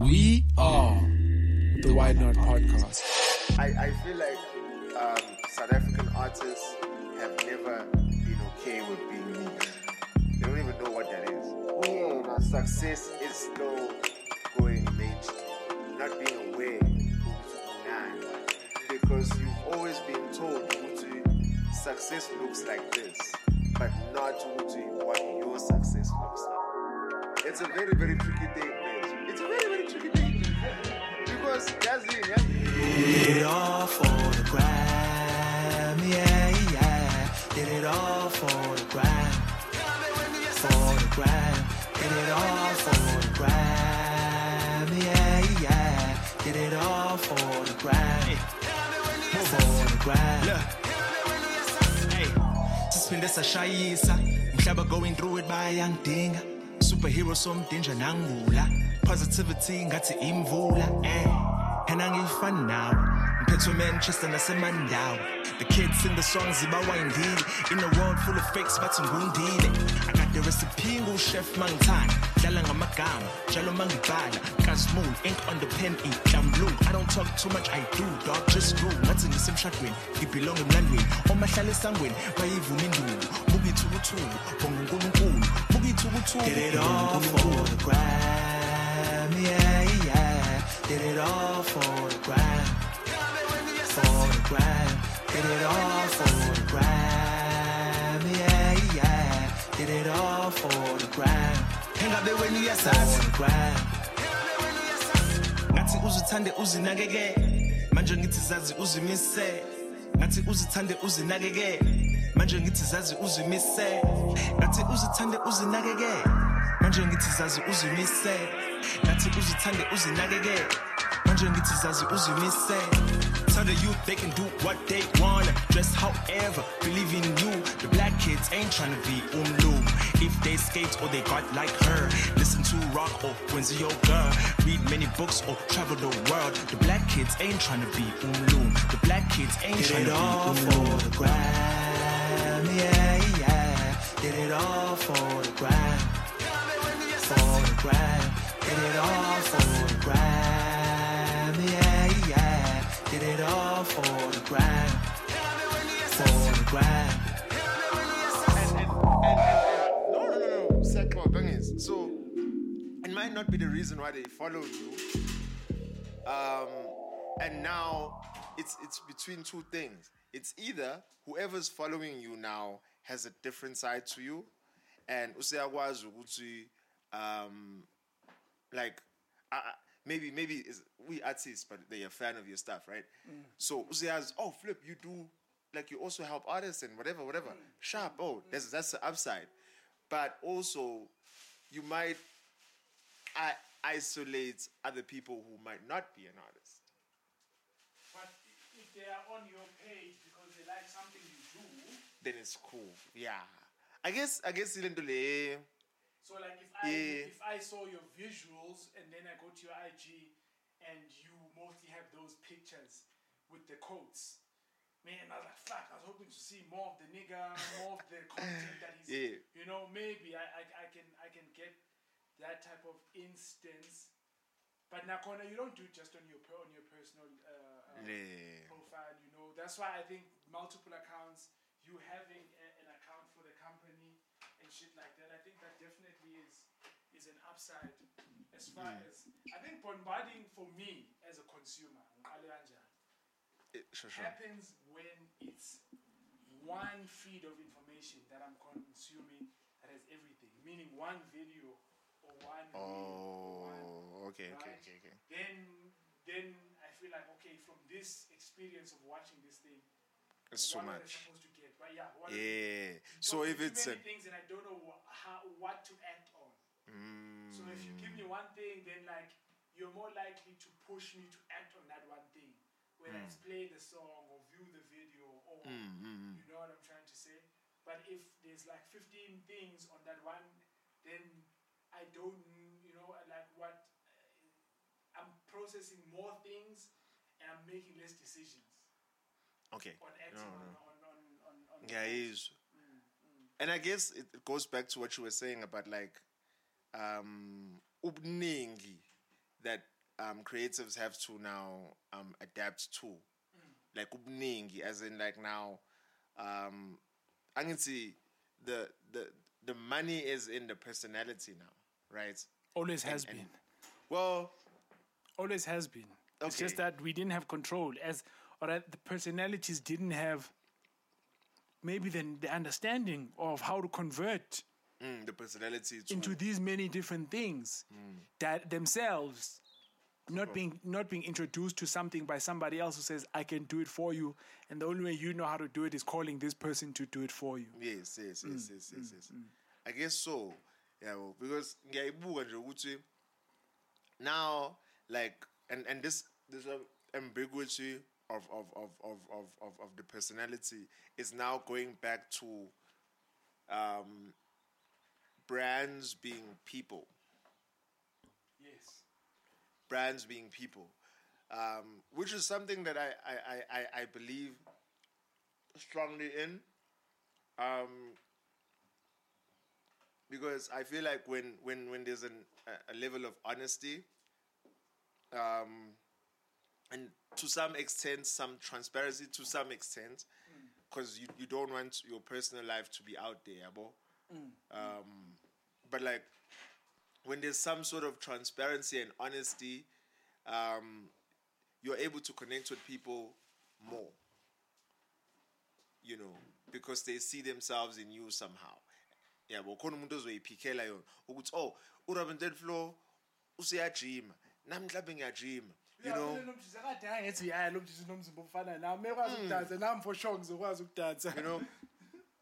We are the Why Not Podcast. I, I feel like um, South African artists have never been okay with being niche. They don't even know what that is. Yeah, now success is still going mainstream, not being aware nah, because you've always been told ukuthi success looks like this, but not ukuthi what your success looks like. It's a very, very tricky thing, man. It's a very, very tricky thing. Because that's it, yeah. Did it all for the gram, yeah, yeah. Did it all for the gram, for the gram. Did it all for the gram, yeah, yeah. Did it all for the gram, for the gram. Hey, sisiphinde sashayisa mhlaba going through it by young bayangidinga superhero somdinja nangula positivity ngathi imvula eh. And angifani nawe. Mphethwe manchester nasemandawo the kids in the songs ibawayindile. In a world full of fakes bathi ngundile. I got the recipe nguchef mangithanda dlala ngamagama njalo mangibhala kazmoon ink on the pen blue. i don't talk too much i do dog just do ngathi ngisemshadweni ngibelong emlandweni. Omahlala esangweni bayivuma induku bonga unkulunkulu. Buka ithukuthuku Did it all for the gram, yeah, yeah. Did it all for the gram, for the gram. Did it all for the gram, yeah, yeah. Did it all for the gram. Hang up there when you yes, for the gram. ngathi uzithande uzinakekele manje ngithi zazi uzimise ngathi uzithande uzinakekele manje ngithi zazi uzimise ngathi uzithande uzinakekele manje ngithi zazi uzimise ngathi uzithande uzinakekele manje ngithi zazi uzimise Tell the youth they can do what they wanna, dress however, believe in you. The black kids ain't trying to be umlu. If they skate or they got like her, listen to rock or Quincy your girl, read many books or travel the world. The black kids ain't trying to be umlu. The black kids ain't Did trying to be all for the gram, yeah, yeah. Did it all for the gram, for the gram. Did it all for the gram, yeah, yeah. Did it all for the gram, for the gram. no, no, no, no. Second thing is, so it might not be the reason why they follow you. Um, and now it's it's between two things. It's either whoever's following you now has a different side to you, and usiyakwazi ukuthi um, like uh, maybe maybe is we artists, but they're a fan of your stuff, right? So usiyazi, oh flip, you do like you also help artists and whatever, whatever. Sharp, oh, that's that's the upside. But also, you might I, isolate other people who might not be an artist. But if they are on your page because they like something you do, Then it's cool. Yeah. I guess I guess into le so like if I Yeah. if I saw your visuals and then I go to your IG and you mostly have those pictures with the quotes. Man, I was like, fuck, I was hoping to see more of the nigga, more of the content that he's Yeah. you know, maybe I, I I can I can get that type of instance. But Nakona, you don't do it just on your per, on your personal uh, uh, Yeah. profile. You know, that's why I think multiple accounts, you having a, an account for the company and shit like that. I think that definitely is is an upside as far as I think bombarding for me as a consumer. kanjani, eh, sure, sure. happens when it's one feed of information that I'm consuming that has everything, meaning one video or one. reel or one- Oh, okay, okay, right? okay, okay. Then, then I feel like okay, from this experience of watching this thing, It's too what was I much. supposed to yeah, Yeah. Don't So if it's many a, things and I don't know wha- how what to act on. So if you give me mm. one thing, then like you're more likely to push me to act on that one thing. Whether it's mm. play the song or view the video or mm, you know what I'm trying to say. But if there's like 15 things on that one, then I don't, you know, uh, like what uh, I'm processing more things and I'm making less decisions okay. on acting No, no. on, on Yeah, is. And I guess it goes back to what you were saying about like um ubuningi that um, creatives have to now um, adapt to. Like ubuningi, as in like now, um, I can see the the the money is in the personality now, right? Always has and- been. Well, Always has been. It's just that we didn't have control as or that the personalities didn't have maybe the, the understanding of how to convert mm, the personality to into these many different things that themselves not being not being introduced to something by somebody else who says I can do it for you and the only way you know how to do it is calling this person to do it for you. Yes, yes, yes, yes, yes, yes. I guess so. Yeah, well, because ngiyayibuka nje ukuthi now like and and this this um, ambiguity of of, of, of, of, of of the personality is now going back to um brands being people. Yes. brands being people, um, which is something that I, I, I, I, believe strongly in. Um, because I feel like when, when, when there's an, a, a level of honesty, um, and to some extent, some transparency, to some extent, because you, you don't want your personal life to be out there, yabo. Um, but like when there's some sort of transparency and honesty, um, you're able to connect with people more. You know, because they see themselves in you somehow. Yeah, but khona umuntu ozoyiphikela yona ukuthi oh uRobin Thirdfloor usiyajima nami mhlawumbe ngiyajima you know? kade angithi hayi lo mjiji nomzimba ofana nami ekwazi ukudansa. Nami for sure ngizokwazi ukudansa. You know?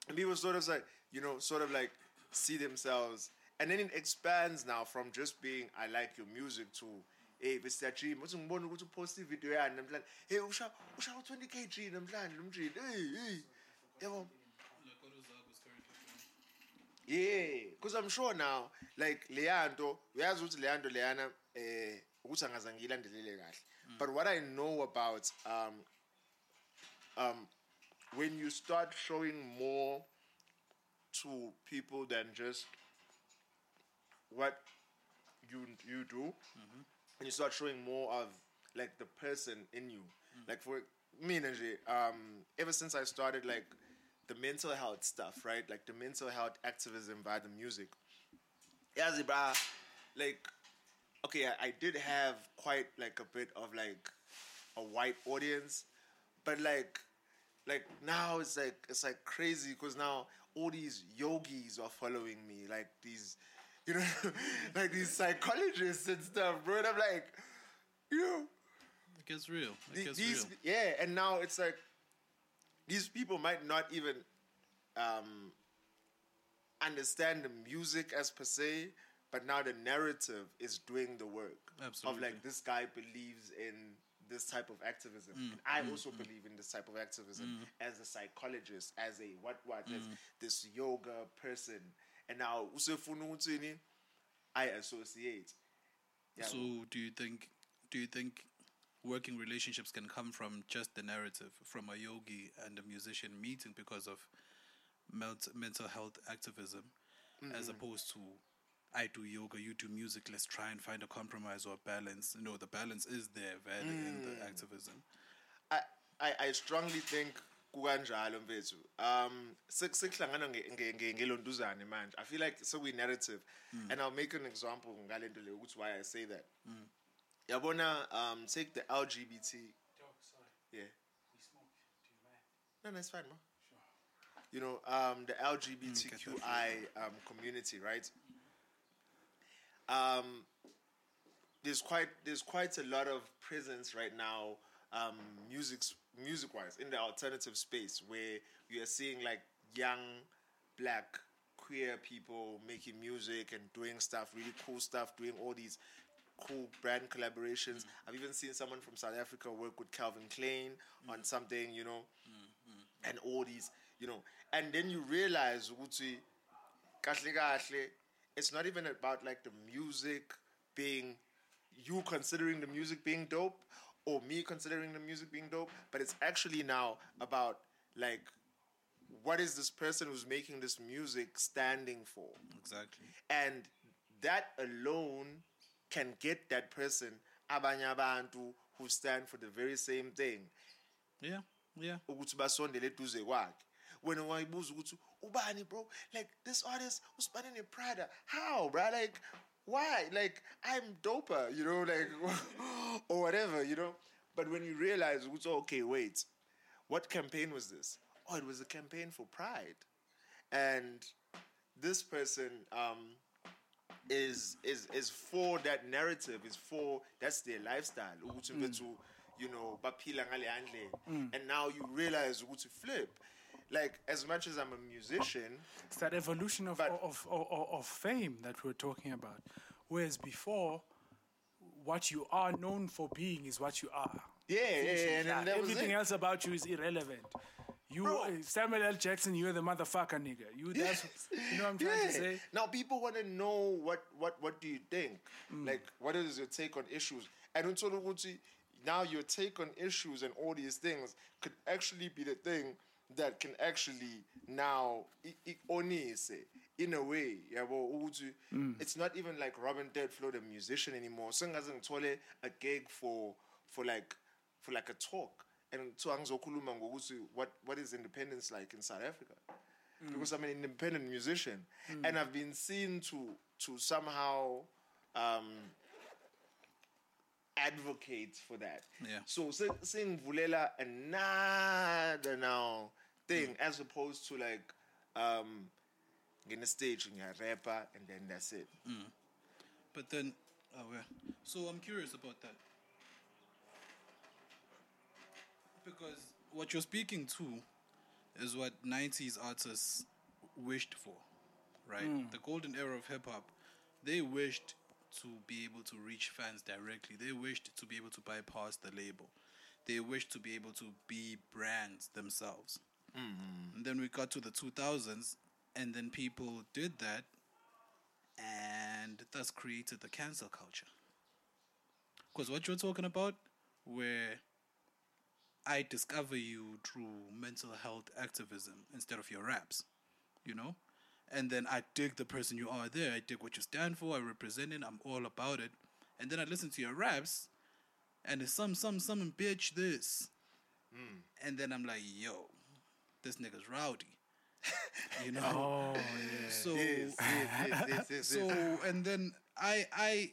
And people sort of like you know sort of like see themselves. And then it expands now from just being i like your music to hey Mr. Uthi ngibona ukuthi upost video yani namhlanje. Hey usha usha 20 kg namhlanje lo mjini. Hey hey. Yabo yeah because i'm sure now like leyanto uyazi ukuthi leyanto leyana eh ukuthi angaze ngiyilandelele kahle. But what i know about um um when you start showing more to people than just what you you do and you start showing more of like the person in you. Like for me nje, um ever since i started like the mental health stuff right? Like the mental health activism by the music. Yeah like okay I, I did have quite like a bit of like a white audience but like like now it's like it's like crazy because now all these yogis are following me like these you know like these psychologists and stuff bro and i'm like you know It gets real. It the- gets these real. yeah and now it's like these people might not even um understand the music as per se but now the narrative is doing the work of like this guy believes in this type of activism. Mm, and i also believe in this type of activism as a psychologist as a what what as Mm. this yoga person. And now i associate. Yeah, So, do you think do you think working relationships can come from just the narrative from a yogi and a musician meeting because of mental health activism, as opposed to I do yoga, you do music. Let's try and find a compromise or a balance. You know, the balance is there, value in the activism. I, I, I strongly think kukanjalo mfethu. Um sekuhlangana manje. I feel like sekuyi-narrative and i'll make an example ngale nto leyo ukuthi why i say that. Yabona um take the lgbt yeah. No no it's fine ma. You know um the lgbtqi um, community right um there's quite there's quite a lot of presence right now um music music wise in the alternative space where you are seeing like young black queer people making music and doing stuff really cool stuff doing all these cool brand collaborations. I've even seen someone from south africa work with calvin klein on something you know and all these you know. And then you realize kahle kahle it's not even about like the music being you considering the music being dope or me considering the music being dope but it's actually now about like what is this person who's making this music standing for Exactly. and that alone can get that person abanye abantu who stand for the very same thing Yeah, yeah. ukuthi basondele eduze kwakhe wena ungayibuza ukuthi ubani bro. Like this artist usibane neprada how bro like why? Like i'm doper you know like or whatever you know? But when you realize ukuthi, okay wait what campaign was this? Oh it was a campaign for pride. And this person um is is is for that narrative is for that's their lifestyle. Bethu you know baphila ngale handle. And now you realize ukuthi flip like as much as i'm a musician It's that evolution of, of, of, of, of fame that we're talking about. Whereas before, what you are known for being is what you are. yeah yeah, yeah that Everything else about you is irrelevant. You, Bro. uh, Samuel L. Jackson, you're the motherfucker, nigga. You, that's, you know what I'm trying to say? Now people want to know what what what do you think? Mm. Like what is your take on issues? And until now your take on issues and all these things could actually be the thing that can actually now onise in a way yabo ukuthi Mm. it's not even like Robin Thirdfloor the musician anymore. Sengaze ngithole a gig for for like for like a talk and so angizokhuluma ngokuthi what what is independence like in South Africa because I'm an independent musician and I've been seen to to somehow um, advocate for that. Yeah. So se- singivulela another now thing mm. as opposed to like um in a stage you a rapper and then that's it. Mm. But then, oh yeah. So I'm curious about that because what you're speaking to is what '90s artists wished for, right? Mm. The golden era of hip hop. They wished to be able to reach fans directly. They wished to be able to bypass the label. They wished to be able to be brands themselves. Mm-hmm. And then we got to the 2000s, and then people did that, and thus created the cancel culture. Because what you're talking about, where I discover you through mental health activism instead of your raps, you know? And then I dig the person you are there. I dig what you stand for. I represent it. I'm all about it. And then I listen to your raps, and it's some, some, some bitch this. Hmm. And then I'm like, yo, this nigga's rowdy. You know? Oh, yeah. So Yes, yes, yes, yes, yes, so yes. and then I I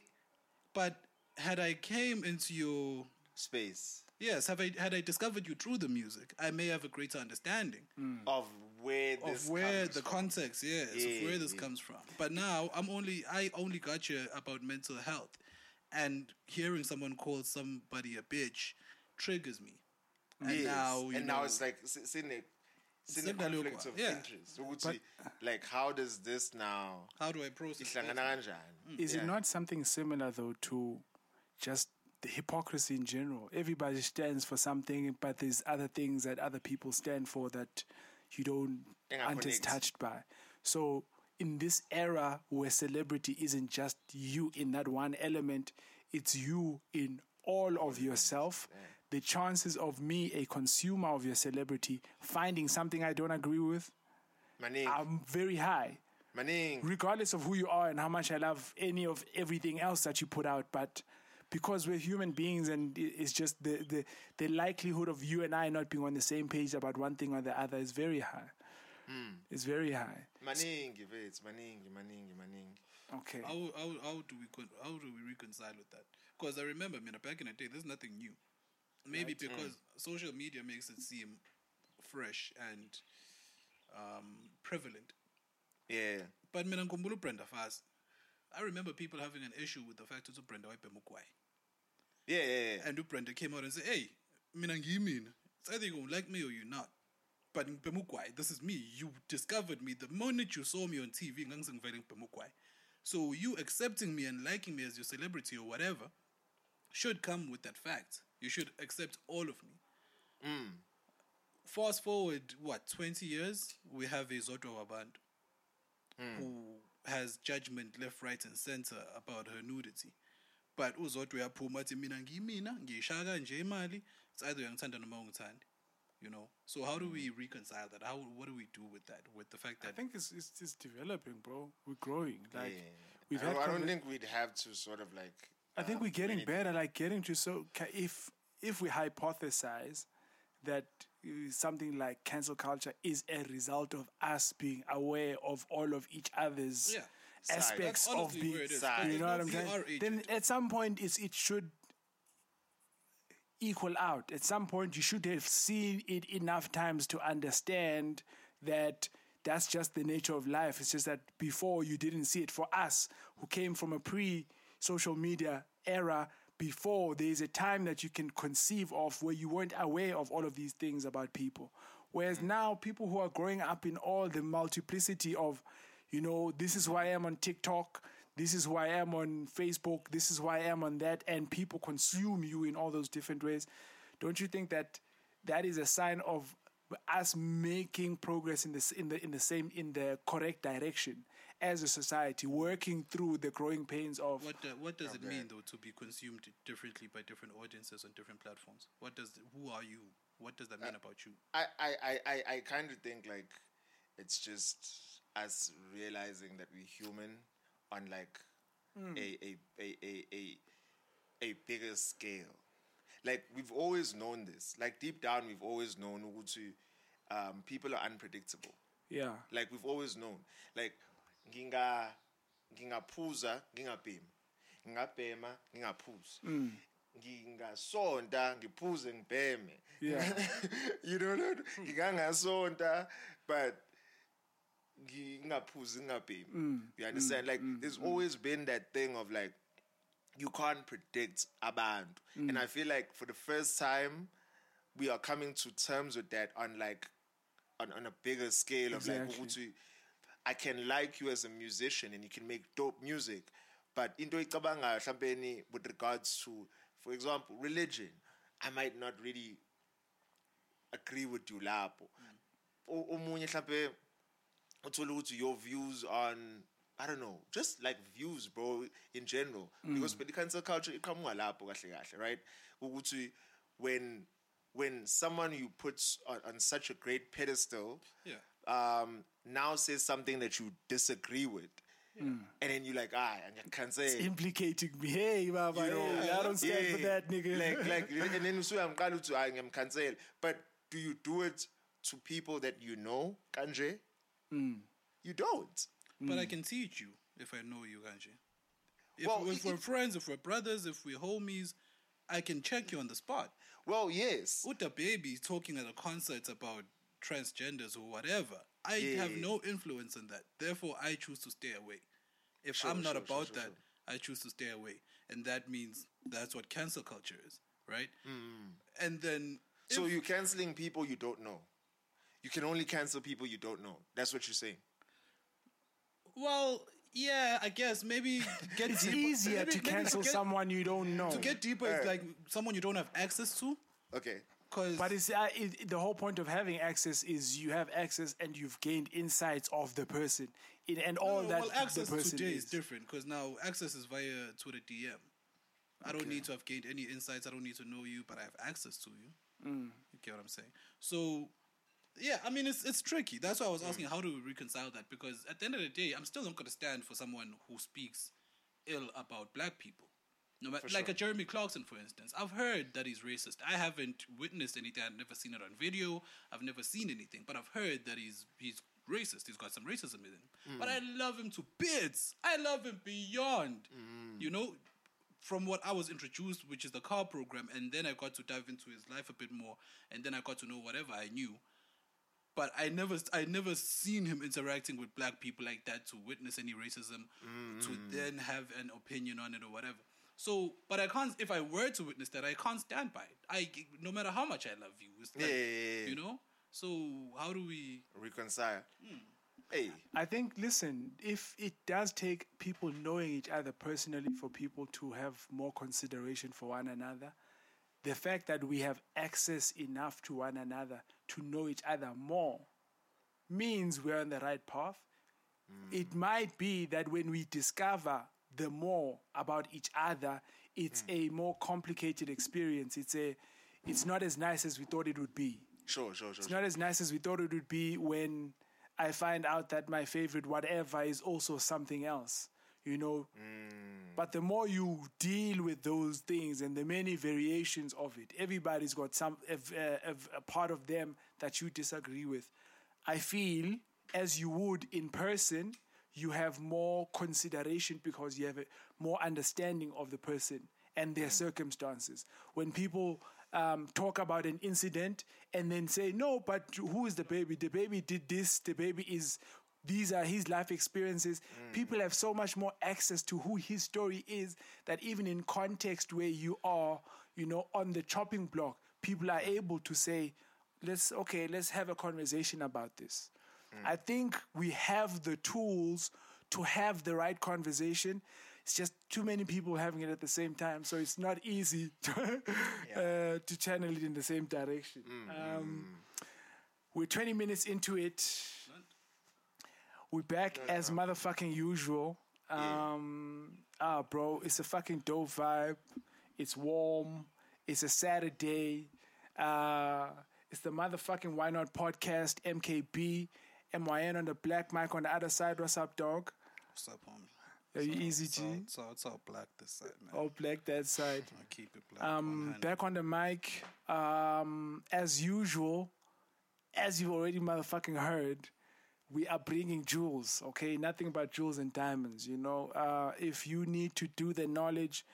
but had I came into your Space yes, have I had I discovered you through the music, I may have a greater understanding hmm. of where this of where comes the from. context, yes, of where this yeah. comes from. But now I'm only I only got you about mental health. And hearing someone call somebody a bitch triggers me. And Yes. now you and know, now it's like s- sine sine Sine conflict of yeah. interest. ukuthi, like how does this now how do I process ihlangana that? kanjani? Mm. Is Yeah. it not something similar though to just the hypocrisy in general? Everybody stands for something, but there's other things that other people stand for that you don't Enga aren't as touched by. So in this era where celebrity isn't just you in that one element, it's you in all of yourself. The chances of me, a consumer of your celebrity, finding something I don't agree with, Maningi, are very high maningi. regardless of who you are and how much I love any of everything else that you put out, but because we're human beings and it's just the, the, the likelihood of you and I not being on the same page about one thing or the other is very high. Hmm. It's very high. Maningi, vets, maningi, maningi, maningi. Okay. How, how, how do we how do we reconcile with that? Because I remember, I mean, back in the day, there's nothing new. Maybe because social media makes it seem fresh and um, prevalent. Yeah. But mina ngikhumbula Brenda Fassie. I remember people having an issue with the fact that Brenda wayebhema Yeah, yeah, yeah. And Brenda came out and said, "Hey, mina ngiyimina. It's either you gonna like me or you're not." But ngibhema ugwayi, this is me. You discovered me the moment you saw me on TV. ngangise ngivele ngibhema. So you accepting me and liking me as your celebrity or whatever should come with that fact. You should accept all of me. Mm. Fast forward, what, 20 years? We have a Zodwa Wabantu mm. who has judgment left, right, and center about her nudity. But uzodwa uyaphuma athi mina ngiyimina ngiyishaya kanje imali it's either uyangithanda noma ungithandi you know so how do we mm. reconcile that how what do we do with that with the fact that I think it's, it's, it's developing, bro. We're growing. Like, Yeah. we've I, had. don't- I don't think we'd have to sort of like. I think um, we're getting better, like getting to so if if we hypothesize that uh, something like cancel culture is a result of us being aware of all of each other's Yeah. aspects of being, where it is. You know no what I'm saying? Then at some point, it's it should equal out. At some point, you should have seen it enough times to understand that that's just the nature of life. It's just that before you didn't see it. For us, who came from a pre social media era, before there's a time that you can conceive of where you weren't aware of all of these things about people. Whereas mm. now, people who are growing up in all the multiplicity of, you know, this is who I am on TikTok, this is who I am on Facebook, this is who I am on that, and people consume you in all those different ways. Don't you think that that is a sign of us making progress in this in the in the same in the correct direction as a society, working through the growing pains of What uh, what does it mean though to be consumed differently by different audiences on different platforms? What does who are you? What does that mean about you? I, I, I, I, I kind of think like it's just us realizing that we're human on like a, a, a, a, a, a bigger scale. Like we've always known this. Like deep down, we've always known ukuthi, um, people are unpredictable. yeah. Like we've always known. Like nginga ngingaphuza ngingabhemi. Ngingabhema ngingaphuzi. Mm. Ngingasonta ngiphuze ngibheme. Yeah. you know what? Mm. Ngingangasonta but ngingaphuzi ngingabhemi. Mm. You understand? Like there's always been that thing of like you can't predict abantu. And I feel like for the first time we are coming to terms with that on like on, on a bigger scale of like Exactly. ukuthi I can like you as a musician and you can make dope music. But into icabangayo mhlawumbe with regards to for example religion I might not really agree with you lapho. Mm. O- Omunye mhlawumbe uthole ukuthi your views on I don't know, just like views, bro, in general. Mm. Because the cancel culture iqhamuka lapho kahle kahle, right? Ukuthi when when someone you put on, on such a great pedestal Yeah. Um, now says something that you disagree with, and then you're like, ah, I'm gonna cancel. Implicating me. Hey, Baba, You know, hey, I don't stand for that, nigga. Like, like, and then so I'm going to I'm cancel. But do you do it to people that you know, Kanje? You don't. But I can teach you if I know you, Kanji. If, Well, if it- we're friends, if we're brothers, if we're homies, I can check you on the spot. Well, yes. Uta baby talking at a concert about transgenders or whatever. I Yeah, have yeah. no influence on that. Therefore, I choose to stay away. If Sure, I'm not sure, about sure, that. I choose to stay away. And that means that's what cancel culture is, right? And then. Mm. So you're canceling people you don't know. You can only cancel people you don't know. That's what you're saying. Well, yeah, I guess maybe get it's deeper- easier maybe- to maybe cancel get- someone you don't know. To get deeper, it's like someone you don't have access to. Okay. Cause But it's uh, it, the whole point of having access is you have access and you've gained insights of the person in, and all No, that well, access the person today is. is different because now access is via Twitter DM. I don't need to have gained any insights. I don't need to know you, but I have access to you. Mm. You get what I'm saying? So, yeah, I mean, it's it's tricky. That's why I was asking how do we reconcile that? Because at the end of the day, I'm still not going to stand for someone who speaks ill about black people. No matter, like a Jeremy Clarkson, for instance. I've heard that he's racist. I haven't witnessed anything. I've never seen it on video. I've never seen anything, but I've heard that he's he's racist. He's got some racism in him. But I mm. love him to bits. I love him beyond. Mm. You know, from what I was introduced, which is the car program, and then I got to dive into his life a bit more, and then I got to know whatever I knew. But I never, I never seen him interacting with black people like that to witness any racism, to mm. then have an opinion on it or whatever. So, but I can't. If I were to witness that, I can't stand by it. I, no matter how much I love you, it's like, Yeah, yeah, yeah, yeah. you know. So how do we? Reconcile. Hmm. Hey. I think, listen, if it does take people knowing each other personally for people to have more consideration for one another, the fact that we have access enough to one another to know each other more means we're on the right path. Hmm. It might be that when we discover the more about each other, it's hmm. a more complicated experience. It's a, it's not as nice as we thought it would be. Sure, sure, sure. It's not as nice as we thought it would be when I find out that my favorite whatever is also something else. you know. Hmm. But the more you deal with those things and the many variations of it, everybody's got some a, a, a part of them that you disagree with. I feel as you would in person, you have more consideration because you have a more understanding of the person and their circumstances. When people um, talk about an incident and then say, no, but who is DaBaby? The baby did this, DaBaby is. These are his life experiences. People have so much more access to who his story is that even in context where you are, you know, on the chopping block, people are able to say, let's, okay, let's have a conversation about this. I think we have the tools to have the right conversation. It's just too many people having it at the same time, so it's not easy to, uh, to channel it in the same direction. Um, we're 20 minutes into it. We're back as motherfucking usual. Um, ah, bro, it's a fucking dope vibe. It's warm. It's a Saturday. Uh, it's the motherfucking Why Not podcast, MKB, MYN on the black mic on the other side. What's up, dog? What's up, homie? Are you easy, G? all- It's all, it's all black this side, man. All black that side. I keep it black. Um, back on the mic, um, as usual, as you've already motherfucking heard, we are bringing jewels, okay? Nothing but jewels and diamonds, you know? Uh, if you need to do the knowledge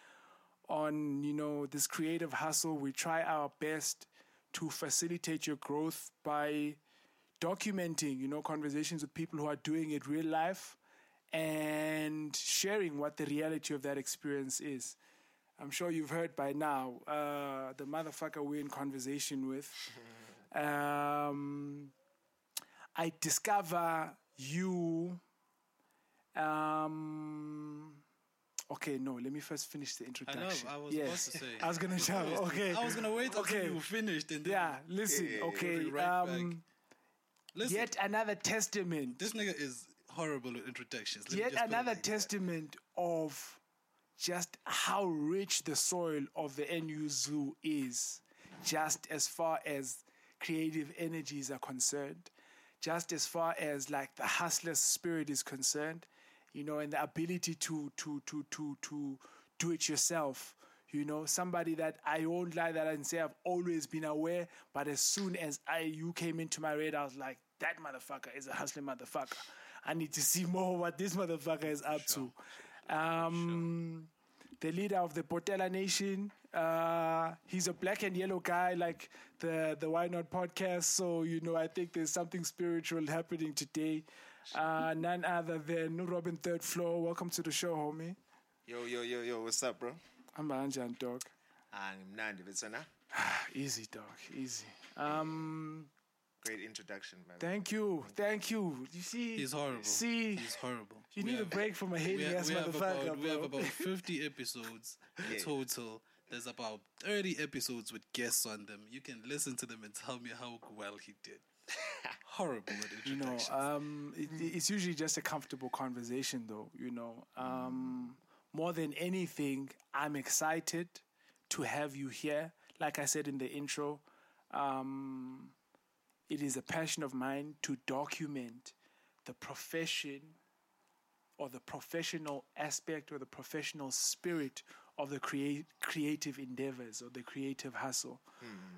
on, you know, this creative hustle, we try our best to facilitate your growth by documenting, you know, conversations with people who are doing it real life and sharing what the reality of that experience is. I'm sure you've heard by now uh, the motherfucker we're in conversation with. Um, I discover you. Um, okay, no. Let me first finish the I know. introduction. I was about to say. I was gonna tell. Okay. I was gonna wait until Okay. you were finished and then Yeah. Listen. Okay. Right back. Listen. yet another testament. this nigga is horrible with introductions. Let me yet just put it another like that. testament of just how rich the soil of the NU Zoo is, just as far as creative energies are concerned, just as far as like the hustler's spirit is concerned, you know, and the ability to to to to to do it yourself. You know, somebody that I won't lie that I can say I've always been aware, but as soon as I you came into my radar, I was like, that motherfucker is a hustling motherfucker. I need to see more what this motherfucker is up to. Um, The leader of the Portela Nation. Uh, he's a black and yellow guy, like the the Why Not podcast. So you know, I think there's something spiritual happening today. Uh, none other than No Robin Third Floor. Welcome to the show, homie. Yo, yo, yo, yo, what's up, bro? I'm Anjan, dog. I'm Nandi Vitsana. Easy, dog. Easy. Um, Great introduction, man. thank you, thank you. You see, He's horrible. See, He's horrible. you We need a break from a We, hating ass we, have motherfucker, about, we have about 50 episodes in Yeah. total. There's about 30 episodes with guests on them. You can listen to them and tell me how well he did. Horrible with you know um it, it's usually just a comfortable conversation though you know um more than anything i'm excited to have you here like i said in the intro um it is a passion of mine to document the profession or the professional aspect or the professional spirit of the create, creative endeavors or the creative hustle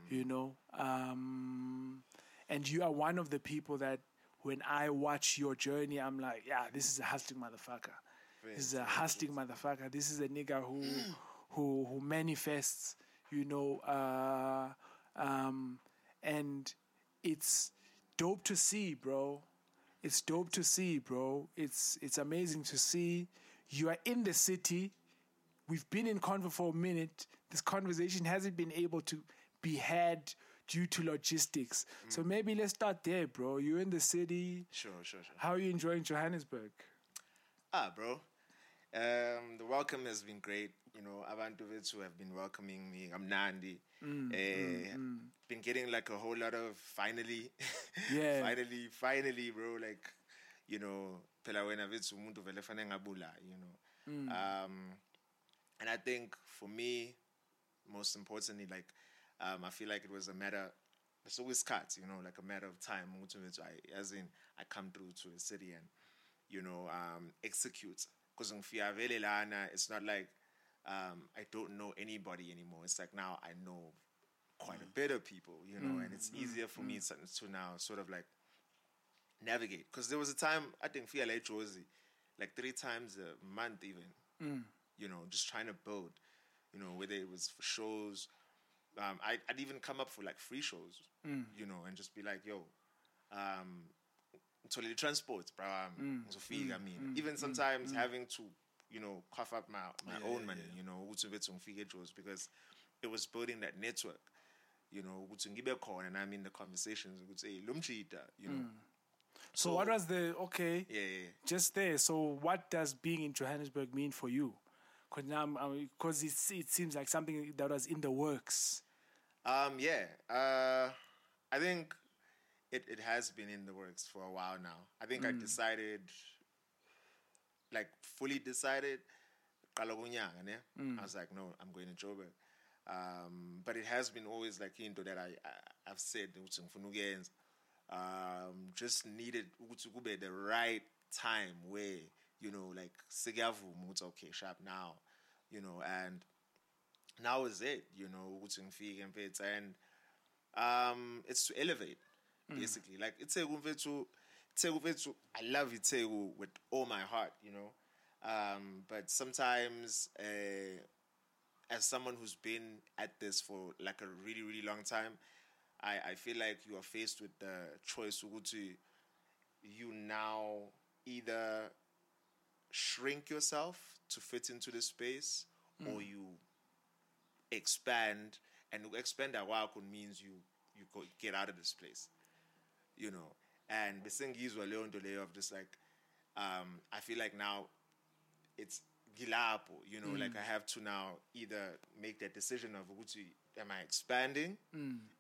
you know? Um, and you are one of the people that when i watch your journey i'm like yeah this is a hustling motherfucker. This is a hustling motherfucker. This is a nigga who who who manifests you know uh, um, and it's dope to see bro it's dope to see, bro. It's it's amazing to see. You are in the city. We've been in convo for a minute. This conversation hasn't been able to be had due to logistics. So maybe let's start there, bro. You're in the city. Sure, sure, sure. How are you enjoying Johannesburg? Ah, bro. Um, the welcome has been great. You know, abantu who have been welcoming me. I'm Nandi. Mm, Eh, Been getting like a whole lot of finally, Yeah. finally, finally, bro. Like, you know, phela wena vethu umuntu vele fanele ngabula, you know. Mm. Um, and I think for me, most importantly, like, um, I feel like it was a matter. It's always cut, you know, like a matter of time. I, as in, I come through to a city and, you know, um, execute because it's not like um, I don't know anybody anymore. It's like now I know quite a mm. bit of people, you know, mm. and it's mm. easier for me to, to now sort of like navigate. Because there was a time I think like Jozi, like three times a month even, you know, just trying to build, you know, whether it was for shows. Um, I, I'd even come up for like free shows, you know, and just be like, yo, um, totally transport, bro. Um, ngizofika mina. Even sometimes having to, you know, cough up my, my own money, you know, ngibe ngifike because it was building that network, you know, ukuthi ngibe khona and I'm in the conversations ukuthi hey, lo mjida, you know. So, what was the okay? Yeah, yeah. Just there. So what does being in Johannesburg mean for you? Because now, because it it seems like something that was in the works. Um, yeah. Uh, I think it, it has been in the works for a while now. I think I decided, like fully decided, ne? I was like, no, I'm going to Joburg. Um, but it has been always like into that I, I I've said. Um, just needed ukuthi the right time where you know like sekuyavuma okay sharp now, you know and now is it, you know, ukuthi ngifike mfethu and um it's to elevate basically. Like Iteku mfethu Iteku mfethu I love you Iteku with all my heart, you know. Um but sometimes uh as someone who's been at this for like a really really long time, I I feel like you are faced with the choice ukuthi you now either shrink yourself to fit into the space or you expand and expand kwakho means you you go get out of this place you know and besengizwa leyo nto leyo of just like um i feel like now it's gilapo you know like i have to now either make that decision of ukuthi am i expanding?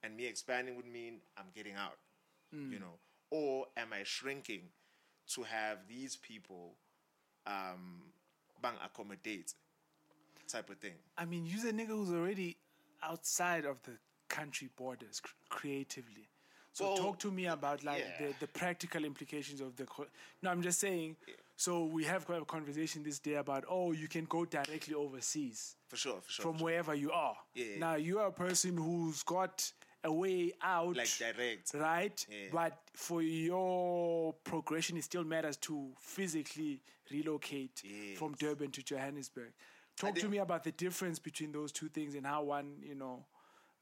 And me expanding would mean i'm getting out you know. Or am i shrinking to have these people um bang accommodate type of thing? I mean, you're a nigga who's already outside of the country borders cr- creatively. So Well, talk to me about like yeah. the, the practical implications of the. Co- no, I'm just saying. So we have quite a conversation this day about oh, you can go directly overseas for sure for sure from for sure. wherever you are. Yeah. Now you are a person who's got a way out, Like direct. right? Yeah. But for your progression, it still matters to physically relocate from Durban to Johannesburg. Talk to me about the difference between those two things and how one, you know,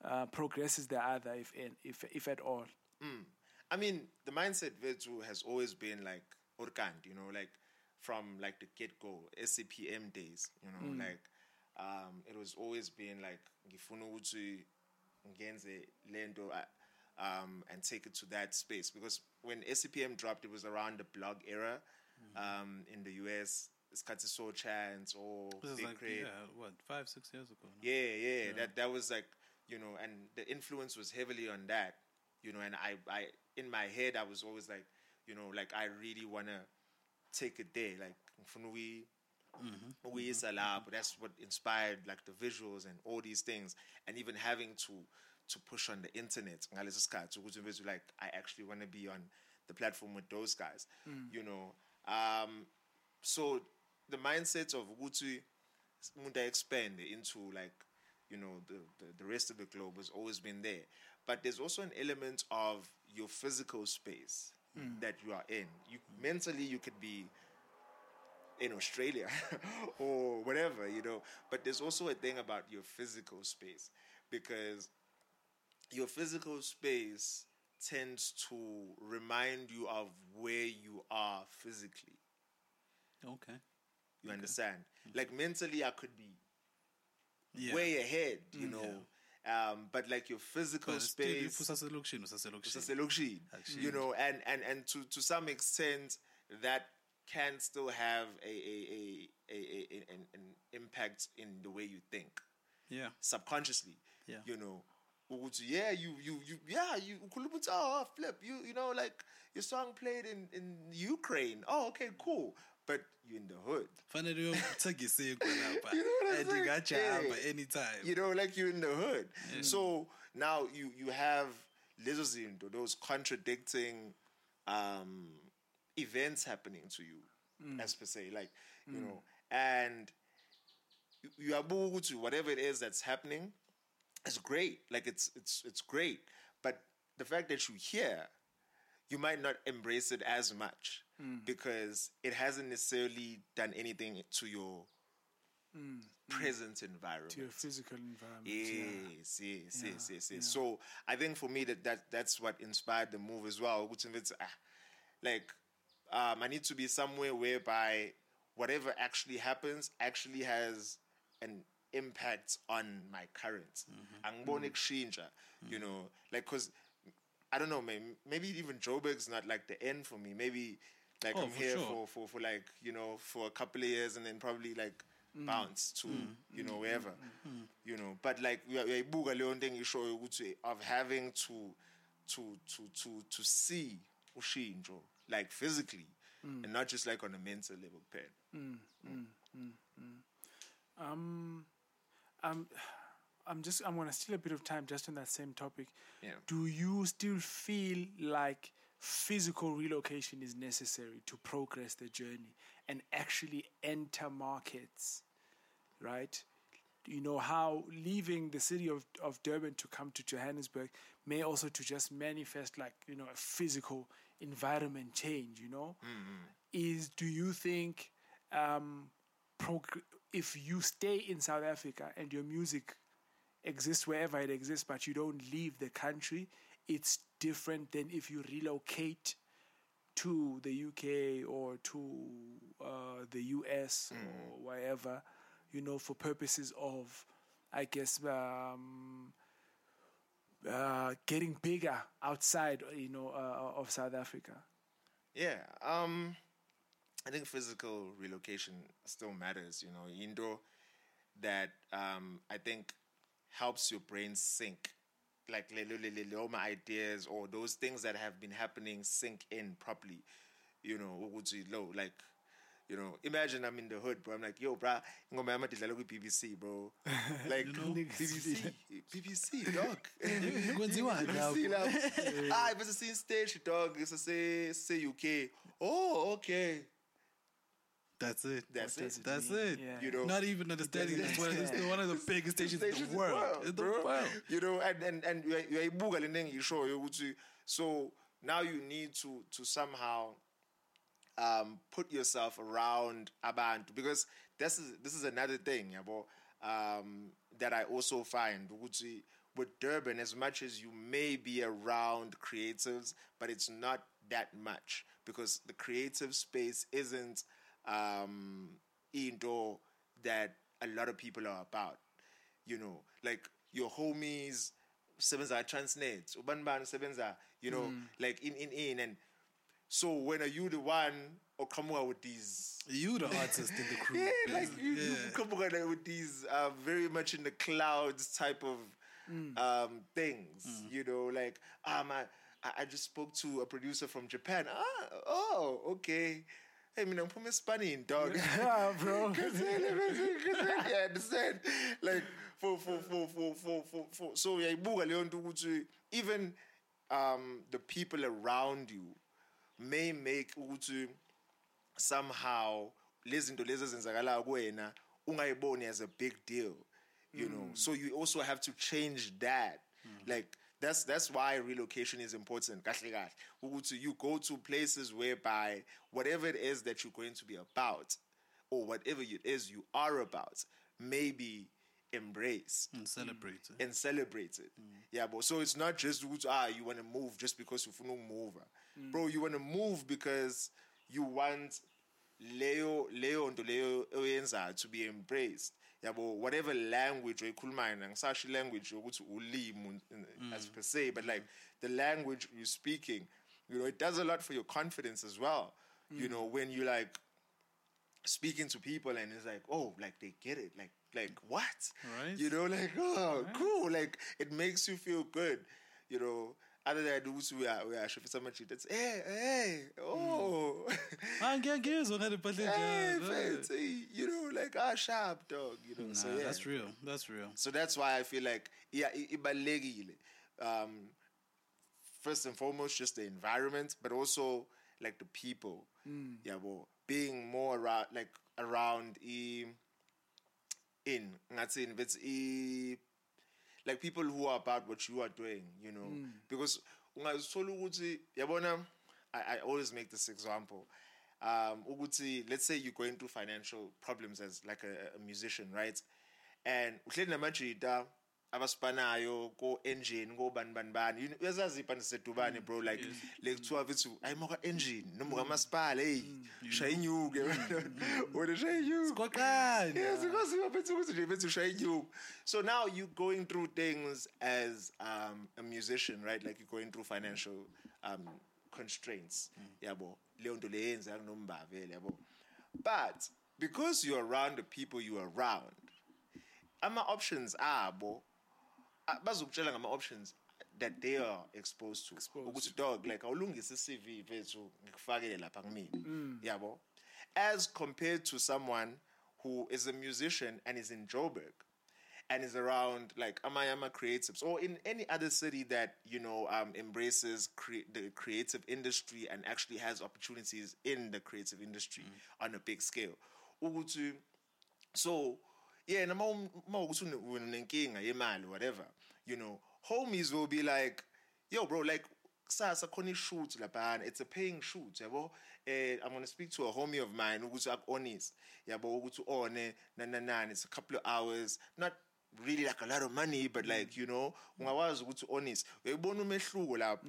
uh, progresses the other, if if if at all. I mean, the mindset Vetu has always been like Orkand, you know, like from like the get go, SCPM days, you know, like um, it was always been like ngifuna ukuthi ngenze lento um, and take it to that space because when SCPM dropped, it was around the blog era um, in the US. Isikhathi so chance or is Big like Crate. yeah, what five six years ago. no? Yeah, yeah, That that was like you know, and the influence was heavily on that, you know. And I, I in my head, I was always like, you know, like I really wanna take a day, like ngifuna ukuyi- ukuyisa but That's what inspired like the visuals and all these things, and even having to to push on the internet. ngaleso sikhathi ukuthi mfethu, Like I actually want to be on the platform with those guys, mm. you know. Um, so the mindset of ukuthi umuntu expand into like you know the, the the rest of the globe has always been there but there's also an element of your physical space hmm. that you are in you mentally you could be in Australia or whatever you know but there's also a thing about your physical space because your physical space tends to remind you of where you are physically Okay. you understand hmm. like mentally i could be Yeah. way ahead, you hmm, know. Um, but like your physical But still, if space, usaselokishini, usaselokishini. you know, and and and to to some extent that can still have a a a, a, a, an, an impact in the way you think Yeah. subconsciously. Yeah. You know. ukuthi, Yeah, you you you yeah, you ukhuluma oh flip, you you know like your song played in in Ukraine. Oh, okay, cool. But you're in the hood. fanele uyothenga isinkwa lapha You know what I'm and saying? ingajahamba Yeah. anytime you know, like you're in the hood. So now you you have lezo zinto, those contradicting um, events happening to you. as per se like you know and you are to whatever it is that's happening It's great like it's it's it's great but the fact that you're here you might not embrace it as much Mm. because it hasn't necessarily done anything to your mm. present environment to your physical environment. yeah. Yes, yes, Yeah, yes, yes, yes. So I think for me that, that that's what inspired the move as well. Which is ah, like um, I need to be somewhere whereby whatever actually happens actually has an impact on my current. Mm-hmm. Angibone kushintsha, mm. You know, like because I don't know, maybe, maybe even Joburg's not like the end for me. Maybe like Oh, I'm for here sure. for, for for like you know for a couple of years and then probably like Mm. bounce to mm. you know mm. wherever mm. you know. But like uyayibuka leyo nto engishoyo ukuthi of having to to to to to see ushintsho like physically Mm. and not just like on a mental level pen Um, um, I'm just I'm gonna steal a bit of time just on that same topic. Yeah. Do you still feel like physical relocation is necessary to progress the journey and actually enter markets, right? You know how leaving the city of, of Durban to come to Johannesburg may also to just manifest like you know a physical environment change. You know, is do you think um, prog- if you stay in South Africa and your music exists wherever it exists, but you don't leave the country, it's different than if you relocate to the UK or to uh, the US or wherever, you know, for purposes of, I guess, um, uh, getting bigger outside, you know, uh, of South Africa. yeah um i think physical relocation still matters you know indo that um i think helps your brain sync like le- le- le- le- all my ideas or those things that have been happening sink in properly you know ukuthi lo like you know imagine i'm in the hood bro. I'm like yo bro ingoma yami idlala ku-bbc bro. Like bbc bbc dog. BBC lapho. ah bese siyi stage dog sase se UK oh okay That's it. That's it. That's mean? it. Yeah. You know, Not even understanding it's one, it's one of the biggest stations in stations the world. In the bro. world. You know, and and and you le nto engishoyo ukuthi so now you need to to somehow um, put yourself around abantu because this is this is another thing, yabo, um, that I also find ukuthi with Durban, as much as you may be around creatives, but it's not that much because the creative space isn't um, into that a lot of people are about. You know, like your homies, sebenza transnet, ubani bani sebenza, you know, like in in in and so when are you the one or come out with these You the artist in the crew. yeah, like you, you come out with these uh, very much in the clouds type of um, things. You know, like um, I, I- I just spoke to a producer from Japan. Ah, oh, okay. Hey, mina ngiphume Spain, dog. Yeah, bro. yeah, understand? Like for for for for for for, for so uyayibuka leyo nto ukuthi even um the people around you may make ukuthi somehow lezi zinto lezi ezenzakalayo kuwena ungayiboni as a big deal you know so you also have to change that like that's that's why relocation is important kahle kahle you go to places whereby whatever it is that you're going to be about or whatever it is you are about maybe embrace And celebrate. it. and celebrate it. Yeah, but so it's not just ah you want to move just because you to move, bro. You want to move because you want Leo Leo nto leyo oyenzayo to be embraced. But whatever language oyikhulumayo angisasho language yokuthi ulimi as per se, but mm-hmm. like the language you're speaking, you know, it does a lot for your confidence as well. You mm. know, when you like speaking to people and it's like, oh, like they get it, like like what? Right. You know, like oh, cool. Like it makes you feel good. You know, other than those we are we are shifting so much. It's hey hey oh ngiyangizwa ngale mpahla hey enjalo. fancy. You know, like ah sharp dog. You know, so Nah, yeah. that's real. That's real. So that's why I feel like yeah, i- ibalulekile. Um, first and foremost, just the environment, but also like the people. Yeah, well, being more around like around e in ngathi it's e like people who are about what you are doing you know? Because ungazithola ukuthi yabona I, I always make this example. Um ukuthi let's say you're going through financial problems as like a, a musician right? And uhleli namajita abasipanayo ko engine ko bani bani bani You know, uyazazi ibhandi sedubane bro mm, like le kuthiwa vithi ayimoka engine noma mm. kamasipala hey mm, shaya inyuke. Wena shaya inyuke. Koqani. Yes, because you bethu ukuthi nje bethu shaya inyuke. So now you're going through things as um, a musician right? Like you're going through financial um, constraints. Yabo leyo nto leyenza kunomba vele yabo. But because you're around the people you are around ama options abo Ah, bazokutshela ngama options that they are exposed to. Ukuthi dog like awulungise i-CV vethu ngikufakele lapha kumina. Mm. Yabo? As compared to someone who is a musician and is in Joburg and is around like Amayama Creatives or in any other city that you know um, embraces cre- the creative industry and actually has opportunities in the creative industry mm. on a big scale. Ukuthi so yeah, noma uma ukuthi une- unenkinga yemali whatever, you know, homies will be like, yo bro, like kusasa khona i-shoot laphana it's a paying shoot yabo? Eh i'm going to speak to a homie of mine ukuthi aku-honest yabo ukuthi one nananani it's a couple of hours not really like a lot of money but like you know ungakwazi ukuthi honest uyayibona umehluko lapho.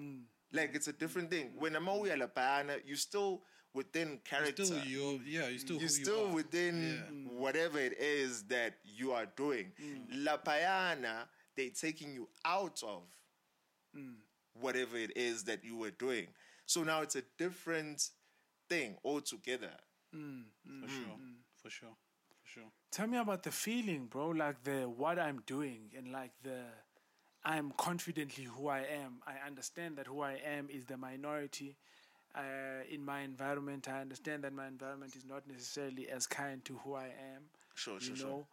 Like it's a different thing. When ama uya laphana you still within character Still, you yeah, you still who you're you still are. within Yeah. Mm. whatever it is that you are doing. Mm. La Payana, they're taking you out of mm. whatever it is that you were doing. So now it's a different thing altogether. for sure, for sure, for sure. Tell me about the feeling, bro. Like the what I'm doing and like the I'm confidently who I am. I understand that who I am is the minority. Uh, in my environment, I understand that my environment is not necessarily as kind to who I am. Sure, you sure, sure.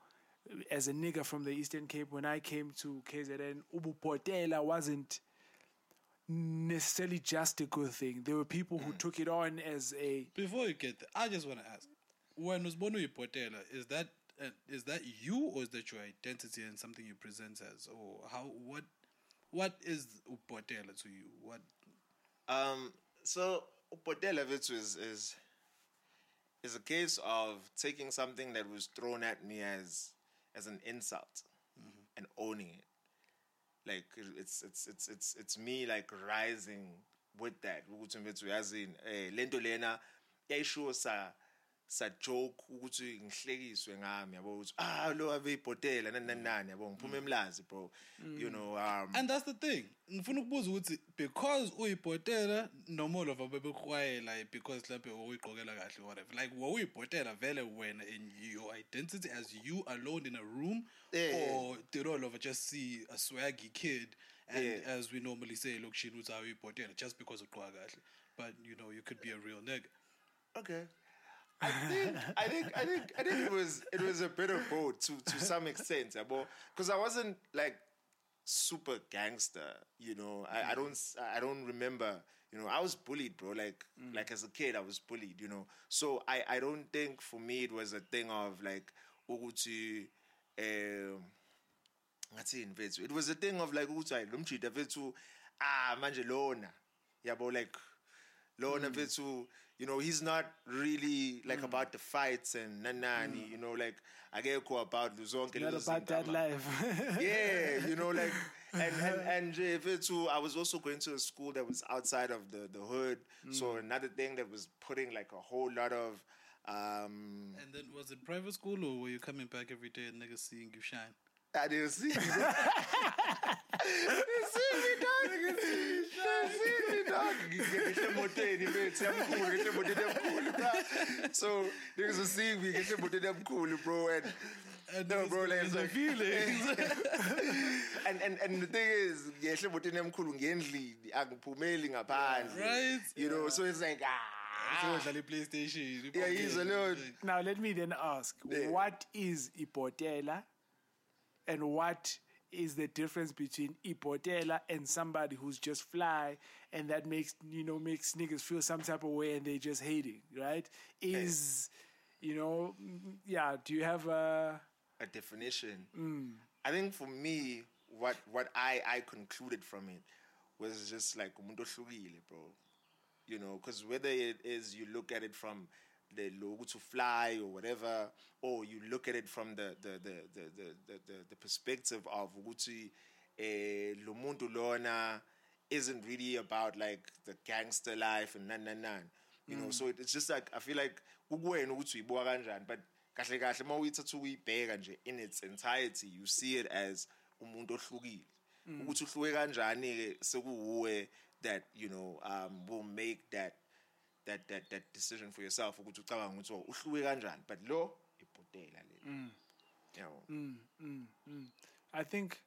as a nigger from the Eastern Cape, when I came to KZN, Ubu Portela wasn't necessarily just a good thing. There were people Mm. who took it on as a Before you get there, I just want to ask: When Usbono Ipotela, is that uh, is that you or is that your identity and something you present as, or how what what is Upotela to you? What Um, so Upotela Vitsu is, is is a case of taking something that was thrown at me as as an insult and owning it. Like it's it's it's it's it's me like rising with that. Mfethu yazi eh lento lena yayisho sa sa joke ukuthi ngihlekiswe ngami yabo ukuthi ah lo ave ibhotela nani nani nani yabo ngiphuma emlazi bro you know um and that's the thing. Ngifuna ukubuza ukuthi because uyibhotela of abebekuhwayela because mhlawumbe uyigqokela kahle whatever. Like wawuyibhotela vele wena in your identity as you alone in a room Yeah. or did all of just see a swaggy kid and Yeah. as we normally say lokishini uthi awuyibhotela just because ugqoka kahle. But you know you could be a real nigga. Okay. I think I think I think I think it was it was a bit of both to to some extent, because I wasn't like super gangster, you know. I, I don't I don't remember, you know. I was bullied, bro. Like like as a kid, I was bullied, you know. So I I don't think for me it was a thing of like ukuthi um ngathini mfethu it was a thing of like ukuthi hayi lo mjida mfethu ah manje lona yabo like lona mfethu you know he's not really like mm. about the fights and nanani mm. you know like akekho about zonke not lezo about zinto that life. yeah, you know, like, and and and eh, nje mfethu, I was also going to a school that was outside of the the hood, so mm. another thing that was putting like a whole lot of, um, And then was it private school or were you coming back every day and niggas seeing you shine? I didn't see you. bro. They see me, dog. They see me, dog. Ngihle emotweni mfethu, yamkhulu, ngihle emotweni yamkhulu, bro. So niggas will see me, ngihle emotweni yamkhulu, bro, and. No, bro, like, it's like and, and and the thing is, ngiyehle emotweni yamkhulu ngendlini, angiphumeli ngaphandle. Right? You know, so it's like ah, So ah. dlala PlayStation. Yeah, he's a little Now let me then ask, Yeah. what is ipotela, and what is the difference between ipotela and somebody who's just fly and that makes you know makes niggas feel some type of way and they just hating, right? Is you know mm, yeah, do you have a a definition. I think for me, what what I I concluded from it was just like bro. You know, because whether it is you look at it from the logo to fly or whatever, or you look at it from the the the the the, the, the, the perspective of ukuthi eh lona isn't really about like the gangster life and nan nan nan. You know, so it- it's just like I feel like kukuwena ukuthi uyibuka kanjani but kahle kahle uma uyithatha uyibheka nje in its entirety you see it as umuntu ohlukile. Ukuthi uhluke kanjani ke that you know um will make that that that that decision for yourself ukuthi ucabanga ukuthi oh, uhluke kanjani? But lo ibhotela le. Yabo. I think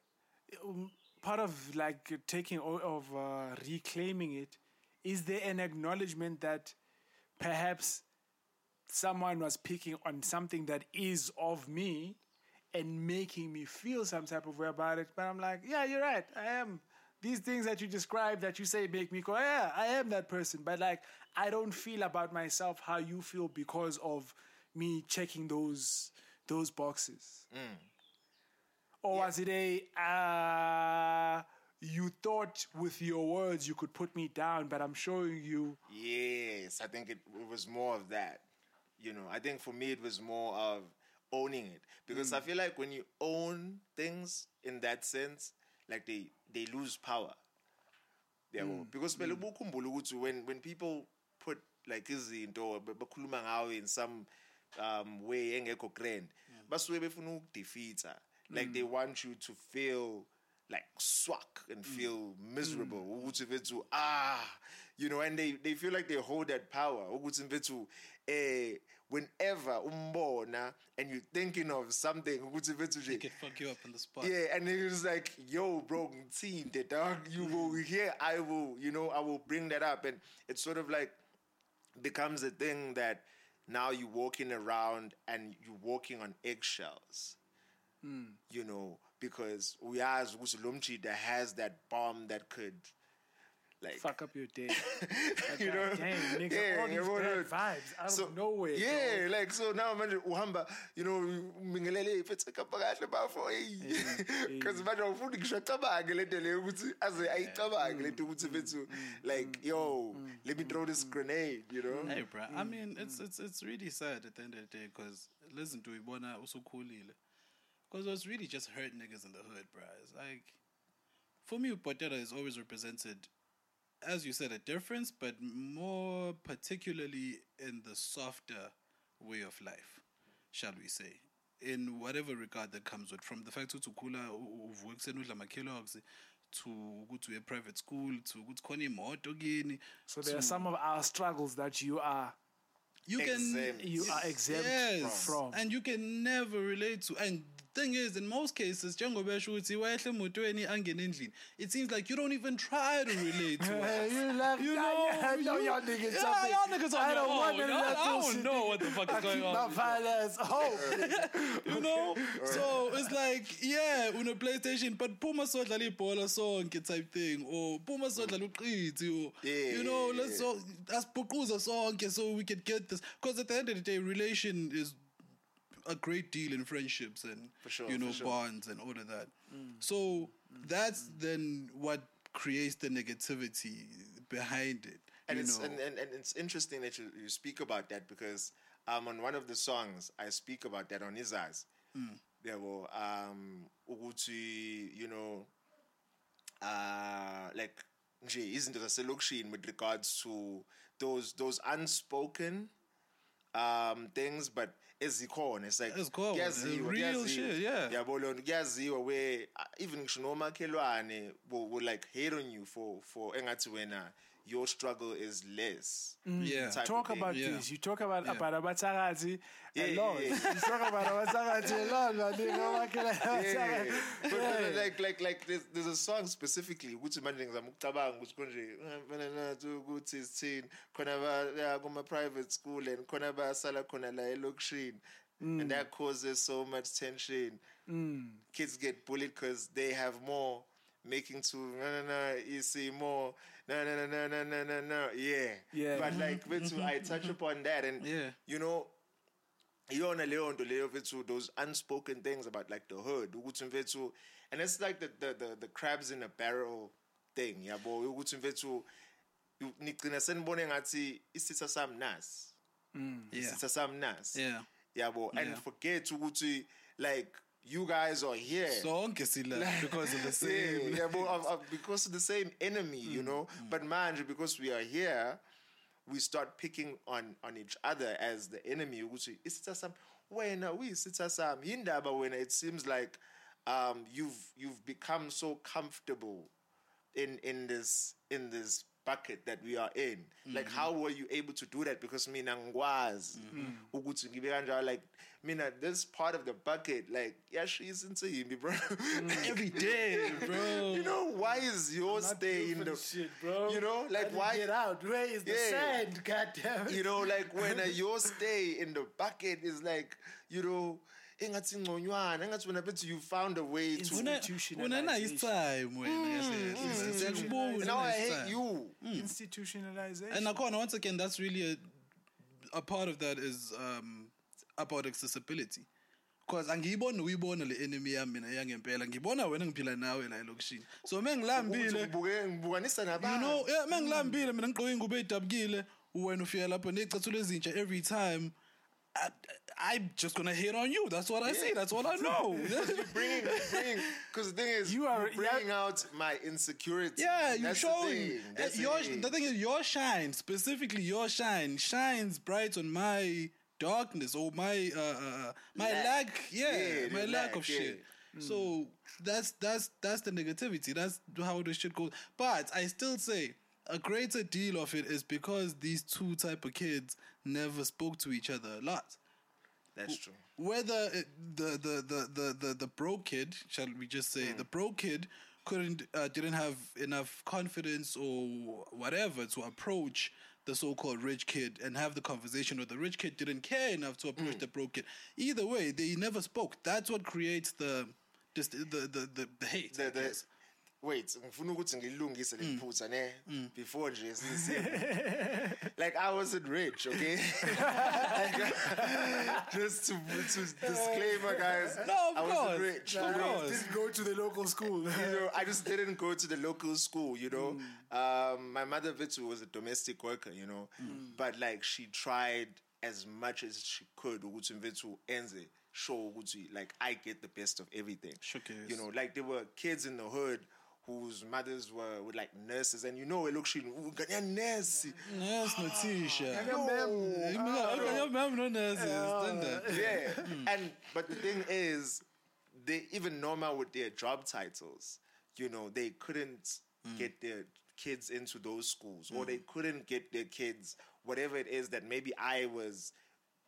um, part of like taking of uh, reclaiming it is there an acknowledgement that perhaps someone was picking on something that is of me and making me feel some type of way about it? But I'm like yeah you're right I am these things that you describe that you say make me go yeah I am that person. But like I don't feel about myself how you feel because of me checking those those boxes. Or was it a uh, you thought with your words you could put me down, but I'm showing you Yes, I think it, it was more of that. You know, I think for me it was more of owning it. Because I feel like when you own things in that sense, like they they lose power. yabo because phela ukuthi when when people put like izinto ba- bakhuluma ngawe in some um way engekho grand basuke befuna ukudefeata. Like they want you to feel like swag and feel miserable. Ukuthi mfethu ah you know and they they feel like they hold that power. Ukuthi mfethu eh whenever umbona and you're thinking of something ukuthi nje can fuck you up on the spot. yeah, and he was like, "Yo, bro, team, the dog, you will hear I will, you know, I will bring that up." And it sort of like becomes a thing that now you're walking around and you're walking on eggshells. Hmm. You know, because we as Lomchi that has that bomb that could, like, fuck up your day. Like, you know, damn, nigga, yeah, all these you know, bad like, vibes out so, of nowhere. Yeah, like so now manje uhamba, you know, mingelele ifethe kapha kahle bafo hey. Cuz manje ufuna ngisho cabange lento le ukuthi aze ayicabange lento ukuthi fethu like mm, yo, mm, mm, let me throw this grenade, you know. Hey, bro. I mean, it's it's it's really sad at the end of the day because listen to Ibona usukhulile. Because it was really just hurt niggas in the hood, bro. It's like, for me, Potera is always represented, as you said, a difference, but more particularly in the softer way of life, shall we say. In whatever regard that comes with, from the fact to kula uvuka ekuseni udla ama-kellogs to ukuthi uye private school to ukuthi khona imoto kini So there are some of our struggles that you are you can Exempt. you are exempt yes, from. and you can never relate to and thing is in most cases njengoba esho ukuthi wehle emotweni angene endlini it seems like you don't even try to relate to us. you like, You know, I know you- y'all niggas yeah, something. y'all niggas on I your don't oh, want own. I- I don't know what the fuck is going on. My finance home. you know so it's like yeah une playstation but phuma sodlala ibhola sonke type thing or phuma sodlala uqithi or you know let's so asibhuquza sonke so we can get this because at the end of the day relation is a great deal in friendships and For sure, you know sure. bonds and all of that. So that's then what creates the negativity behind it and it's and, and, and it's interesting that you, you speak about that because um on one of the songs I speak about that on his eyes. There were um ukuthi you know uh like nje izinto zaselokishini with regards to those those unspoken um things but ezikhona it's like Ezikhona, kuyaziwa, real kuyaziwa. shit, yeah. yabo lona kuyaziwa where uh, even ngisho nomakhelwane will, will like hate on you for for engathi wena your struggle is less mm. yeah type Talk about Yeah. this. You talk about Yeah. about abatsakati Yeah, a yeah, lot. yeah. You talk about abatsakati a lot, my nigga. Why can't I- yeah, but, but Yeah. like like like there's, there's a song specifically ukuthi manje ngizama ukucabanga ukuthi konje "Ah, mfana nathi ukuthi sithini khona ba kuma private school and khona bayasala khona la elokishini and mm. that causes so much tension mm. kids get bullied because they have more making to no no no you see more no no no no no no no yeah. Yeah. But like bethu I touch upon that and yeah. you know on the nto leyo to those unspoken things about like the hood and it's like the the the, the crabs in a barrel thing yabo? Ukuthi mfethu it's senibone ngathi isitha it's a mm, isitha sami yeah. Yabo? And forget to like you guys are here Sonke sila because of the same. yeah, yeah, but of, of, because of the same enemy, you know. Mm, mm. But man, because we are here, we start picking on on each other as the enemy. ukuthi isitha sami um, wena uyisitha sami um, yindaba wena it seems like um you've you've become so comfortable in in this in this bucket that we are in like mm-hmm. how were you able to do that because mina ngikwazi mm-hmm. ukuthi ngibe kanjalo like mina this part of the bucket like yashisa insimbi bro Every day, bro. you know why is your stay in the shit, bro. you know like why Get out. Where is the Yeah. sand? God damn it. you know like when uh, your stay in the bucket is like you know engathi ngconywana engathi wena bethu you found a way to Una una nice time wena kahle. Siyakubona. now I hate you Institutionalization. And nakhona once again that's really a a part of that is um about accessibility. Because angiyiboni uyibona le enemy yami mina yangempela ngibona wena ngiphila nawe la elokishini so mengilambile ngibukanisa you know yeah mengilambile mina ngigqoke ingubo eyidabukile wena ufika lapho necathulo ezintsha every time I, I'm just gonna hit on you. That's what I see. That's all I know. you bringing, bringing because the thing is You are- bringing out my insecurity Yeah, you That's the showing thing. That's your the thing is your shine specifically your shine shines bright on my darkness or my uh, uh my Lack. lack, yeah, Yeah, my lack lack, of yeah. shit. So that's that's that's the negativity. That's how the shit goes. But I still say a greater deal of it is because these two type of kids never spoke to each other a lot that's true whether it, the, the the the the the broke kid, shall we just say, the broke kid couldn't uh, didn't have enough confidence or whatever to approach the so-called rich kid and have the conversation, or the rich kid didn't care enough to approach mm. the broke kid. Either way, they never spoke. That's what creates the just the the the, the hate. the, the. Wait ngifuna ukuthi ngilungise lephutha mm. ne mm. before nje sisi like I wasn't rich okay just to, to disclaimer guys No, of I course. wasn't rich Of you know? course. Didn't go to the local school. you know, I just didn't go to the local school, you know. Mm. Um, my mother Vitu was a domestic worker, you know, but like she tried as much as she could ukuthi Vitu enze show ukuthi like I get the best of everything. Showcase. You know, like there were kids in the hood whose mothers were, were like nurses and you know look she uganya nurse. Yes, Natisha. No. Ah, no, ah, no, nurses. Standard. yeah. and but the thing is, they even normal with their job titles, you know, they couldn't get their kids into those schools, or they couldn't get their kids whatever it is that maybe I was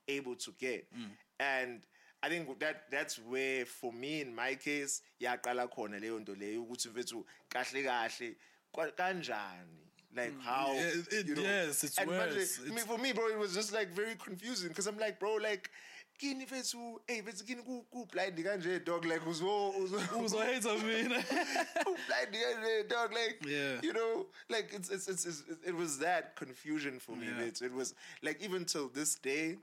able to get, and. I think that that's where, for me, in my case, yaqala khona leyo nto leyo ukuthi mfethu kahle kahle kanjani like mm, how it- it- you know, yes, it's and worse. me- It's- for me, bro, it was just like very confusing because I'm like, bro, like, kini fethu, hey, fethu kini ku blind kanje dog like uzo uzo Uzohate mina. ku blind kanje dog like Yeah. you know like it's it's, it's it's it was that confusion for me. Yeah. It, it was like even till this day,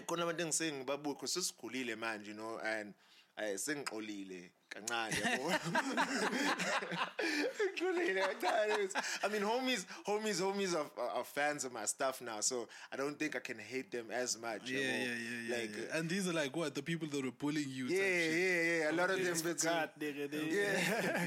khona abantu engisengi babukho sesikhulile manje, you know, and eh sengixolile kancane yabo. I mean, homies, homies, homies are, are, are fans of my stuff now, so I don't think I can hate them as much. Yeah, yeah, yeah, yeah, Like, yeah. Uh, and these are like what the people that were bullying you. type yeah, yeah, yeah. A lot of them, but uh, God, nigga. They, yeah,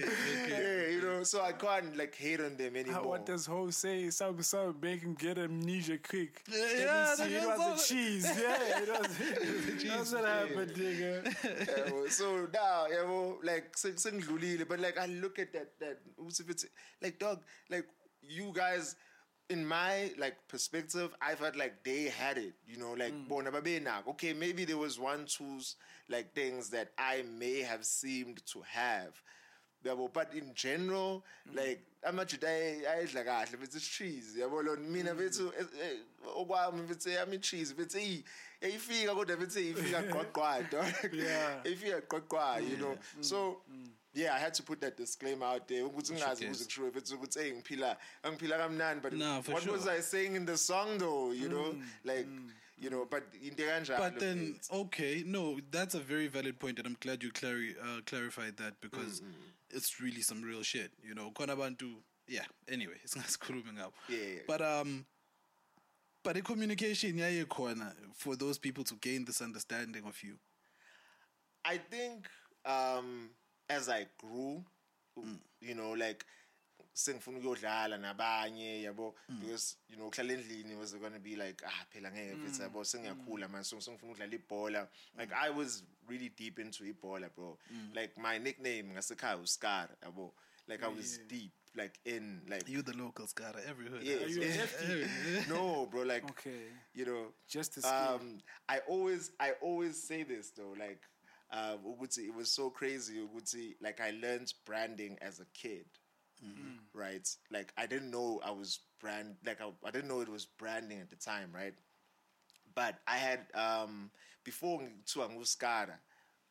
yeah, you know. So I can't like hate on them anymore. What does Ho say? Some some make him get amnesia quick. Yeah, Let yeah, see, that it was was all- cheese. Yeah, it was. That's what happened, nigga. Yabo. so now, like sing sengidlulile, but like I look at that that who's if it's like dog, like you guys. In my like perspective, I felt like they had it, you know, like mm. bona babenako. Okay, maybe there was one, two like things that I may have seemed to have, yabo but in general like amajuda ayedla kahle bethi cheese yabo lo mina mm. bethu eh, eh, okwami bethi yami eh, cheese bethi "Eyi, yayifika kodwa bethi ifika gqwaqwado Yeah. ifika gqwaqwa you know. So mm. yeah i had to put that disclaimer out there ukuthi ngingazi case. ukuze kushiwo bethi ukuthi hey ngiphila angiphila kamnandi but for what sure. was i saying in the song though you know? Mm, like you know but into kanjalo But then, okay, no, that's a very valid point, and I'm glad you clari- uh, clarified that because it's really some real shit. You know, khona abantu, yeah. Anyway, it's not screwing up. Yeah, yeah. But um, but the communication, yeah, corner for those people to gain this understanding of you. I think um, as I grew, you know, like sengifuna ukuyodlala nabanye yabo? Because you know ukuhlala endlini was going to be like ah phela ngeke mfethu yabo? Sengiyakhula manje so sengifuna ukudlala ibhola. Like I was really deep into ibhola bro. Like my nickname ngasekhaya uScar yabo? Like I was deep like in like You, the locals, got every hood. you no bro like Okay. you know Just um i always i always say this though like um it was so crazy like i learned branding as a kid right? Like i didn't know i was brand like I, I didn't know it was branding at the time right? But i had um before ngithiwa nguskara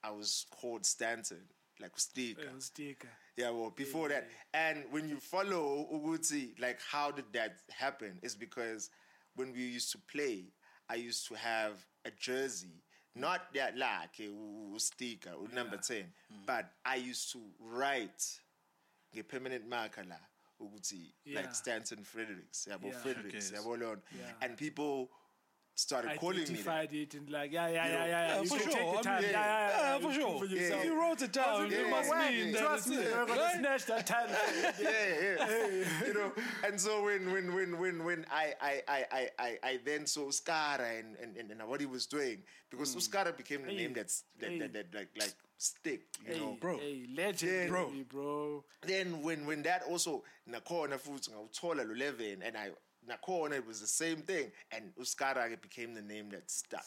i was called stanton like stick Yeah, sticker. yeah, well, before that, and when you follow Uguti, like how did that happen? Is because when we used to play, I used to have a jersey, not that like a sticker or number ten, but I used to write a permanent marker la Uguti, Yeah. like Stanton Fredericks, yeah, well, Yeah. Fredericks, Okay. yeah, well, and people started calling me. that. Identified it and like, yeah, yeah, You yeah, know, yeah, yeah. Yeah, You for can sure. take the I time. mean, yeah, yeah, yeah, yeah, You for sure. for yourself. If you wrote it down, Yeah, you must yeah, mean yeah. that Trust me, it, you're gonna snatch that time. yeah, yeah. you know, and so when when when when when I I I I I, I then saw Skara and, and and and what he was doing because mm. Skara became the Hey. name that's that, Hey. that, that like like stick, you Hey, know. bro. Hey, legend, Bro. bro. Then when when that also nakhona futhi ngawuthola lo 11 and I nakhona it was the same thing and Uskara became the name that stuck.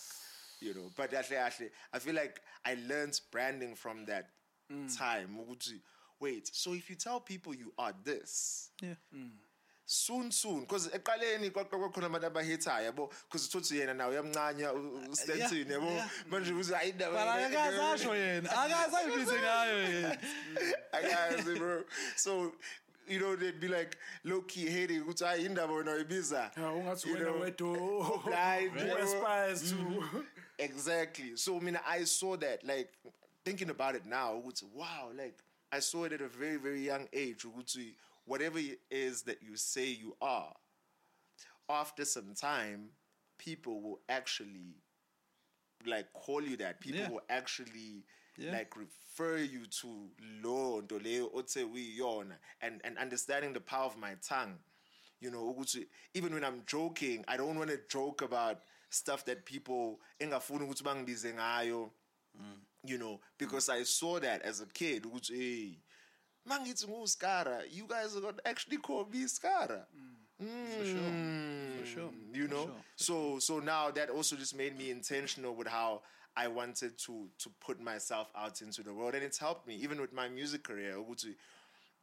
You know, but actually, actually, I feel like I learned branding from that mm. time. Wait, so if you tell people you are this, Yeah. Mm. soon soon because eqaleni kwakhona abantu abahithayo yabo because uthothi yena nawe uyamncanya ustentin yabo yeah. manje uze hayi indaba But akazasho yena, akazayibise ngayo yena. akazi bro so you know they'd be like low key hating hayi indaba wena uyibiza Yeah, ungathi You know, wedwa blind, who yabo. aspires to mm-hmm. Exactly. So I mean, I saw that like thinking about it now. ukuthi, Wow, like I saw it at a very very young age. Whatever it is that you say you are, after some time, people will actually like call you that. People Yeah. will actually Yeah. like refer you to lo nto leyo othe uyiyona and and understanding the power of my tongue. You know, even when I'm joking, I don't want to joke about stuff that people engafuni ukuthi bangibize ngayo. Mm. You know, because I saw that as a kid. ukuthi, Hey, mangithi nguskara, you guys are gonna actually call me skara. Mm. For sure. For sure. Mm. You For know? sure. So so now that also just made me intentional with how I wanted to to put myself out into the world. And it's helped me, even with my music career.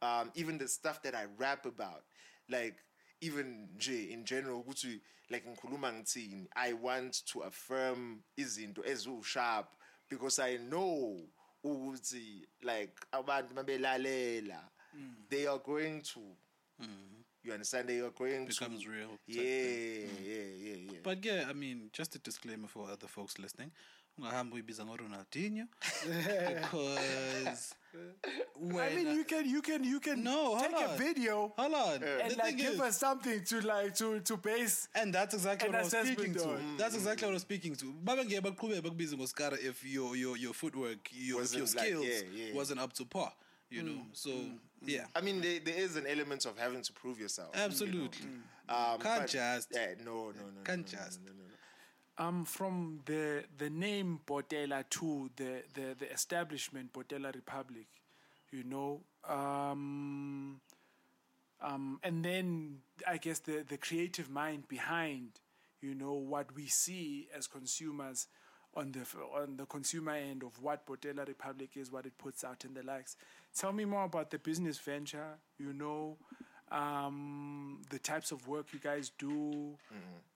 Um, even the stuff that I rap about. Like even nje in general ukuthi like ngikhuluma ngithini I want to affirm izinto eziwusharp because I know ukuthi like abantu mabelalela they are going to you understand they are going Becomes to real type yeah yeah yeah yeah But yeah, I mean, just a disclaimer for other folks listening. Ungahambi uyibiza ngo-Ronaldinho because I mean, you can, you can, you can No, hold take a video hold on. and the like give is, us something to like to to base. and that's exactly an what I was speaking assessment to. on. That's exactly what I was speaking to. Babangeke baqhubeke bakubize ngoskara if your your your footwork, your if your Wasn't like- skills yeah, yeah. wasn't up to par. You know, mm, so mm, mm. yeah, I mean there, there is an element of having to prove yourself absolutely. um, Can't but- just. yeah, no no no no, Can't no, no, just. no, no, no. Um, from the the name Botella to the the the establishment Botella Republic, you know. Um, um, and then I guess the the creative mind behind, you know, what we see as consumers on the on the consumer end of what Botella Republic is, what it puts out, and the likes. Tell me more about the business venture. You know, um, the types of work you guys do.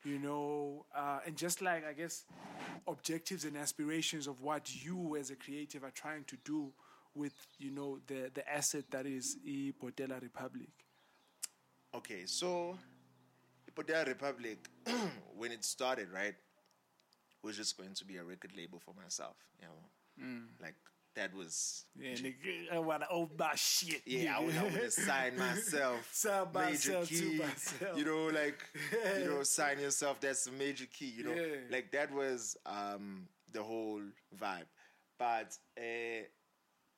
You know, uh, and just like I guess objectives and aspirations of what you as a creative are trying to do with you know the the asset that is e Botella Republic. Okay, so Ipodea Republic, when it started, right, was just going to be a record label for myself. You know, like that was. Yeah, nigga, I wanna own my shit. Yeah, I would, I would have signed myself. Sign major myself to key. myself. You know, like you know, sign yourself. That's a major key. You know, Yeah. like that was um, the whole vibe. But uh,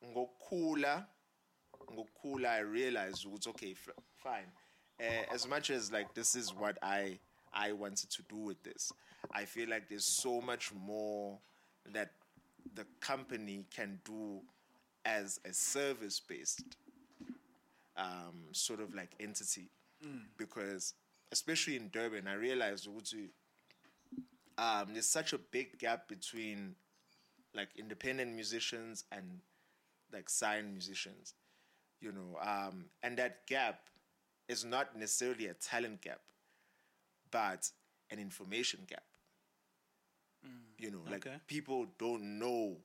ngokukhula, ngokukhula, I realized it's okay, fine. Uh, as much as like this is what I I wanted to do with this, I feel like there's so much more that the company can do as a service based um, sort of like entity because especially in Durban, I realized um, there's such a big gap between like independent musicians and like signed musicians, you know, um, and that gap is not necessarily a talent gap, but an information gap. You know, like Okay. people don't know,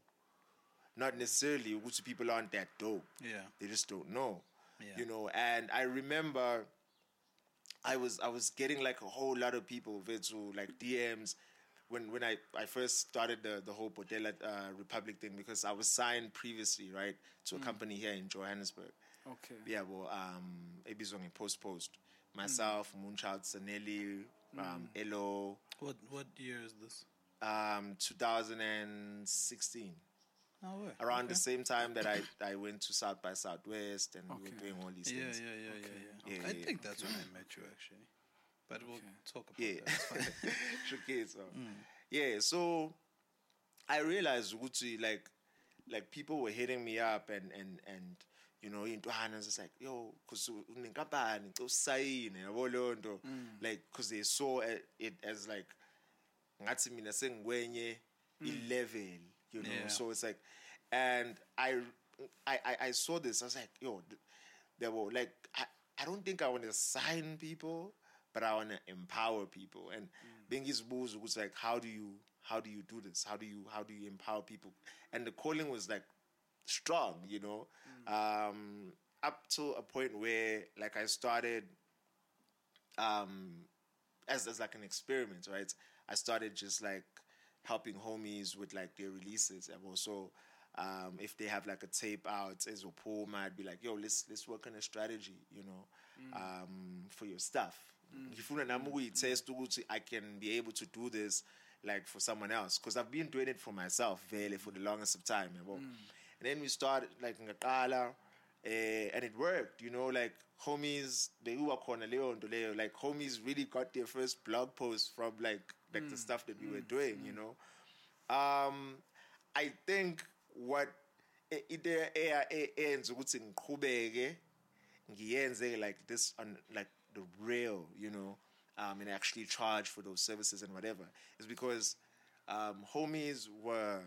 not necessarily which people aren't that dope. Yeah. They just don't know. Yeah. You know, and I remember I was I was getting like a whole lot of people to like DMs when when I, I first started the the whole Botella uh, Republic thing because I was signed previously right to a company here in Johannesburg. Okay. Yeah, well, um, ebizwa nge-Post Post. Myself, Moonchild Sanelly, um, Elo, What what year is this? Um, 2016. Oh, where? Around okay. the same time that I, I went to South by Southwest and we were doing all these Yeah, yeah, things. yeah, yeah, yeah. Okay. I think that's when I met you actually, but we'll talk about Yeah. that. It's. Okay, so yeah, so I realized ukuthi like like people were hitting me up and and and you know into intwana just like yo cuz unenkampani usayine yabo leyo nto like cuz they saw it, it as like ngathi mina sengikwenye i-level you know Yeah. so it's like and I, I i saw this i was like yo there were like i, I don't think i want to sign people but i want to empower people. And bengizibuza was like how do you how do you do this? How do you how do you empower people? And the calling was like strong you know? Um up to a point where like i started um as as like an experiment, right? I started just like helping homies with like their releases and also um, if they have like a tape out as a poem, I'd be like, yo, let's let's work on a strategy, you know, um, for your stuff. Ngifuna nami ukuyitest ukuthi I can be able to do this like for someone else because I've been doing it for myself really for the longest of time. yabo. And then we started like ngaqala uh, and it worked, you know, like homies, they were khona leyo nto leyo, like homies really got their first blog post from like like the stuff that we were doing, you know. Um, I think what i- into eyenza ukuthi ngiqhubeke ngiyenze like this on like the real, you know, um, and actually charge for those services and whatever, is because um, homies were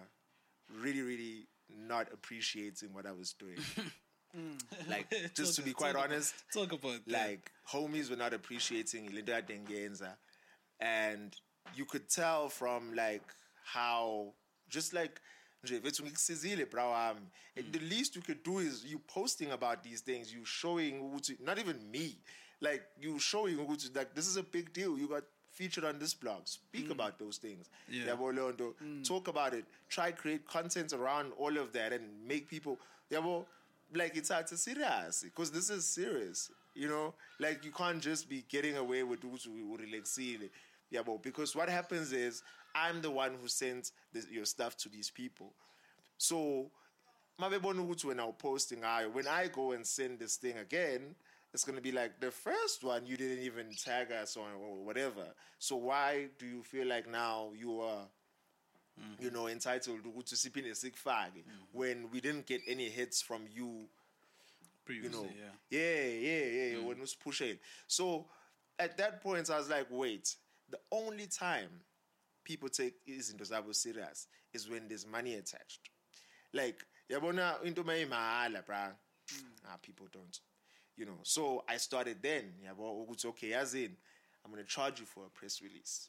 really, really not appreciating what I was doing. like, just to be quite talk about- honest, talk about that. like homies were not appreciating Linda Dengenza, and you could tell from like how just like nje vethu ngikusizile bro wami. And the mm. least you could do is you posting about these things you showing not even me like you showing like this is a big deal you got featured on this blog. Speak mm. about those things. Yeah. Nto. Mm. talk about it. Try create content around all of that and make people yabo like it's hard to serious because this is serious you know? Like you can't just be getting away with relaxile yeah but because what happens is i'm the one who sends this, your stuff to these people. So mabebona ukuthi when i'm posting ngayo when i go and send this thing again it's going to be like the first one you didn't even tag us on or whatever. So why do you feel like now you are mm. you know entitled ukuthi siphinde sikufake mm-hmm. when we didn't get any hits from you you know? yeah. yeah yeah yeah mm. when it was pushing. So at that point i was like wait the only time people take izinto zabo serious is when there's money attached. Like yabona into mayimahala bra ah people don't. You know so i started then yabo ukuthi okay yazini i'm going to charge you for a press release.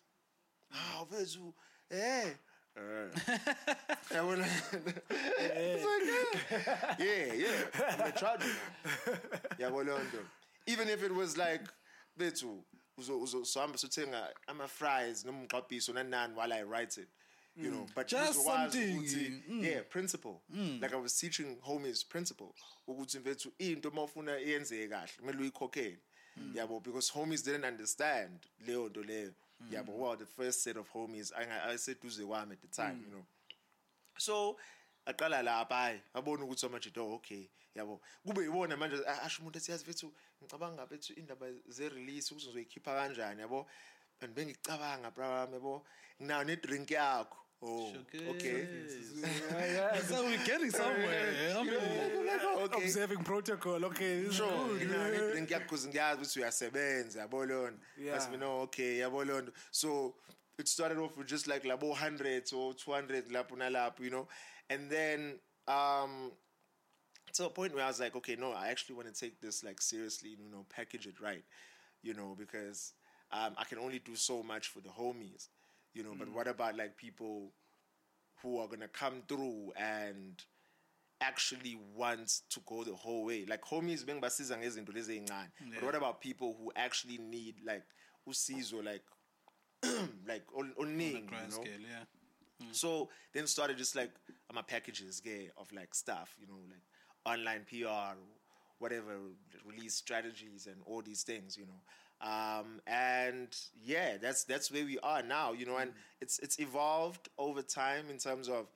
Ah vethu eh. Uh, It's like, eh, yeah yeah i'm to charge you leyo nto. Even if it was like bethu uzo uzo sohamba sothenga uh, ama fries noma umgqabhiso nanani while i write it you know. Mm. But Just something, ukuthi, mm. yeah principle. Mm. Like i was teaching homies principle ukuthi mfethu into mawufuna iyenzeke kahle kumele uyikhokhele. Yabo because homies didn't understand leyo nto leyo. Yabo well the first set of homies anga- aseduze kwami at the time you know. So aqala lapha hayi abona ukuthi amanje oh okay yabo. Kube yibona manje asho umuntu ethi yazi bethu ngicabanga bethu indaba ze-release ukuthi ngizoyikhipha kanjani yabo? And bengicabanga bra yabo nginayo ne-drink yakho. Oh okay. So we're getting somewhere. I mean, okay. Observing protocol. Okay, this is good. ne-drink yakho because ngiyazi ukuthi uyasebenza yabo leyo nto. Yeah. Bese mina okay yabo leyo nto. So it started off with just like labo 100 or 200 lapho nalapho you know and then um to a point where I was like, okay, no, I actually want to take this like seriously, you know, package it right, you know, because um, I can only do so much for the homies, you know. But what about like people who are gonna come through and actually want to go the whole way? Like homies being basiza ngezinto lezi ey'ncane. But what about people who actually need like who usizo like like on, on a you grand know? scale, yeah. So then started just like my packages yeah, of like stuff, you know, like online PR, whatever, release strategies and all these things, you know. Um, and yeah, that's that's where we are now, you know, and it's it's evolved over time in terms of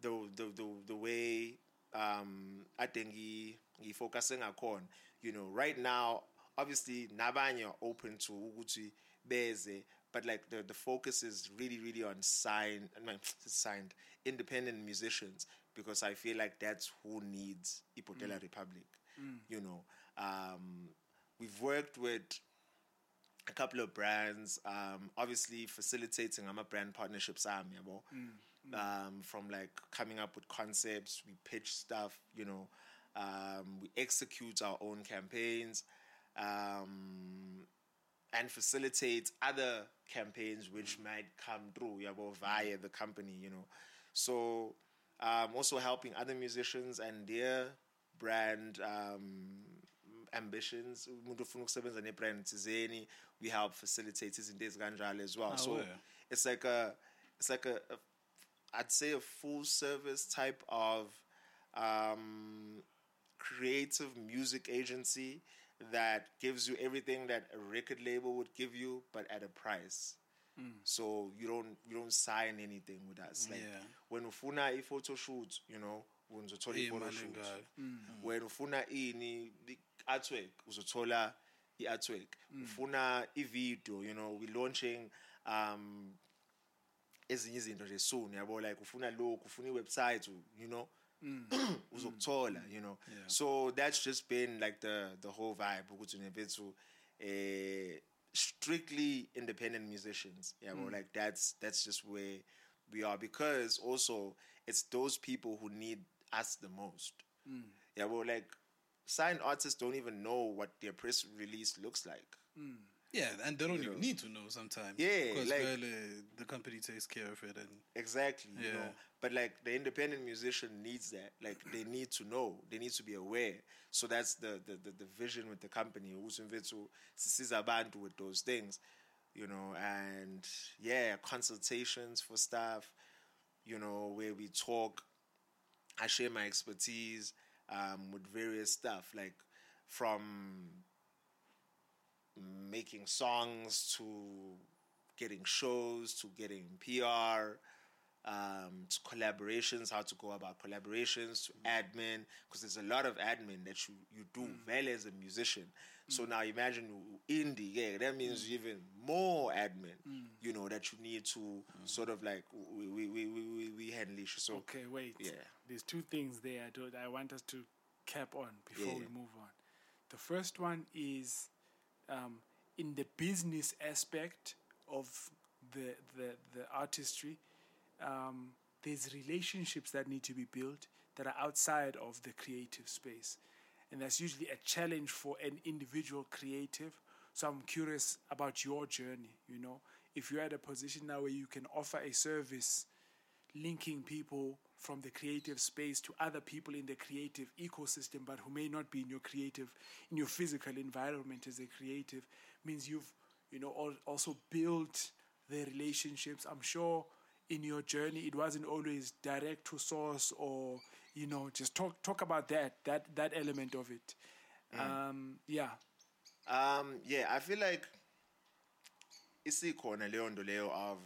the the the, the way um I think he he focusing on, you know, right now, obviously nabanye open to ukuthi beze but like the, the focus is really really on signed signed independent musicians because I feel like that's who needs Ipotela Republic. You know, um, we've worked with a couple of brands, um, obviously facilitating our brand partnerships. Um, yabo. um, from like coming up with concepts, we pitch stuff, you know, um, we execute our own campaigns. Um, and facilitate other campaigns which might come through yabo, via the company, you know. So um, also helping other musicians and their brand um, ambitions. Umuntu ufuna ukusebenza nebrand thizeni, we help facilitate izinto ezikanjalo as well. Ah, so where? it's like a it's like a, a I'd say a full service type of um, creative music agency that gives you everything that a record label would give you, but at a price. Hmm. So you don't you don't sign anything with us. Like Yeah. when ufuna i photo shoot, you know, uzothola i photo shoot. ngayo. Hmm. Hmm. When ufuna ini the artwork, uzothola i artwork. Ufuna i video, you know, we launching um ezinye izinto nje soon yabo like ufuna lokhu ufuna iwebsite you know Mm. uzokuthola you know. Yeah. so that's just been like the the whole vibe ukuthi unebethu eh strictly independent musicians yabo mm. like that's that's just where we are because also it's those people who need us the most. Mm. Yabo like signed artists don't even know what their press release looks like Yeah, and they don't even need to know sometimes. Yeah, because like- uh, the company takes care of it, and Exactly. You know, Yeah. but like the independent musician needs that. Like they need to know. They need to be aware. So that's the the, the, the vision with the company. Usimvetsu sisiza abantu with those things. You know, and yeah, consultations for staff. You know, where we talk. I share my expertise um, with various stuff, like from making songs to getting shows to getting PR um, to collaborations, how to go about collaborations to mm-hmm. admin, because there's a lot of admin that you, you do mm. well as a musician. So mm. now imagine indie, yeah, that means mm. even more admin, you know, that you need to mm-hmm. sort of like we we we we, we, we handle issues. So Okay, wait. Yeah. There's two things there I, do, I want us to cap on before Yeah. we move on. The first one is um, in the business aspect of the the the artistry. Um, there's relationships that need to be built that are outside of the creative space, and that's usually a challenge for an individual creative. So I'm curious about your journey. You know, if you're at a position now where you can offer a service linking people from the creative space to other people in the creative ecosystem but who may not be in your creative in your physical environment as a creative means you've you know also built the relationships. I'm sure in your journey it wasn't always direct to source or you know just talk talk about that that that element of it. Um yeah. Um, yeah, I feel like isikhona leyo nto leyo of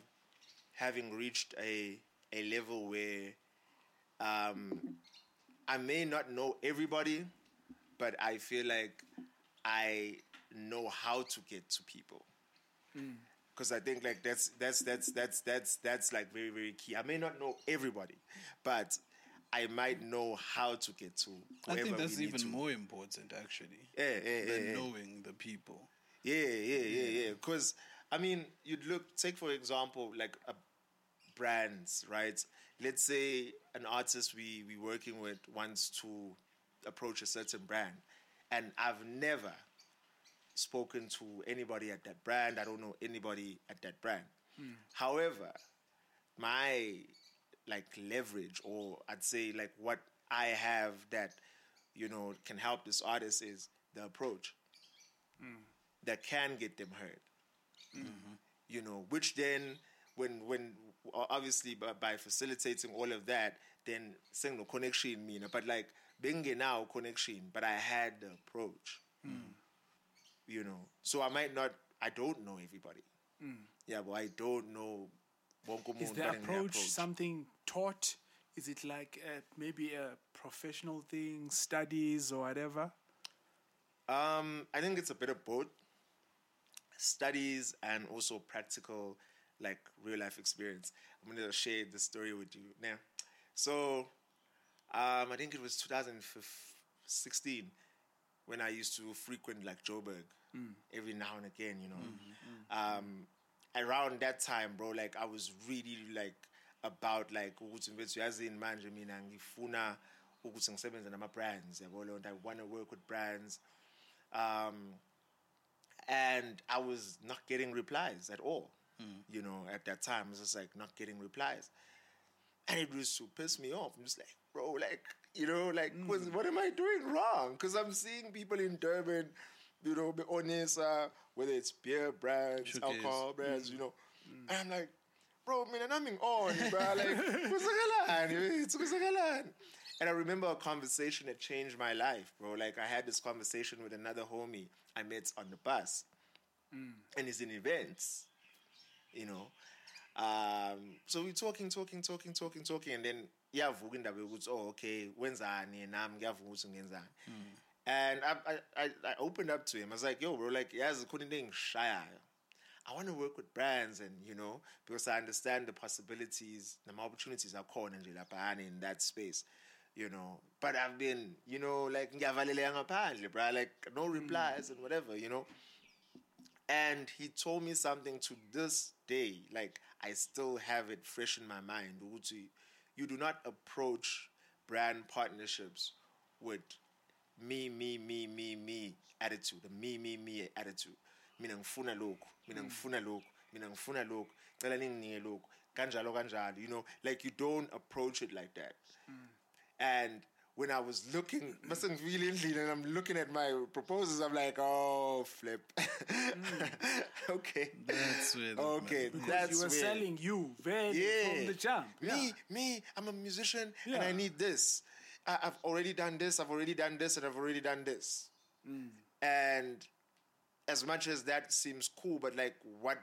having reached a a level where um I may not know everybody, but I feel like I know how to get to people. Because I think like that's that's that's that's that's that's like very very key. I may not know everybody, but I might know how to get to. I think that's even to. more important, actually, Yeah, yeah, than yeah, yeah. knowing the people. Yeah, yeah, yeah, yeah. Because I mean, you'd look. Take for example, like a brands, right? Let's say an artist we we working with wants to approach a certain brand, and I've never spoken to anybody at that brand. I don't know anybody at that brand. Hmm. However, my like leverage, or I'd say like what I have that you know can help this artist is the approach hmm. that can get them heard. Hmm. You know, which then when when obviously by, by facilitating all of that, then saying no connection mean, but like being now connection, but I had the approach. You know, so I might not, I don't know everybody. Yeah, but I don't know. is the banenge approach. something taught? Is it like uh maybe a professional thing studies or whatever? Um, I think it's a bit of both. Studies and also practical, like real life experience. I'm gonna share the story with you now. So, um, I think it was 2016 when I used to frequent like Joburg every now and again, you know. Um, around that time, bro, like I was really like about like ukuthi mfethu yazini manje mina ngifuna ukuthi ngisebenze nama brands yabo leyo nto. I want to work with brands um, and I was not getting replies at all. Hmm. You know, at that time, I was just like not getting replies, and it was to piss me off. I'm just like, bro, like you know, like hmm. what's- what am I doing wrong? Because I'm seeing people in Durban, you know, be honest, uh, whether it's beer brands, alcohol brands, hmm. you know, and I'm like, bro, man, I'm on, bro, like, it's. And I remember a conversation that changed my life, bro. Like I had this conversation with another homie I met on the bus, and he's in events, you know. Um, so we're talking, talking, talking, talking, talking, and then iyavuka indaba yokuthi oh okay wenzani nami ngiyavuka ukuthi ngenzani. And I, I, I, opened up to him. I was like yo bro like into engishayayo I want to work with brands and you know because I understand the possibilities the opportunities are nje laphayana in that space you know. But I've been you know like bro like no replies and whatever you know and he told me something to this day like I still have it fresh in my mind you do not approach brand partnerships with me me me me me attitude the me me me attitude. Mina ngifuna lokhu mina hmm. ngifuna lokhu mina ngifuna lokhu cela ninginike lokhu kanjalo kanjalo you know? Like you don't approach it like that. Hmm. And when I was looking, mm. must really and I'm looking at my proposals, I'm like, oh, flip. Mm. okay. That's where the- Okay, because that's you were where- selling you very yeah. from the jump Me, yeah. me, I'm a musician and I need this. I, I've already done this, I've already done this, and I've already done this. Mm. And as much as that seems cool, but like, what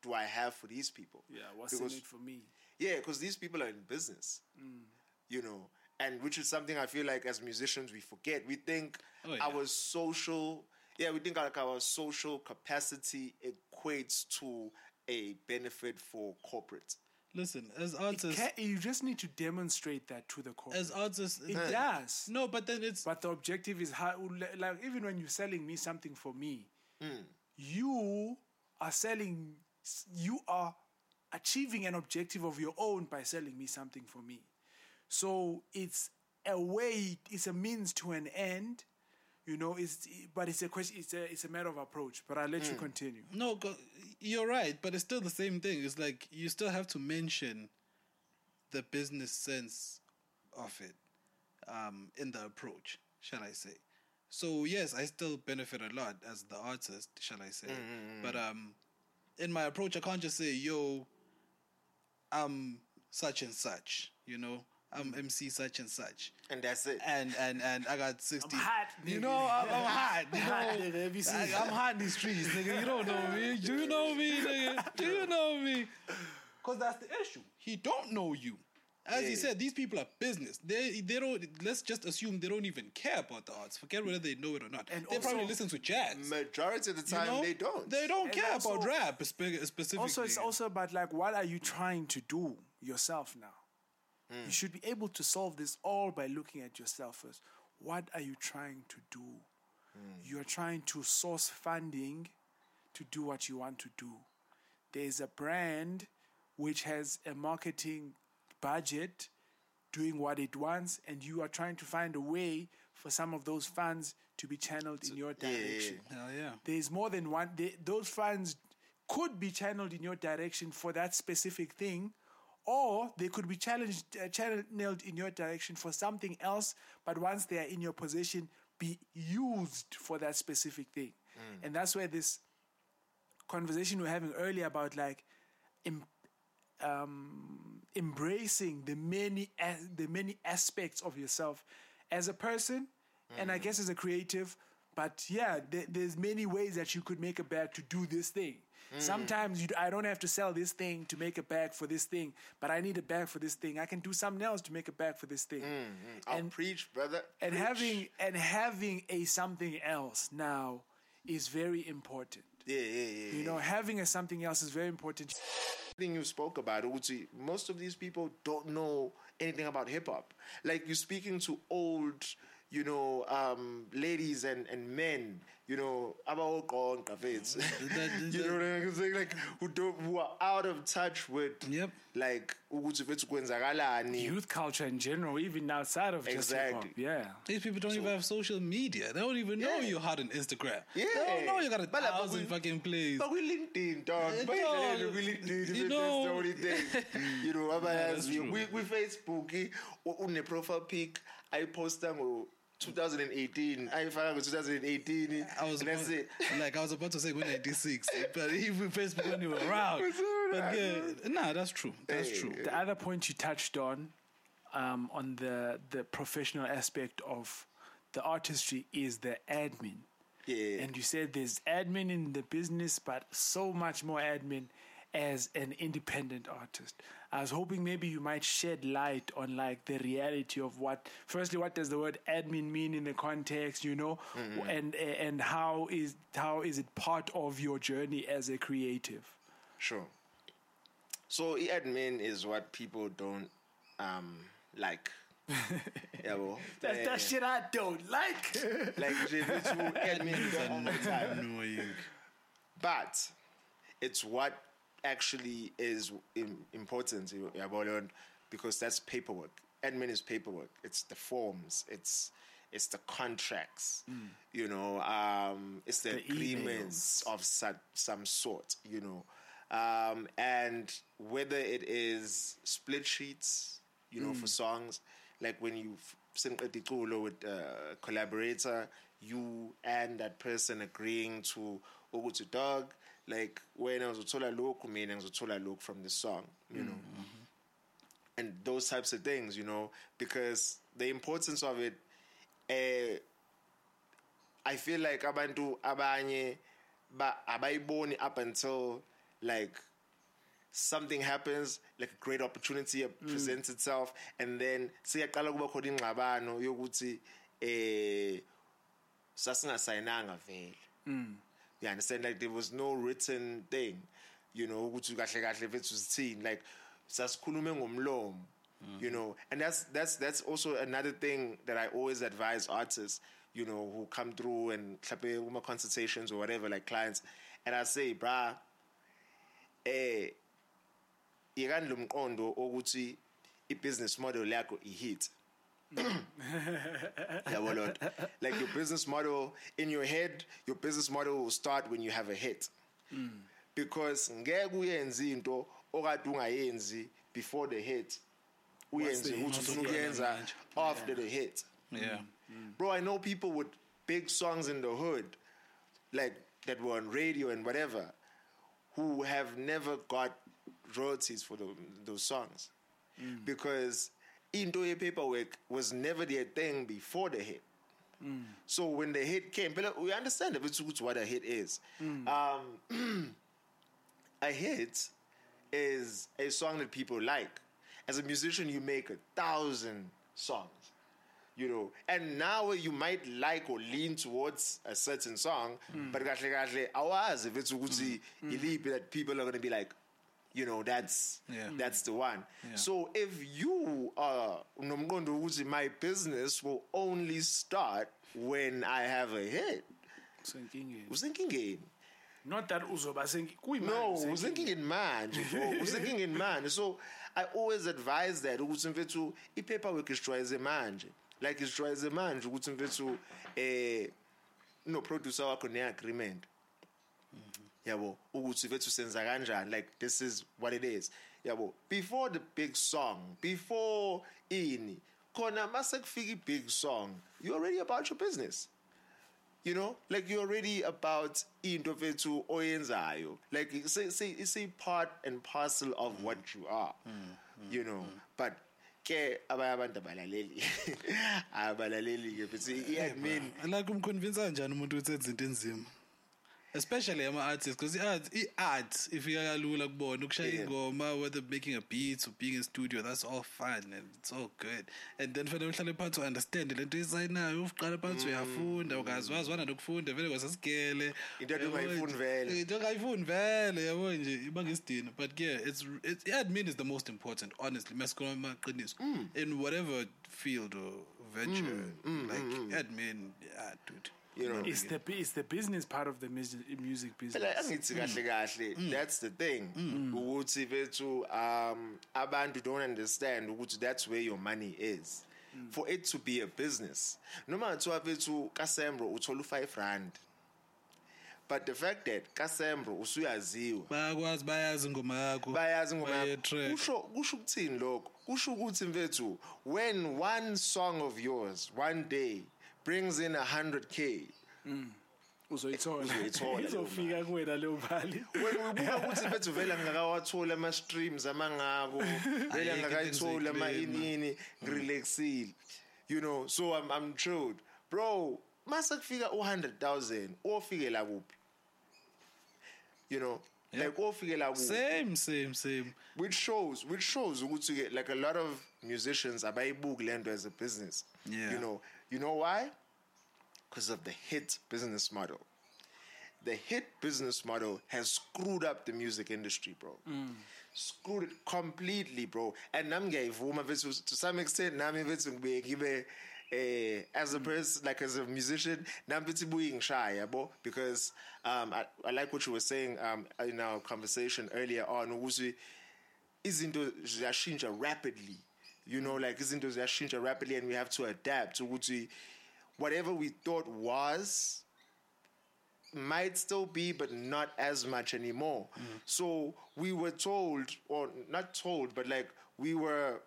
do I have for these people? yeah what's Because- in it for me Yeah, because these people are in business, mm. you know, and which is something I feel like as musicians we forget. We think Oh, yeah. our social, yeah, we think like our social capacity equates to a benefit for corporate. Listen, as artists, ca- you just need to demonstrate that to the corporate. as artists, it does no, but then it's But the objective is how, like, even when you're selling me something for me, Hmm. you are selling, you are achieving an objective of your own by selling me something for me. So it's a way, it's a means to an end, you know. It's but it's a question, it's a it's a matter of approach. But I'll let you continue. No, you're right, but it's still the same thing. It's like you still have to mention the business sense of it um, in the approach, shall I say. So yes, I still benefit a lot as the artist, shall I say. But um, in my approach, I can't just say, "Yo, I'm such and such," you know. I'm MC such and such, And that's it. and and and I got sixty. hot, you know, I'm, I'm hot. You know, nigga. Have you seen I, that? I'm hot in these streets, nigga. You don't know me. Do you know me, nigga? Do you know me? Cause that's the issue. He don't know you. As he said, these people are business. They they don't. Let's just assume they don't even care about the arts. Forget whether they know it or not. And they probably listen to jazz. Majority of the you time, know? they don't. They don't And care also- about rap specifically. Also, it's also about like what are you trying to do yourself now? Hmm. You should be able to solve this all by looking at yourself first. What are you trying to do? Hmm. You are trying to source funding to do what you want to do. There's a brand which has a marketing budget doing what it wants, and you are trying to find a way for some of those funds to be channeled in your yeah, yeah. direction Hell yeah. there's more than one they, those funds could be channeled in your direction for that specific thing or they could be challenged uh, channeled in your direction for something else but once they are in your possession be used for that specific thing and that's where this conversation we we're having earlier about like em- um, embracing the many as- the many aspects of yourself as a person and I guess as a creative. But yeah, there, there's many ways that you could make a bag to do this thing. Mm-hmm. Sometimes you, I don't have to sell this thing to make a bag for this thing, but I need a bag for this thing. I can do something else to make a bag for this thing. Mm-hmm. I'll And- preach, brother. And Preach. having and having a something else now is very important. Yeah, yeah, yeah. You know, having a something else is very important. thing you spoke about, Uzi, most of these people don't know anything about hip hop. Like you're speaking to old, you know, um, ladies and, and men, you know, about gone cafes. that- you know what I'm saying? Like who don't who are out of touch with Yep. like ukuthi fethu kwenzakalani. Youth culture in general, even outside of just hip hop. Exactly. Yeah. These people don't even have social media. They don't even know Yeah. you're hot on Instagram. Yeah. They don't know you got a But like, but thousand we- fucking plays. But we LinkedIn, dog. Uh, But dog, yeah, we LinkedIn. you that's know- the only thing. You know, that's abayazi. true. we we Facebook une profile pic ayiposta ngo 2018 I ayifaka ngo 2018 I was and that's about, it. like I was about to say when 96, but even Facebook when you were around. But yeah, nah, that's true. That's Hey, true. The other point you touched on, um, on the the professional aspect of the artistry is the admin. Yeah. And you said there's admin in the business, but so much more admin as an independent artist. I was hoping maybe you might shed light on like the reality of what firstly what does the word admin mean in the context, you know? And and how is how is it part of your journey as a creative? Sure. So admin is what people don't um like. Yabo. That's Eh, that shit I don't like. Like nje bethu admin all the time. Annoying. but it's what actually is important because that's paperwork. Admin is paperwork. It's the forms. It's it's the contracts. You know um it's the, The agreements of some, some sort you know. Um and whether it is split sheets you know for songs like when you sing a with a collaborator you and that person agreeing to ukuthi dog like when I wena uzothola lokhu mina ngizothola look from the song you know? And those types of things you know? Because the importance of it uh, I feel like abantu abanye ba abayiboni up until like something happens like a great opportunity presents itself and then siyaqala kuba khona ingxabano yokuthi eh sasingasayinanga vele you understand? Like there was no written thing you know ukuthi kahle kahle fethu sithini. Like sasikhulume ngomlomo you know. And that's that's that's also another thing that I always advise artists you know who come through and uma consultations or whatever like clients. And I say brah eh ikani lo mqondo ukuthi i-business model yakho i-hit yabo lord like your business model in your head your business model will start when you have a hit. Because ngeke uyenze into okade ungayenzi before the hit uyenze the ukuthi ufuna ukuyenza after the hit. Yeah. Mm. bro i know people with big songs in the hood like that were on radio and whatever who have never got royalties for the, those songs. Because into ye paperwork was never their thing before the hit. Hmm. So when the hit came we understand a bit what a hit is. Hmm. Um, a hit is a song that people like. As a musician you make a thousand songs you know. And now you might like or lean towards a certain song hmm. but kahle kahle awazi if it's ukuthi iliphi that people are going to be like you know that's Yeah. that's the one Yeah. so if you are nomqondo ukuthi my business will only start when i have a hit Usenkingeni. usenkingeni Not that uzoba senki. kuyimanje no usenkingeni. usenkingeni manje bro usenkingeni manje so i always advise that ukuthi mfethu i-paperwork isijwayeze manje like isijwayeze manje ukuthi mfethu eh no producer wakho ne-agreement yabo ukuthi mfethu senza kanjani? Like this is what it is. Yabo before the big song before ini khona mase kufika i-big song you're already about your business. You know like you're already about into fethu oyenzayo. Like say say it's a part and parcel of mm. what you are mm, mm, you know. but ke abanye abantu abalaleli. Abalaleli ke futhi i-admin eh, like umconvince kanjani umuntu ukuthi enze into enzima especially ama-artists because i-art i-art ifika kalula kubona ukushaya ingoma whether making a beat or being in studio that's all fun and it's all good. And then fanele uhlale phansi u-understand le nto isayinayo uqala phansi mm. uyafunda ukazi wazwana nokufunda vele kwasesigele Into ekade ungayifuni vele. into ongayifuni vele yabo nje ibanga isidina but yeah it's, it's i-admin is the most important honestly masikhuluma amaqiniso. Mm. In whatever field or venture mm, like admin yeah dude You know. It's the it's the business part of the music music business. phela angithi kahle mm. kahle mm. that's the thing. Mm. Ukuthi bethu um abantu don't understand ukuthi that's where your money is. For it to be a business noma ngathiwa bethu kasembro uthola u5 rand. But the fact that kasembro usuyaziwa. Bayakwazi bayazi ingoma yakho. Bayazi ngoma yakho. baye-track. kusho kusho ukuthini lokho? Kusho ukuthi mfethu when one song of yours one day brings in 100k mm. uzoyithola. Uzoyithola leyo izofika kuwena leyo mali. Wena ubuka ukuthi mfethu vele angakawatholi ama-streams amangako vele Ayikho angakayitholi into ama-inini mm. ngirelaxile. You know so I'm, I'm chilled bro mase kufika u-100 000 ofikela kuphi? You know like ofikela kuphi? Same same same. Which shows which shows ukuthi ke like a lot of musicians abayibuki lento as a business. Yeah. you know you know why? Because of the hit business model. The hit business model has screwed up the music industry bro. Screwed it completely bro. And mfethu to some extent nami ngibe eh as a person like as a musician nami mfethu ibuye ngishaya yabo because um I, I like what you were saying um in our conversation earlier on izinto ziyashintsha rapidly you know like izinto ziyashintsha rapidly and we have to adapt ukuthi whatever we thought was might still be, but not as much anymore. Mm-hmm. So we were told, or not told, but like we were,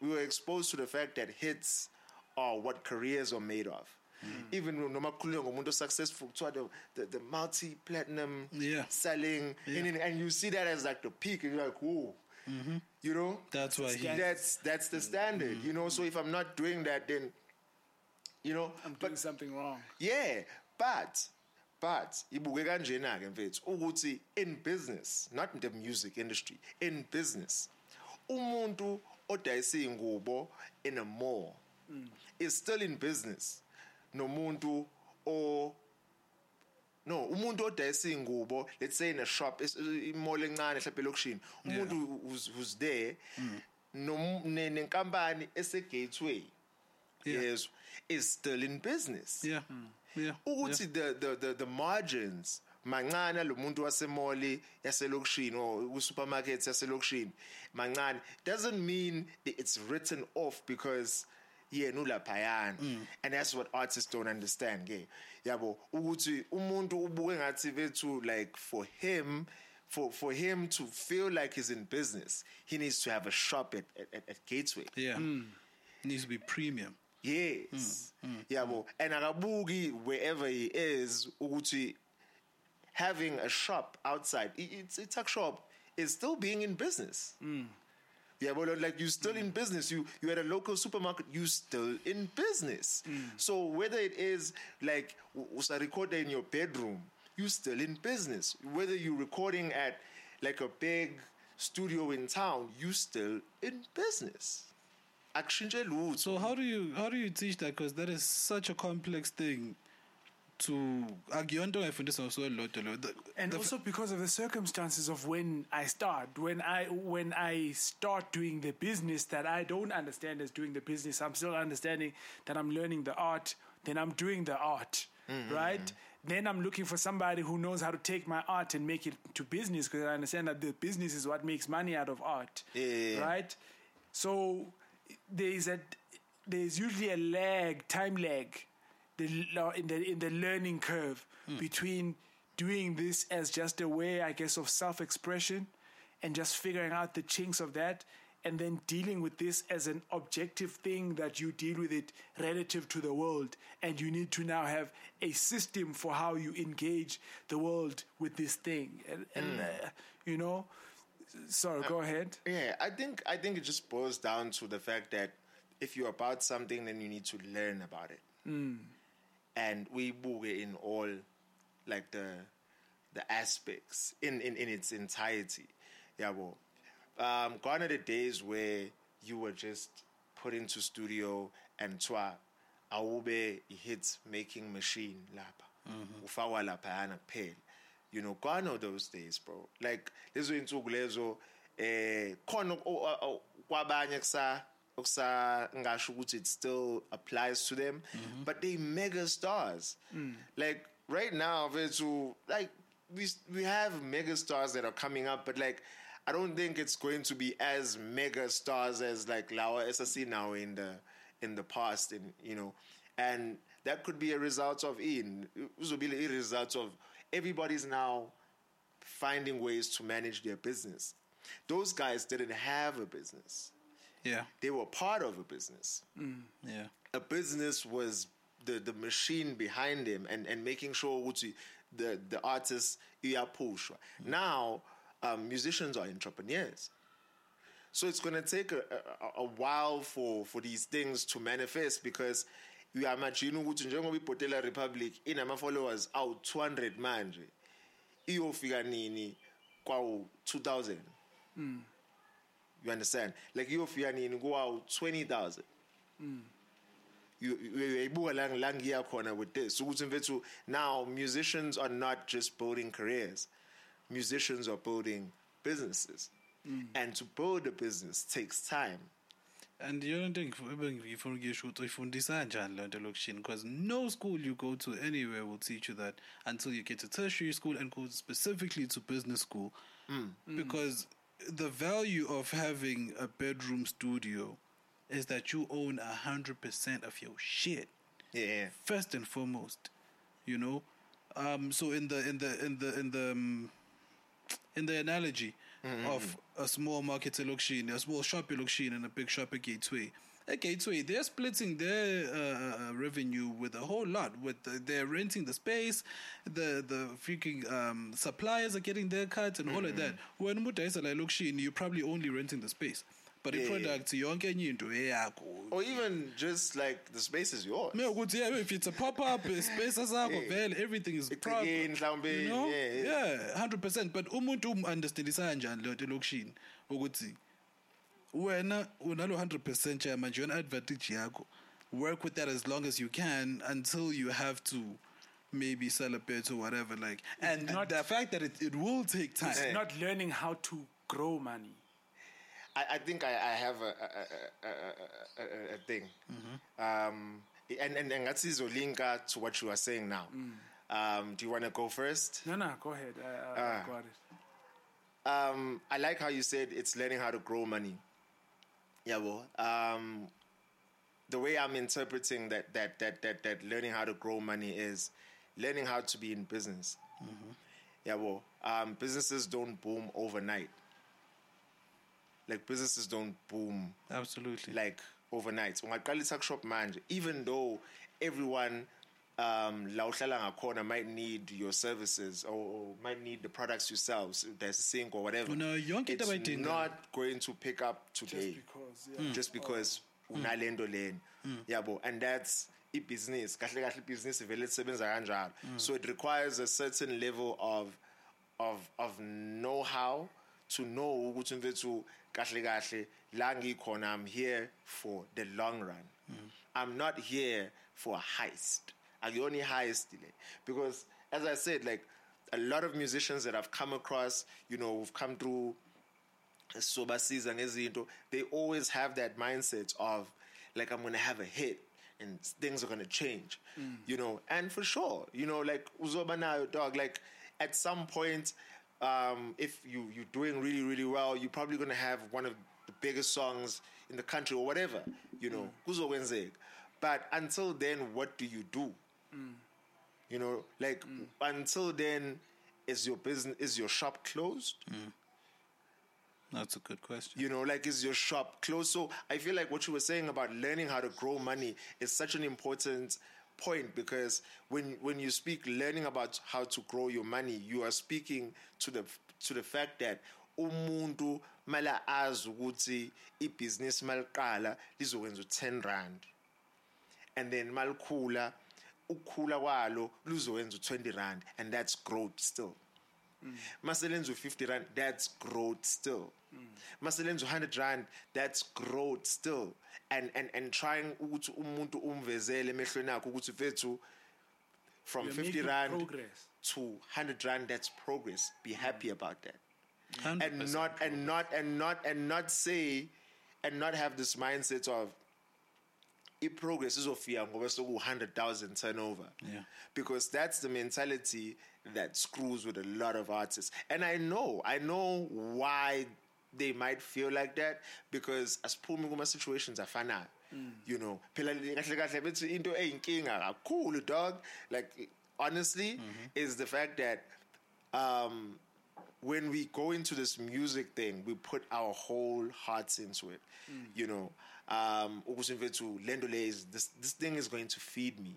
we were exposed to the fact that hits are what careers are made of. Mm-hmm. Even noma kukhulunywa ngomuntu successful kuthiwa the, the, the multi-platinum Yeah. selling and, and you see that as like the peak and you're like whoa mm-hmm. You know That's why he- that's that's the standard you know so if i'm not doing that then you know I'm but doing something wrong yeah, but but ibuke kanjena ke mfethu ukuthi in business, not in the music industry, in business. Umuntu odayisa ingubo in a mall mm. is still in business. No Nomuntu o No, umuntu odayisa ingubo, let's say in a shop, is imall encane mhlawumbe elokishini. Umuntu who's who's there mm. nom- ne- nenkampani ese gateway. Yeah. Yes, is still in business. Yeah. Mm. Yeah. Ukuthi the, the the the margins mancane lo muntu wasemoli yaselokishini or ku-supermarket yaselokishini mancane doesn't mean it's written off because yena ulaphayana mm. and that's what artists don't understand ke yabo ukuthi umuntu ubuke ngathi bethu like for him for for him to feel like he's in business he needs to have a shop at at, at gateway Yeah. Mm. Needs to be premium. Yes. Mm, mm, yabo. And akabuki wherever he is ukuthi having a shop outside it's it's a shop is still being in business. Yeah, well, like you're mm. still in business. You you at a local supermarket. You're still in business. So whether it is like was a recorder in your bedroom, you're still in business. Whether you're recording at like a big studio in town, you're still in business. So how do you how do you teach that? Because that is such a complex thing. To akuyonto ngayifundisa so lot lo. and also because of the circumstances of when I start, when I when I start doing the business that I don't understand as doing the business, I'm still understanding that I'm learning the art. Then I'm doing the art, mm-hmm. right? Then I'm looking for somebody who knows how to take my art and make it to business because I understand that the business is what makes money out of art, Yeah, yeah, yeah. right? So there is a there's usually a lag, time lag, the in the in the learning curve hmm. between doing this as just a way, I guess, of self-expression, and just figuring out the chinks of that, and then dealing with this as an objective thing that you deal with it relative to the world, and you need to now have a system for how you engage the world with this thing, and, and hmm. uh, you know. Sorry, uh, go ahead. Yeah, I think I think it just boils down to the fact that if you're about something, then you need to learn about it. Hmm. And we book it in all, like the, the aspects in in, in its entirety. Yeah, well, um, gone are the days where you were just put into studio and twa awube hit making machine lapha. Ufakwa laphayana kuphela. You know gone are those days bro. Like lezo insuku lezo eh khona o- o- o- kwabanye kusa ngasho ukuthi it still applies to them mm-hmm. but they mega stars. Mm. Like right now vethu like we we have mega stars that are coming up but like I don't think it's going to be as mega stars as like Lawa SSC now in the in the past and you know. And that could be a result of in a result of everybody's now finding ways to manage their business. Those guys didn't have a business Yeah. they were part of a business. Mm, yeah. a business was the the machine behind him and and making sure ukuthi the the artist iyapushwa mm. now um, musicians are entrepreneurs. So it's going to take a, a, a while for for these things to manifest because uyamajina ukuthi njengoba ibhotela republic inama followers awu 200 manje iyofika nini kwawu 2000 mm. You understand? Like iyofika nini kwawu 20000 you uyayibuka la la ngiya khona with this. Ukuthi mfethu now musicians are not just building careers. Musicians are building businesses. Mm. And to build a business takes time. And you yona nto engif- ebengifuna ukuyisho ukuthi uyifundisa kanjani lento lokishini because no school you go to anywhere will teach you that until you get to tertiary school and go specifically to business school. Mm. Mm. Because the value of having a bedroom studio is that you own a hundred percent of your shit. Yeah first and foremost you know? Um so in the in the in the in the um, in the analogy of a small market location a small shop location and a big shop at gateway at gateway they're splitting their uh, uh, revenue with a whole lot with the, they're renting the space the the freaking um, suppliers are getting their cuts and all of that when muta umudayisa la location you're probably only renting the space but the Yeah, yeah. product yonke enye into eyakho or even just like the space is yours Mina ukuthi yeah if it's a pop up space sakho Yeah. vele everything is Egcekeni mhlawumbe, you know yeah, yeah. yeah 100% but umuntu um-understandisa kanjani lento elokishini ukuthi wena unalo 100% cha manje yona advantage yakho work with that as long as you can until you have to maybe sell a bit or whatever like and not- the fact that it, it will take time It's not learning how to grow money. I, I think I, I have a, a, a, a, a, a thing. Um, and, and, and that's linka to what you are saying now. Um, do you want to go first? No, no, go ahead. I, I. I got it. Um, I like how you said it's learning how to grow money. Yeah, well, um, the way I'm interpreting that that that that that learning how to grow money is learning how to be in business. Yeah, well, um, businesses don't boom overnight. Like businesses don't boom Absolutely. like overnight ungaqala I shop manje even though everyone um la uhlala ngakhona might need your services or, or might need the products you sell so there's a sink or whatever. No, yonke into it's abayidingayo. not going to pick up today. Just because, yeah. just mm. because oh. unalento mm. lena. Mm. Yabo and that's ibhizinisi kahle kahle ibhizinisi vele lisebenza kanjalo. So it requires a certain level of of of know-how to know ukuthi mfethu kahle kahle la ngikhona i'm here for the long run. I'm not here for a heist akuyona i-heist le because as i said like a lot of musicians that i've come across you know who've come through sobasiza ngezinto they always have that mindset of like i'm gonna have a hit and things are gonna change you know? And for sure you know like uzoba nayo dog like at some point um, if you you're doing really really well you're probably gonna have one of the biggest songs in the country or whatever you know? Kuzokwenzeka. But until then what do you do you know like mm. until then is your business is your shop closed? Mm. That's a good question. you know like is your shop closed? So i feel like what you were saying about learning how to grow money is such an important point because when when you speak learning about how to grow your money you are speaking to the to the fact that umuntu mala azi ukuthi ibhizinisi maliqala lizokwenza u10 rand and then malikhula ukukhula kwalo luzokwenza u20 rand and that's growth still. Maselenza u50 rand that's growth still. Maselenza u100 rand that's growth still. And and and trying ukuthi umuntu umvezele emehlweni akho ukuthi mfethu from You're 50 rand progress. to 100 rand that's progress. Be happy about that. And not and not and not and not say and not have this mindset of i-progress izofika ngoba soku-100,000 turnover. Yeah. because that's the mentality that screws with a lot of artists. And i know i know why they might feel like that because asiphumi kuma-situations afanayo. Mm. You know phela kahle kahle bethi into eyinkinga kakhulu dog. Like honestly mm-hmm. is the fact that um when we go into this music thing, we put our whole hearts into it. Mm. You know, um, ukuthi mfethu, lento le is this this thing is going to feed me.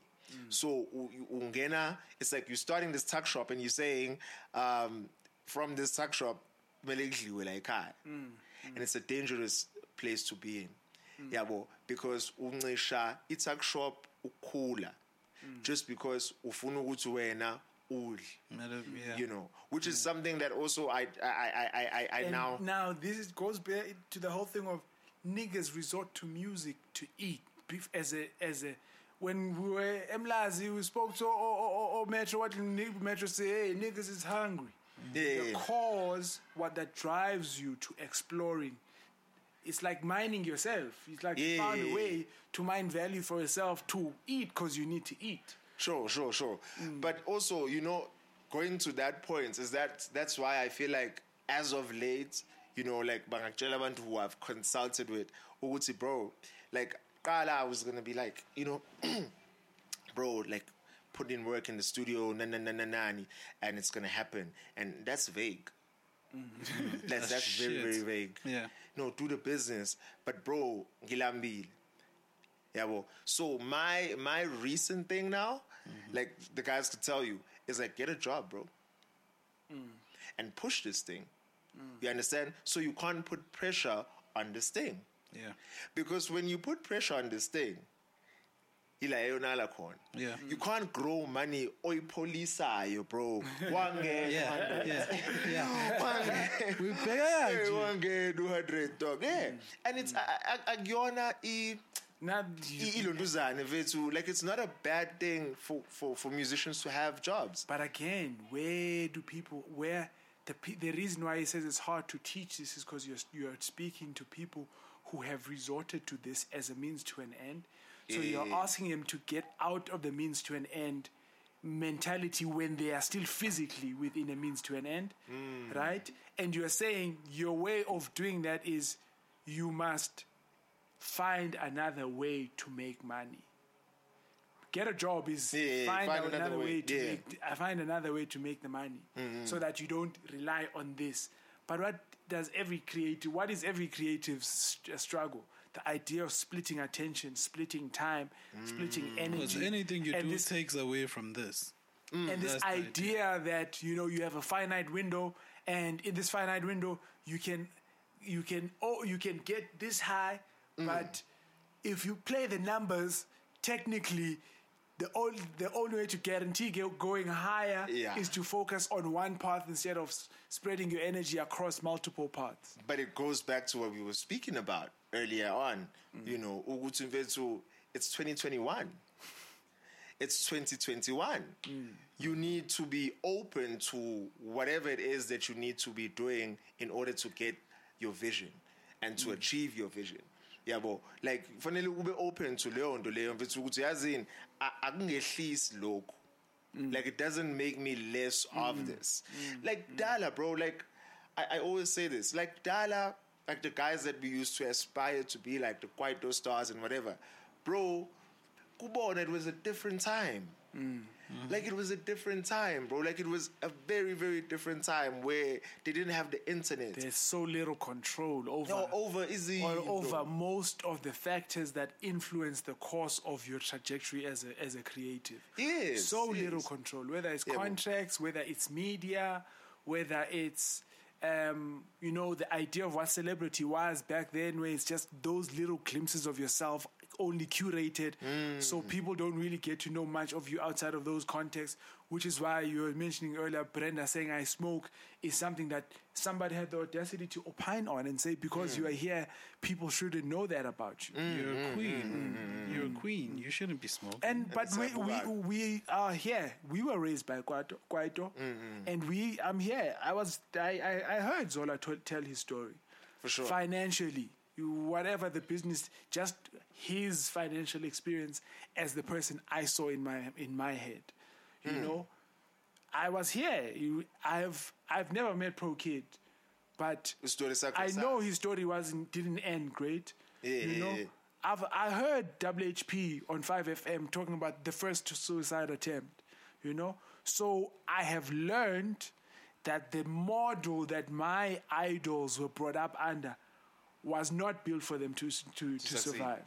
So u- u- ungena, it's like you're starting this tuck shop and you're saying, um, from this tuck shop, kumele kudliwe la ekhaya. Mm, mm. and it's a dangerous place to be in. Mm. Yabo, because uncisha i-tuck shop ukukhula just because ufuna ukuthi wena udle Matter- yeah. you know, which is something that also I I I I I, I And now now this goes back to the whole thing of niggas resort to music to eat. Bef- as a as a when we were Emlazi we spoke to or, or, or, or Metro what Metro say hey niggas is hungry. Yeah. the cause what that drives you to exploring it's like mining yourself. It's like you found a way to mine value for yourself to eat because you need to eat. Sure sure sure, mm. but also you know going to that point is that that's why I feel like as of late you know like bangakutshela abantu who I've consulted with ukuthi bro like qala I was gonna be like you know bro like put in work in the studio na na na na nani and it's gonna happen. And that's vague. Mm-hmm. That's that's very shit. very vague. Yeah. no do the business. But bro ngilambile. Well. so my my recent thing now mm-hmm. like the guys could tell you is like get a job bro. Mm. And push this thing Mm. you understand so you can't put pressure on this thing Yeah. because when you put pressure on this thing ila eyonala khona Yeah. you can't grow money oyipholisayo bro wangena Yeah. Yeah. Yeah. wangena We. Hey, wangena u-100 dog yeah mm. and it's a- a- akuyona i not i- ilontuzane vethu like it's not a bad thing for, for, for musicians to have jobs But again, where do people where the the reason why he says it's hard to teach this is because you're you're speaking to people who have resorted to this as a means to an end. So you're asking them to get out of the means to an end, mentality when they are still physically within a means to an end, hmm. right? And you are saying your way of doing that is you must find another way to make money. Get a job is Yeah, find, find another another way, way, to yeah. Mm-hmm. make. I find another way to make the money, so that you don't rely on this. But what does every creative? What is every creative's st- struggle? The idea of splitting attention, splitting time, splitting Mm. energy. Because anything you and do this, takes away from this. and this That's the idea that you know you have a finite window, and in this finite window you can, you can, oh, you can get this high, Mm. but if you play the numbers, technically. The only, the only way to guarantee going higher Yeah. is to focus on one path instead of s- spreading your energy across multiple paths. But it goes back to what we were speaking about earlier on. Mm. You know, it's 2021. It's 2021. Mm. You need to be open to whatever it is that you need to be doing in order to get your vision and to mm. achieve your vision. Yabo like fanele ube open to leyo nto leyo mfethu ukuthi yazini akungehlisi lokhu. Mm. Like it doesn't make me less of mm. this. Mm. Like dala bro like I, I always say this like dala like the guys that we used to aspire to be like the Kwaito stars and whatever bro kubona it was a different time like it was a different time bro. Like it was a very very different time where they didn't have the internet. There's so little control over no over easy or over most of the factors that influence the course of your trajectory as a as a creative. Yes, so little control, whether it's Yeah, contracts, whether it's media, whether it's um, you know the idea of what celebrity was back then, where it's just those little glimpses of yourself only curated, so Mm. people don't really get to know much of you outside of those contexts. Which is why you were mentioning earlier, Brenda saying I smoke is something that somebody had the audacity to opine on and say because Mm. you are here, people shouldn't know that about you. You're Mm, a queen. You're a queen. You shouldn't be smoking. And but we, we we are here. We were raised by Kwaito, Kwaito Mm-hmm. and we. I'm here. I was. I I, I heard Zola to, tell his story. For sure. Financially, you, whatever the business, just his financial experience as the person I saw in my in my head. You Hmm. know, I was here. You, I've I've never met Pro Kid, but I know his story wasn't didn't end great. Yeah, you yeah, know, yeah. I've I heard HHP on Five FM talking about the first suicide attempt. You know, so I have learned that the model that my idols were brought up under was not built for them to to, to, survive.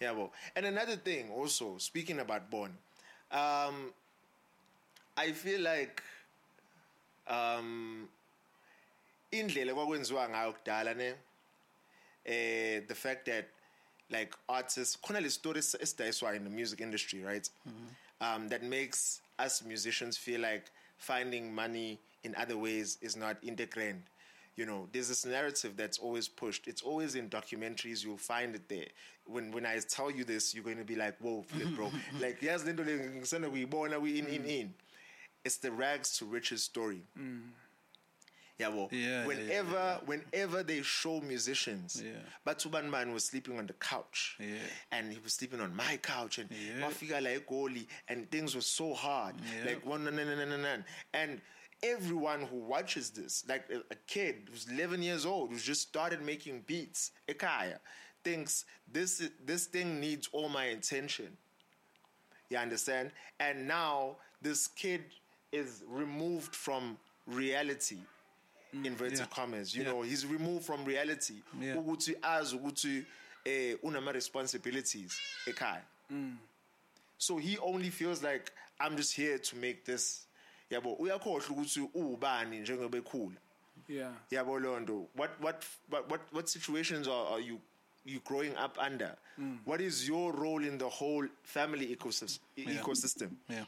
Yeah, well, and another thing also, speaking about Born, um, I feel like um, indlela kwakwenziwa ngayo kudala ne eh the fact that like artists khona le story es- esidayiswa in the music industry right? Um, that makes us musicians feel like finding money in other ways is not integrand you know there's this narrative that's always pushed. It's always in documentaries. You'll find it there. When when i tell you this you're going to be like whoa flip, bro. Like yes ngisanda kuyibona we in in mm. in. It's the rags to riches story. Mm. Yeah, well, Yeah, yeah, whenever yeah, whenever they show musicians, Yeah. Batuban man was sleeping on the couch, Yeah. and he was sleeping on my couch, and Yeah. like goalie, and things were so hard, Yeah. like one, and everyone who watches this, like a, a kid who's 11 years old, who's just started making beats, Ekaya, thinks this this thing needs all my attention. You understand? And now this kid is removed from reality. Inverted yeah. commas. You Yeah. know, he's removed from reality. Yeah. Azi ukuthi eh unama responsibilities ekhaya. So he only feels like I'm just here to make this. Yabo, uyakhohlwa ukuthi uubani njengoba ekhula. Yeah. Yabo Londo, what what what what, what situations are, are you you growing up under? Hmm. What is your role in the whole family ecosystem? ecosystem? Yeah.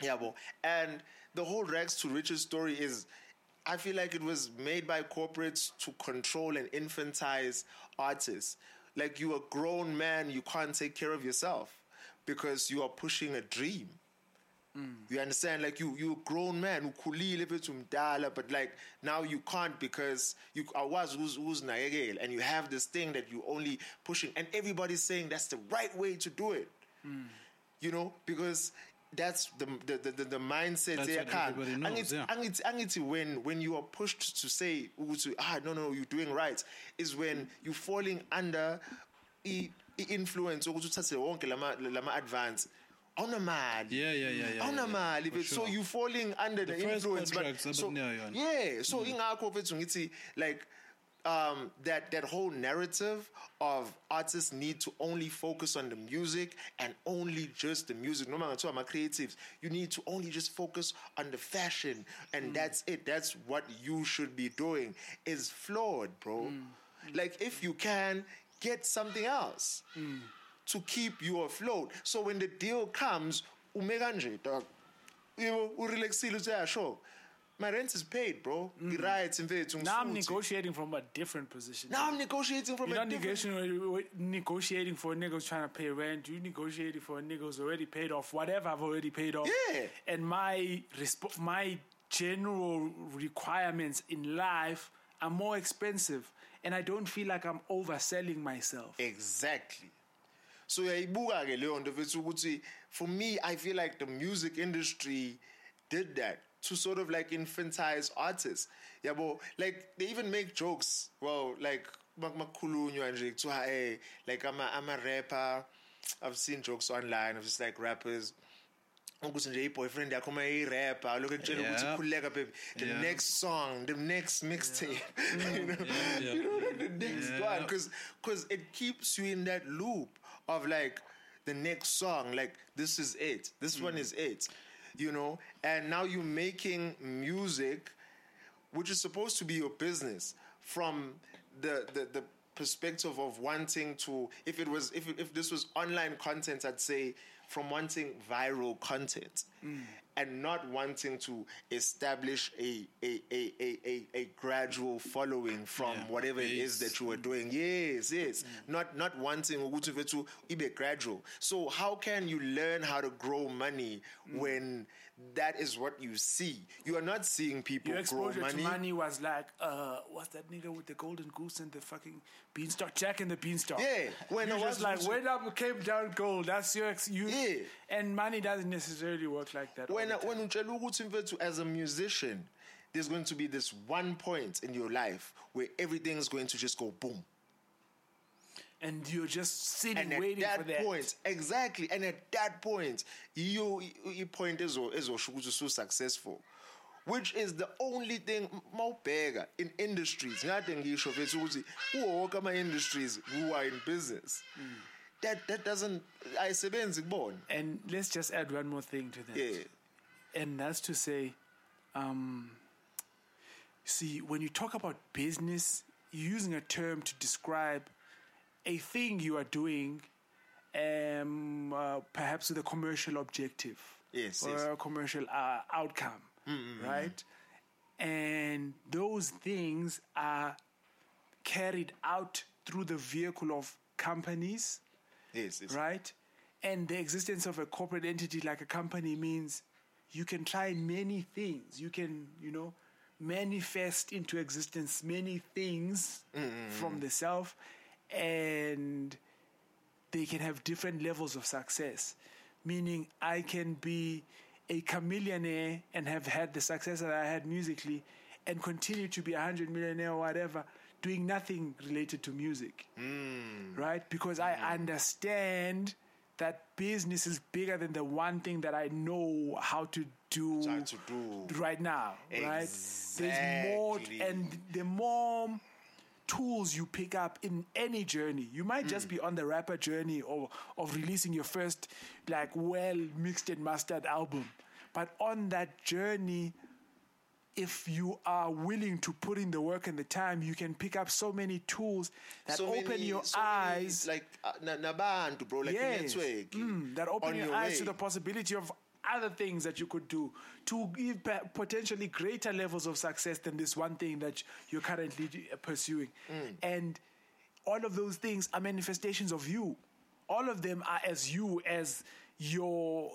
Yeah, well, and the whole rags to riches story is, I feel like it was made by corporates to control and infantize artists. Like you're a grown man, you can't take care of yourself because you are pushing a dream. You understand? Like you, you a grown man, ukhulile bethu mdala, but like now you can't because you was who's who's and you have this thing that you only pushing, and everybody's saying that's the right way to do it. You know? Because that's the the the, the, the mindset That's there what everybody knows, angithi yeah. angithi angithi when when you are pushed to say ukuthi ah no no you're doing right is when you're falling under i- influence ukuthi uthathe wonke lama lama advance awunamali Yeah, yeah, yeah, yeah, awunamali yeah, bethu so sure. you falling under the, The influence contracts so, yeah so Mm-hmm. ingakho bethu ngithi like um, that that whole narrative of artists need to only focus on the music and only just the music. No matter my creatives, you need to only just focus on the fashion, and that's it. That's what you should be doing. Is flawed, bro. Like if you can get something else to keep you afloat. So when the deal comes, umeka nje, dog. You know, urelaxile uthi yeah, sure. My rent is paid, bro. Mm. Right, mfethu. Now I'm negotiating from a different position. Now I'm negotiating from You're a not different. negotiating, negotiating for a nigga who's trying to pay rent. You're negotiating for a nigga who's already paid off whatever I've already paid off. Yeah. And my resp- my general requirements in life are more expensive, and I don't feel like I'm overselling myself. Exactly. So yayibuka ke leyo nto mfethu ukuthi for me I feel like the music industry did that to sort of like infantize artists. Yabo, like they even make jokes. Well, like mak- makhulunywa nje kuthiwa eh like I'm a, I'm a rapper. I've seen jokes online of just like rappers ukuthi nje i-boyfriend yakho uma yi-rapper lokhu ekutshela ukuthi Yeah. khululeka baby the Yeah. next song the next mixtape you know yeah. you know the next Yeah. one because because it keeps you in that loop of like the next song like this is it this one mm. is it you know? And now you're making music which is supposed to be your business from the the, the perspective of wanting to if it was if if this was online content i'd say from wanting viral content mm. And not wanting to establish a a, a, a, a, a gradual following from Yeah, whatever it is that you were doing. Yes yes. Mm. Not not wanting mfethu ibe gradual. So how can you learn how to grow money mm. when that is what you see you are not seeing people Your grow exposure money to money was like, uh, what's that nigga with the golden goose and the fucking beanstalk? Jack and the beanstalk. Yeah, when you I just was like went up, came down gold. That's your ex. You Yeah. And money doesn't necessarily work like that. when when ukuthi as a musician there's going to be this one point in your life where everything's going to just go boom and you're just sitting and waiting that, for that. point exactly and at that point you i-point ezo- ezosho ukuthi usu-successful which is the only thing mawubheka in industries ngade ngisho fethu ukuthi kuwo wonke ama-industries who are in business that, that doesn't ayisebenzi kubona And let's just add one more thing to that. yeah And that's to say, um, see, when you talk about business, you're using a term to describe a thing you are doing, um, uh, perhaps with a commercial objective Yes, or yes. a commercial uh, outcome, mm, mm, mm, right? And those things are carried out through the vehicle of companies yes, yes. right? And the existence of a corporate entity like a company means you can try many things. You can, you know, manifest into existence many things from the self, and they can have different levels of success. Meaning, I can be a Chamillionaire and have had the success that I had musically, and continue to be a hundred millionaire or whatever, doing nothing related to music hmm. right? Because I hmm. understand that business is bigger than the one thing that I know how to do, How to do. right now, right? There's more, and the more tools you pick up in any journey, you might just be on the rapper journey or of releasing your first like well mixed and mastered album, but on that journey if you are willing to put in the work and the time, you can pick up so many tools that So open many- your so many, eyes. like uh, na- nabantu bro like yes, network mm, that open your, your eyes way. to the possibility of other things that you could do to give potentially greater levels of success than this one thing that you're currently pursuing. Mm. And all of those things are manifestations of you. All of them are as you as your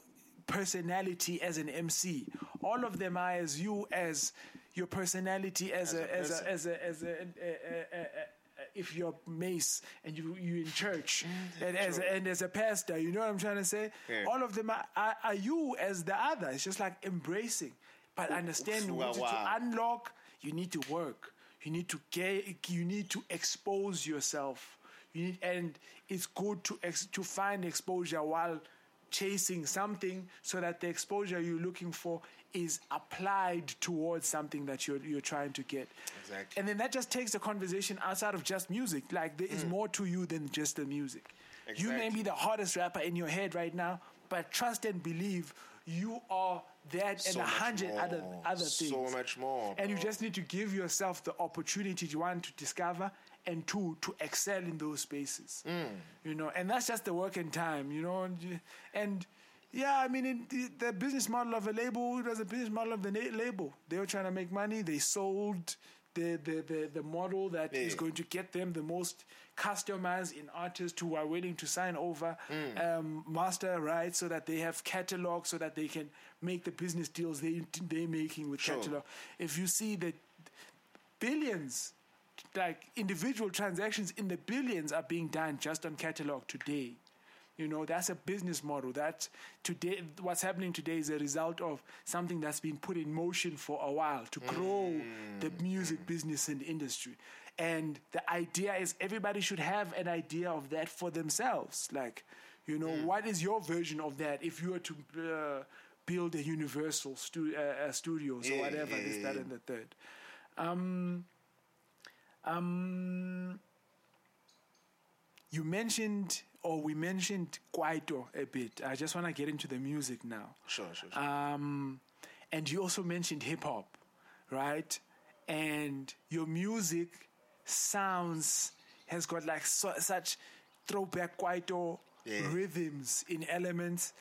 personality as an MC. All of them are as you as your personality as, a, a as a person. as a as a, a, a, a, a, if you're Mase and you you in church and as a, and as a pastor, you know what I'm trying to say. Yeah. All of them are, are, are you as the other. It's just like embracing, but understanding Wow, what to wow. unlock. You need to work. You need to get. You need to expose yourself. You need, and it's good to ex, to find exposure while chasing something, so that the exposure you're looking for is applied towards something that you're you're trying to get. Exactly. And then that just takes the conversation outside of just music. Like there is more to you than just the music. You may Mm. Be the hottest rapper in your head right now, but trust and believe you are that So and a hundred other other things. So much more, And you just need to give yourself the opportunity to want to discover and two to excel in those spaces. Mm. You know, and that's just the work and time. You know, and, and yeah, I mean, in the, the business model of a label it was a business model of the na- label. They were trying to make money. They sold the the the, the model that is Yeah. going to get them the most customers in artists who are willing to sign over Mm. um, master rights so that they have catalog so that they can make the business deals they they're making with Sure. catalog. If you see that billions, like individual transactions in the billions are being done just on catalog today. You know, that's a business model. That today, what's happening today is a result of something that's been put in motion for a while to grow the music business and industry. And the idea is everybody should have an idea of that for themselves. Like, you know, what is your version of that if you were to uh, build a Universal stu- uh, uh, Studios or whatever, yeah, this, that, yeah. and the third? Um, um, you mentioned, or we mentioned Kwaito a bit. I just want to get into the music now. Sure, sure, sure. Um, and you also mentioned hip hop, right? And your music sounds has got like so, such throwback Kwaito Yeah. rhythms in elements.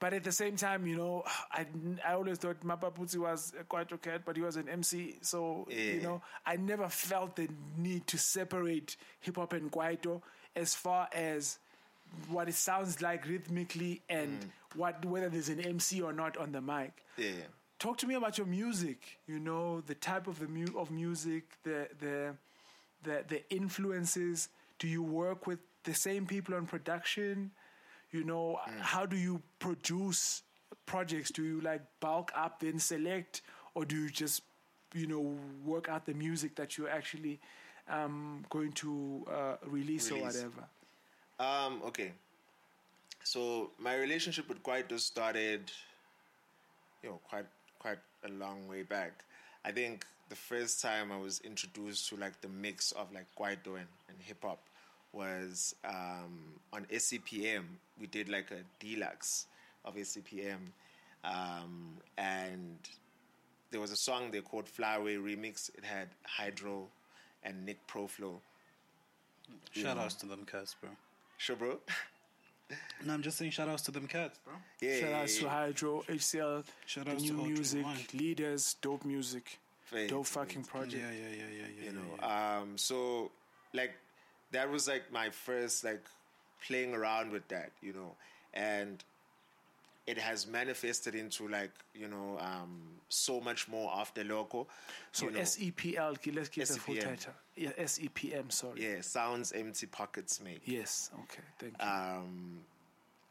But at the same time, you know, I, I always thought Mapaputsi was a Kwaito cat, but he was an MC. So, you know, I never felt the need to separate hip hop and Kwaito as far as what it sounds like rhythmically and mm. what whether there's an MC or not on the mic. yeah. Talk to me about your music. You know the type of the mu- of music, the the the the influences. Do you work with the same people on production? You know how do you produce projects? Do you like bulk up then select, or do you just you know work out the music that you're actually um, going to uh, release, or whatever? Um, okay. So my relationship with Kwaito started, you know, quite quite a long way back. I think the first time I was introduced to like the mix of like Kwaito and, and hip hop was um, on SEPM. We did like a deluxe of SEPM, um, and there was a song they called Flyaway Remix. It had Hydro and Nick Proflow. Shout outs to them cats, bro. Sure, bro. No, I'm just saying shout outs to them cats, bro. Yeah, Shout yeah, outs to. Hydro, HCL, Shout the outs new Ultra music, One. leaders, dope music, Faith, dope faith. fucking project. Yeah, yeah, yeah, yeah, yeah. you know yeah, um so like that was like my first like playing around with that you know and it has manifested into like you know um so much more after local So you know. SEPL, let's get the full title. Yeah, SEPM, sorry. yeah sounds empty pockets make Yes, okay, thank you. um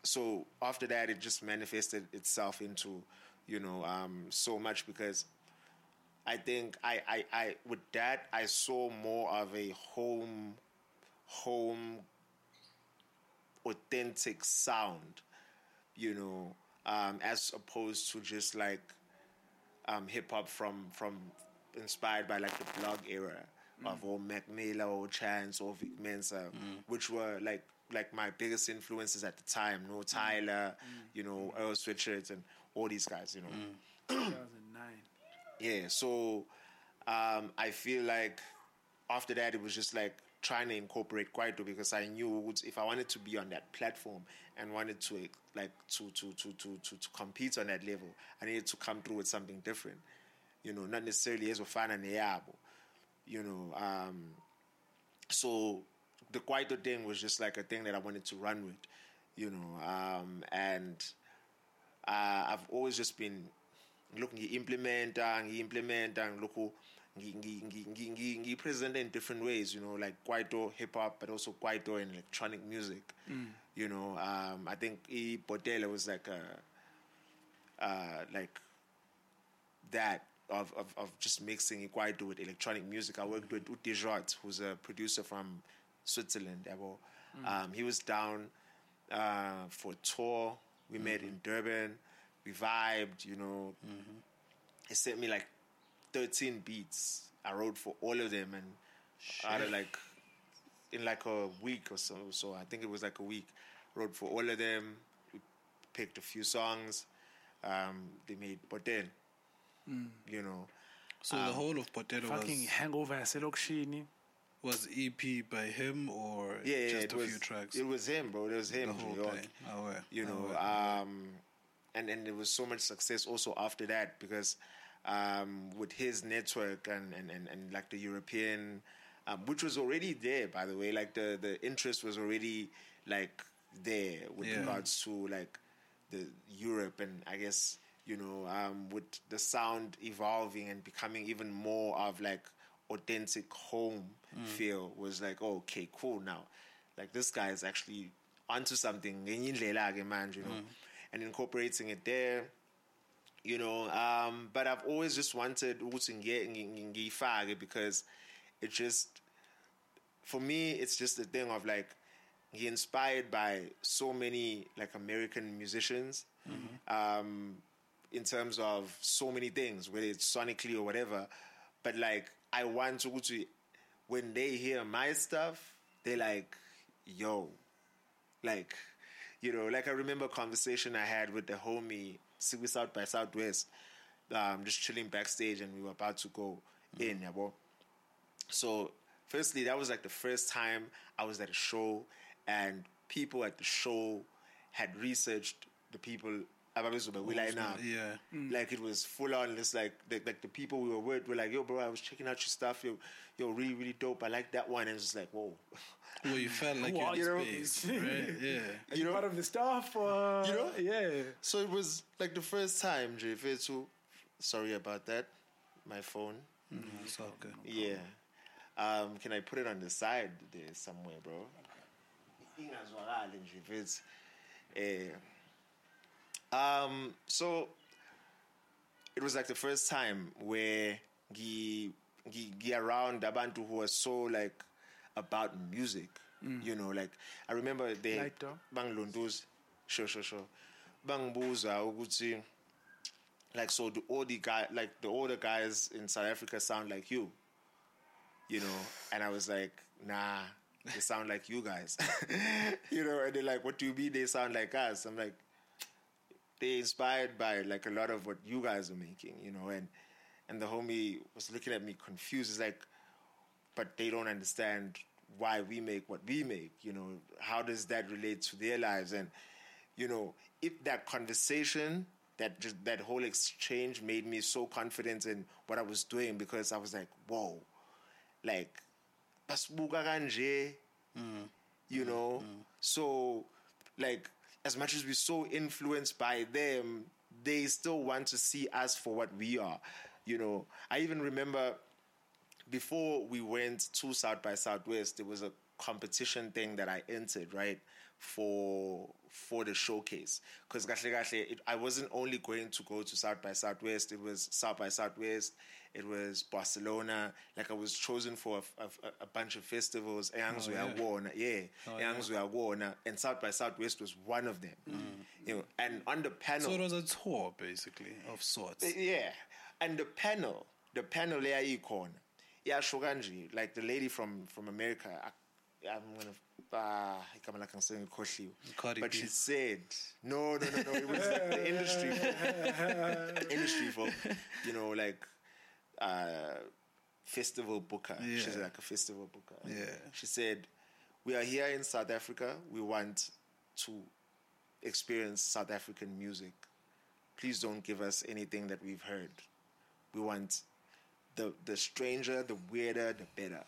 so after that it just manifested itself into you know um so much because i think i i, I with that i saw more of a home home authentic sound you know um as opposed to just like um hip hop from from inspired by like the blog era of or Mac Miller or Chance or Vic Mensa, which were like like my biggest influences at the time. No Tyler, you know Earl Sweatshirts and all these guys. You know, 2009. yeah. So um, I feel like after that it was just like trying to incorporate Kwaito because I knew if I wanted to be on that platform and wanted to like to to to to to, to compete on that level, I needed to come through with something different. You know, not necessarily as Ofana Neyabo. You know, um, so the Kwaito thing was just like a thing that I wanted to run with. You know, um, and uh, I've always just been looking implementa, implementa, look ngi- ngi- ngi- ngi- ngi- ngi present in different ways, you know, like Kwaito hip hop, but also Kwaito and electronic music. You know, um, I think E Botele was like a, uh, like that of, of, of just mixing Kwaito with electronic music. I worked with Uti Jot, who's a producer from Switzerland. yabo. Um, he was down uh, for a tour. We met in Durban. We vibed, you know. He sent me like 13 beats. I wrote for all of them and out of like in like a week or so. So I think it was like a week. Wrote for all of them. We picked a few songs. Um, they made Potel. You know. So the whole of Potato Fucking was, hangover yaselokishini. was EP by him or Yeah, yeah, just it a was, few tracks? It was him, bro. It was him. the whole York. thing. Oh, yeah. you Oh, know yeah. um and and there was so much success also after that because um with his network and and and, and like the european um, which was already there by the way. Like the the interest was already like there with Yeah. regards to like the europe and i guess you know um with the sound evolving and becoming even more of like authentic home feel was like oh, okay cool now. Like this guy is actually onto something. You know. And incorporating it there you know um but i've always just wanted ukuthi ngiye- ngi- ngi- ngiyifake because it just for me it's just a thing of like he inspired by so many like american musicians um in terms of so many things whether it's sonically or whatever. But like i want to to when they hear my stuff they're like yo like you know like i remember a conversation i had with the homie Sigby south by southwest um just chilling backstage and we were about to go in yabo. so firstly that was like the first time i was at a show and people at the show had researched the people ababezobe line up Yeah. like it was full on. It's like the, like the people we were with were like, "Yo, bro, I was checking out your stuff. Yo, yo, really, really dope. I like that one." And it's just like, "Whoa, Well, you felt like you're You know, in space, right? Yeah. Are you part of the staff? Or, You know? Yeah. So it was like the first time, Jay so Sorry about that. My phone. It's all good. Yeah. Um, can I put it on the side there somewhere, bro? Ingazwakali nje, mfethu. Eh, Um, so it was like the first time where gi gi gi around abantu who were so like about music. Mm. You know, like I remember they bangilonduz sure sure sure bangibuza ukuthi like so do all the guy like the older guys in South Africa sound like you? You know and I was like nah they sound like you guys. You know and they're like what do you mean they sound like us? I'm like they're inspired by like a lot of what you guys are making you know and and the homie was looking at me confused. He's like but they don't understand why we make what we make. You know, how does that relate to their lives? And you know, if that conversation, that just that whole exchange made me so confident in what I was doing because I was like, whoa, like, kanje, mm. you mm, know. Mm. So, like, as much as we're so influenced by them, they still want to see us for what we are. You know, I even remember before we went to South by Southwest, there was a competition thing that I entered, right, for for the showcase. Because I wasn't only going to go to South by Southwest, it was South by Southwest, it was Barcelona. Like I was chosen for a, a, a bunch of festivals. Oh, Eyangizwe yeah. Awona, yeah, Oh, yeah. Eyangizwe uh, and South by Southwest was one of them. Mm. You know, and on the panel, So it was a tour, basically, of sorts. yeah, and the panel, the panel there icon, yeah, Shoganji, like the lady from from America. I, I'm gonna. Uh, igama lakhe ngisengikhohliwe. Cardi but she said no no no no it was like the industry folk. industry folk you know like uh festival booker she's Yeah. like a festival booker Yeah. she said we are here in South Africa we want to experience South African music please don't give us anything that we've heard. We want the the stranger, the weirder, the better.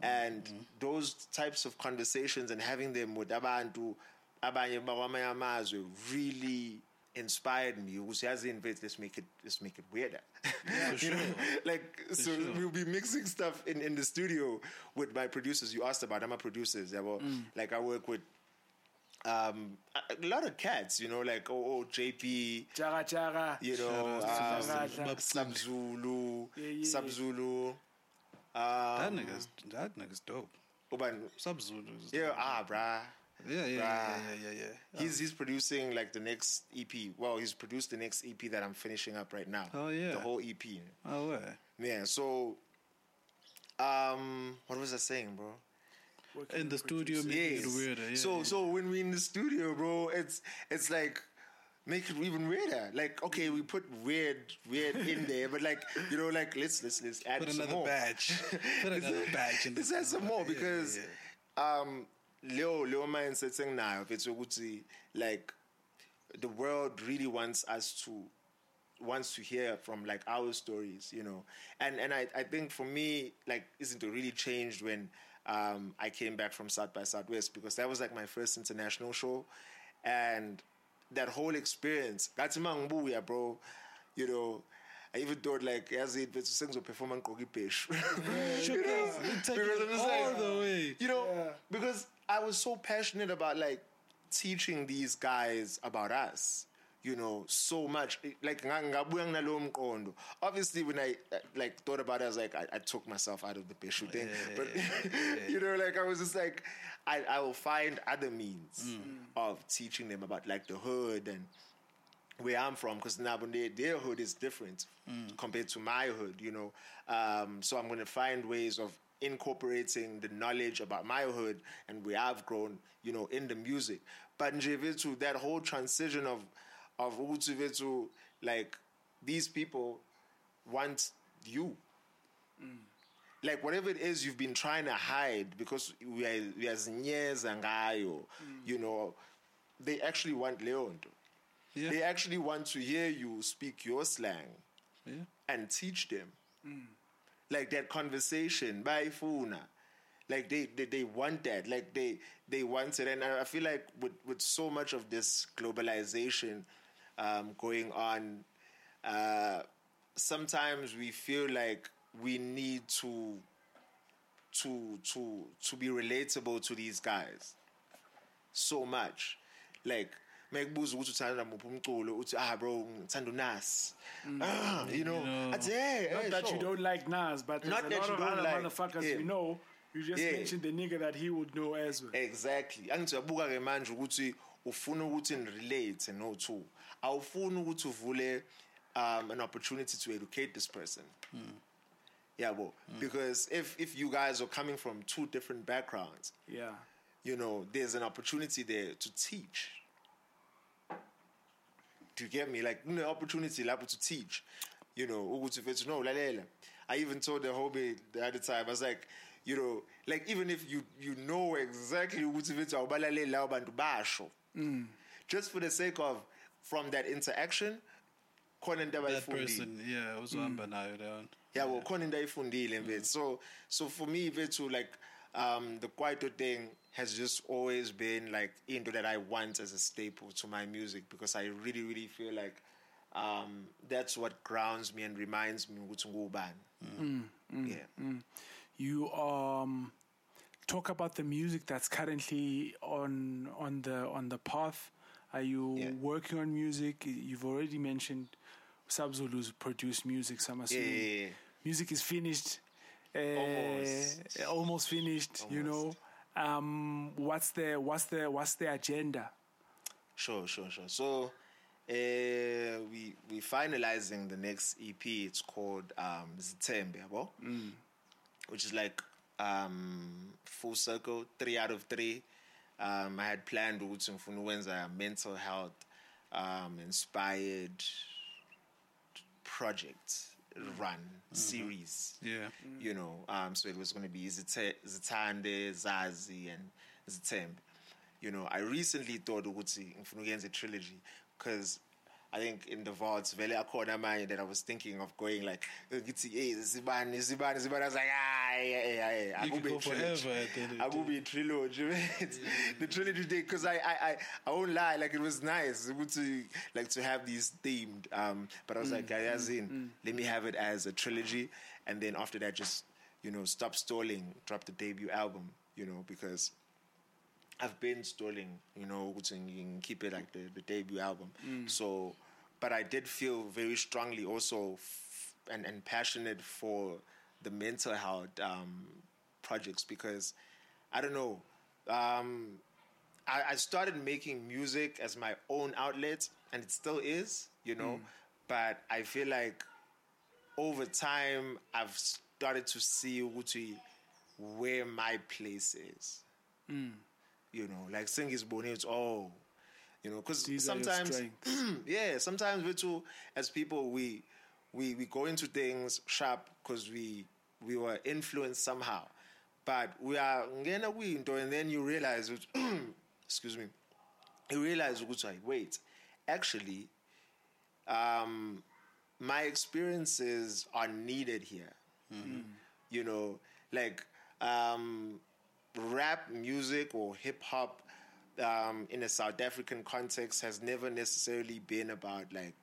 And those types of conversations and having them with abantu abanye bakwamanye amazwe really inspired me. Ukuthi yazi in fact let's make it let's make it weirder. For you know like so sure. we'll be mixing stuff in, in the studio with my producers. You asked about I'm a producers yeah, well, mm. like I work with um a, a lot of cats you know like oh, oh JP Jaga jaga. you know Shout out um, Jaga. Yeah, yeah, Sub yeah. Zulu That um, nigga's that nigga's dope. Uban, Sub Zulu. yeah ah bruh yeah, yeah, yeah, yeah, yeah, yeah, yeah. He's he's producing like the next EP. Well, he's produced the next EP that I'm finishing up right now. Oh, yeah. the whole EP. Oh, yeah. Yeah. So, um, what was I saying, bro? Working In the studio, producers. Yes. it weirder. Yeah, so yeah. so when we in the studio, bro, it's it's like make it even weirder. Like okay, we put weird weird in there, but like you know, like let's let's let's add Put some another more. badge. Put another badge in Let's the add some more Yeah, yeah, because yeah. um Leo Leo mindset saying now if it's ukuthi like the world really wants us to wants to hear from like our stories, you know. And and I, I think for me, like isn't it really changed when um I came back from South by Southwest because that was like my first international show and that whole experience, that's mangibuya, bro, you know. I even thought like as it was things perform on Kogi Pesh. you know? Because I'm just all like, the way. you know, because I was so passionate about like teaching these guys about us. You know, so much. Like, nga- ngabuya nginalowo mqondo. obviously, when I uh, like thought about it, I was like, I, I took myself out of the Peshu thing. but you know, like I was just like, I, I will find other means of teaching them about like the hood and where I'm from, because now their, their hood is different compared to my hood, you know. Um, so I'm going to find ways of incorporating the knowledge about my hood and where I've grown, you know, in the music. But nje vethu, that whole transition of of ukuthi vethu, like these people want you. Mm. Like whatever it is you've been trying to hide because we are we are ngayo, mm. you know, they actually want Leonto. Yeah. They actually want to hear you speak your slang Yeah. and teach them. Mm. Like that conversation, by Funa. Like they, they, they want that. Like they they want it. And I I feel like with, with so much of this globalization um, going on, uh, sometimes we feel like we need to to to to be relatable to these guys so much like mayekubuza ukuthi uthanda muphi umculo uthi ah bro ngithanda uNas ah you know athi hey Not hey, that you don't like Nas, but Not that you don't like motherfuckers him. you know. You just Yeah. mentioned the nigga that he would know as well. exactly angithi uyabuka ke manje ukuthi ufuna ukuthi nirelate no two awufuni ukuthi uvule um, an opportunity to educate this person hmm. yeah well hmm. because if if you guys are coming from two different backgrounds Yeah. you know, there's an opportunity there to teach. Do you get me? Like, know, opportunity lapho to teach. You know, ukuthi mfethu no lalela. I even told the homie the other time, I was like, you know, like even if you you know exactly ukuthi mfethu awubalaleli labo bantu basho. Hmm. Just for the sake of from that interaction, khona into That abayifundile. person, yeah, uzohamba nayo down. Yeah, well, khona into ayifundile mfethu. So so for me mfethu like um the kwaito thing has just always been like into that I want as a staple to my music because I really really feel like um that's what grounds me and reminds me ukuthi ngubani. Yeah. You um talk about the music that's currently on on the on the path. Are you Yeah. working on music? You've already mentioned Subzulu's produced music, so I'm assuming Yeah, music is finished. Uh, Almost. almost finished, you know. Um, what's the what's the what's the agenda? Sure, sure, sure. So uh, we we finalizing the next EP. It's called um, Zitembe, yabo? which is like um, full circle, three out of three. Um, I had planned ukuthi ngifuna ukwenza a mental health um, inspired project run series Yeah. you know. Um, so it was going to be Zite- Zitande, Zazi, and Zitembe. You know, I recently thought ukuthi ngifuna ukuyenza a trilogy because I think in the vaults, vele akhona amanye that I was thinking of going like, ngithi, hey, zibani, zibani, zibani. I was like, ah, Akube trilogy. forever end of the Akube trilogy. the trilogy thing, because I, I, I, I won't lie, like it was nice to like to have these themed. Um, but I was like, as in, let me have it as a trilogy, and then after that, just you know, stop stalling, drop the debut album. You know, because I've been stalling, you know, to keep it like the, the debut album. So, but I did feel very strongly also f- and, and passionate for the mental health um, projects because I don't know. Um, I, I started making music as my own outlet, and it still is, you know. But I feel like over time, I've started to see ukuthi where my place is. You know, like sing is born, it's oh, you know, because These are your sometimes, yeah, sometimes we too, as people, we we we go into things sharp because we we were influenced somehow, but we are ngena window, and then you realize, excuse me, you realize ukuthi, wait, actually, um, my experiences are needed here. You know, like um, rap music or hip hop um, in a South African context has never necessarily been about like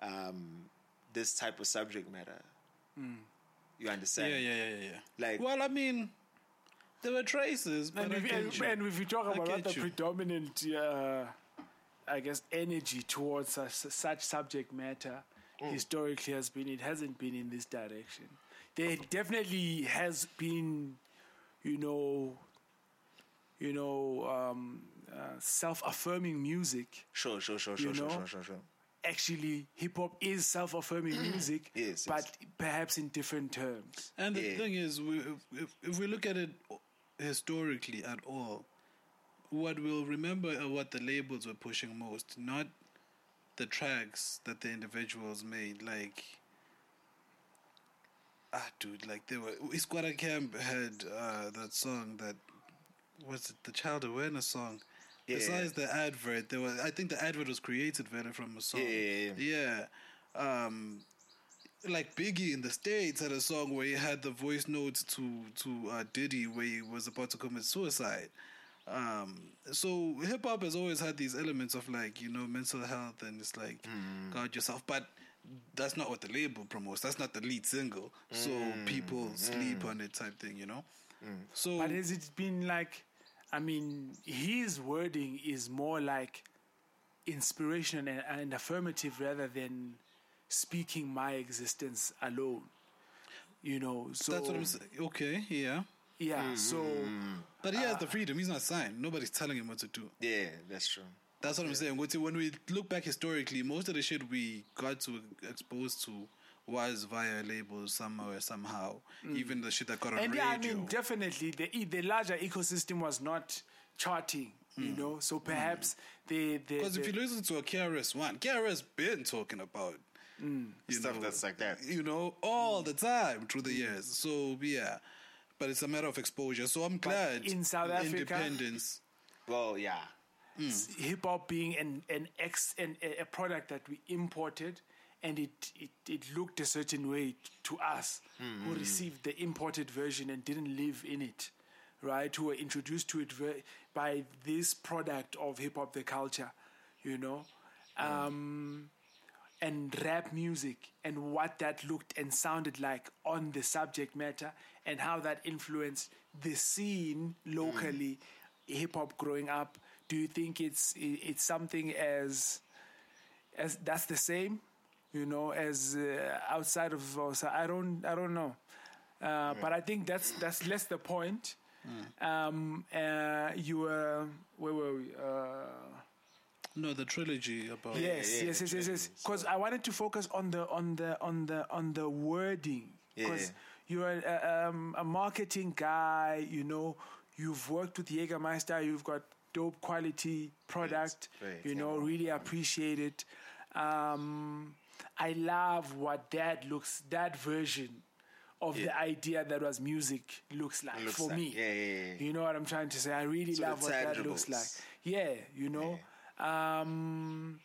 um, this type of subject matter. You understand? Yeah, yeah, yeah, yeah, yeah. Like- well, I mean, there were traces, but And I if, get and, you. and if you talk about what the you. predominant, uh, I guess, energy towards such, such subject matter Mm. historically has been, it hasn't been in this direction. There definitely has been, you know, you know, um, uh, self-affirming music. Sure, sure, sure, sure, sure, know? sure, sure, sure. Actually, hip hop is self-affirming music, Yes, but yes. perhaps in different terms. And the Yeah. thing is, we, if, if, if we look at it historically at all, what we'll remember are what the labels were pushing most, not the tracks that the individuals made. Like, ah, dude, like they were. Isquara Camp had uh, that song that was it the child awareness song. Yeah. Besides the advert, there was. I think the advert was created very from a song. Yeah, yeah, yeah. Yeah. Um, like Biggie in the States had a song where he had the voice notes to to uh, Diddy where he was about to commit suicide. Um, so hip hop has always had these elements of like you know mental health and it's like guard yourself, but that's not what the label promotes. That's not the lead single. So people sleep on it type thing, you know. Mm. So But has it been like, I mean, his wording is more like inspiration and, and affirmative rather than speaking my existence alone. You know, so that's what I'm saying. Okay, yeah. yeah. Mm-hmm. So But he has the uh, freedom. He's not signed. Nobody's telling him what to do. Yeah, that's true. That's what I'm saying. When when we look back historically, most of the shit we got to expose to was via labels somehow or somehow. Even the shit that got on and radio. yeah, I mean, definitely the e- the larger ecosystem was not charting. You mm. know, so perhaps mm. the the, Because if you listen to a KRS One, KRS been talking about you Stuff know, that's like that. you know, all the time through the years. So yeah, but it's a matter of exposure. So I'm glad in South Africa- independence. Well, yeah. hip hop being an an ex an, a- a product that we imported and it, it, it looked a certain way to us who hmm. received the imported version and didn't live in it right? Who were introduced to it ver- by this product of hip hop the culture you know? Hmm. Um, and rap music and what that looked and sounded like on the subject matter and how that influenced the scene locally hmm. hip hop growing up. Do you think it's it's something as as that's the same you know as uh, outside of us I don't I don't know uh, but I think that's that's less the point um, uh, you were where were we uh, No, the trilogy about Yes, yeah, yes, yes, yes, yes. Because I wanted to focus on the on the on the on the wording. Yeah, Because yeah. you're a, um, a marketing guy, you know. You've worked with Jägermeister. You've got dope quality product. great, you yeah. know, really appreciate it. Um, I love what that looks. That version of the idea that was music looks like Looks for like. me. Yeah, yeah, yeah. You know what I'm trying to say? I really So love what that looks like. Yeah, you know. Um,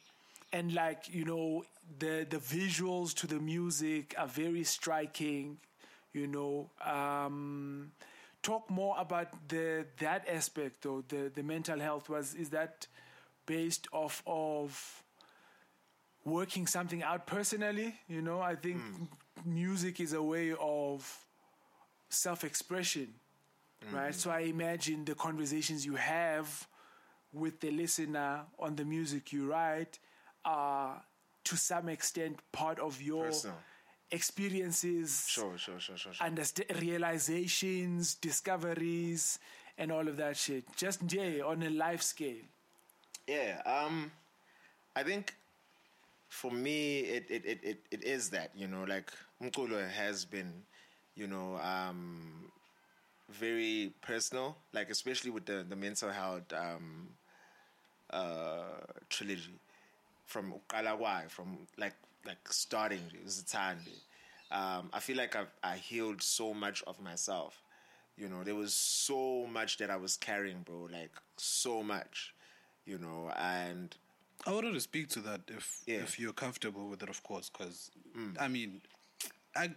and like you know the the visuals to the music are very striking you know um talk more about the that aspect though the the mental health was is that based off of working something out personally you know i think music is a way of self-expression right so i imagine the conversations you have with the listener on the music you write are to some extent part of your Personal. experiences Sure, sure, sure, sure. sure. understa- realizations discoveries and all of that shit just yeah, on a life scale Yeah, um, I think for me, it, it, it, it, it is that, you know, like Mkulo has been, you know, um, very personal, like especially with the, the mental health um, uh, trilogy from Ukalawai, from like like starting Zitandi. Um, I feel like I've, I healed so much of myself. You know, there was so much that I was carrying, bro. Like so much, you know, and I wanted to speak to that if Yeah. if you're comfortable with it, of course, because I mean, ag-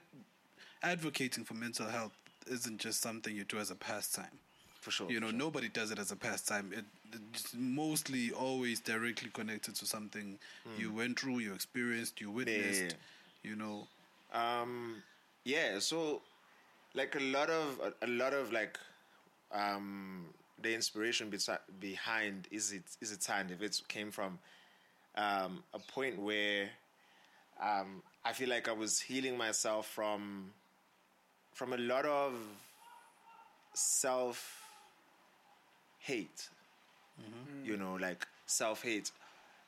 advocating for mental health isn't just something you do as a pastime. for sure. You know, sure. nobody does it as a pastime. It, it's mostly always directly connected to something you went through, you experienced, you witnessed. yeah. You know, Um, yeah, so like a lot of a, a lot of like um the inspiration besi- behind is it is it time? If it came from um a point where um I feel like I was healing myself from from a lot of self hate you know, like self hate,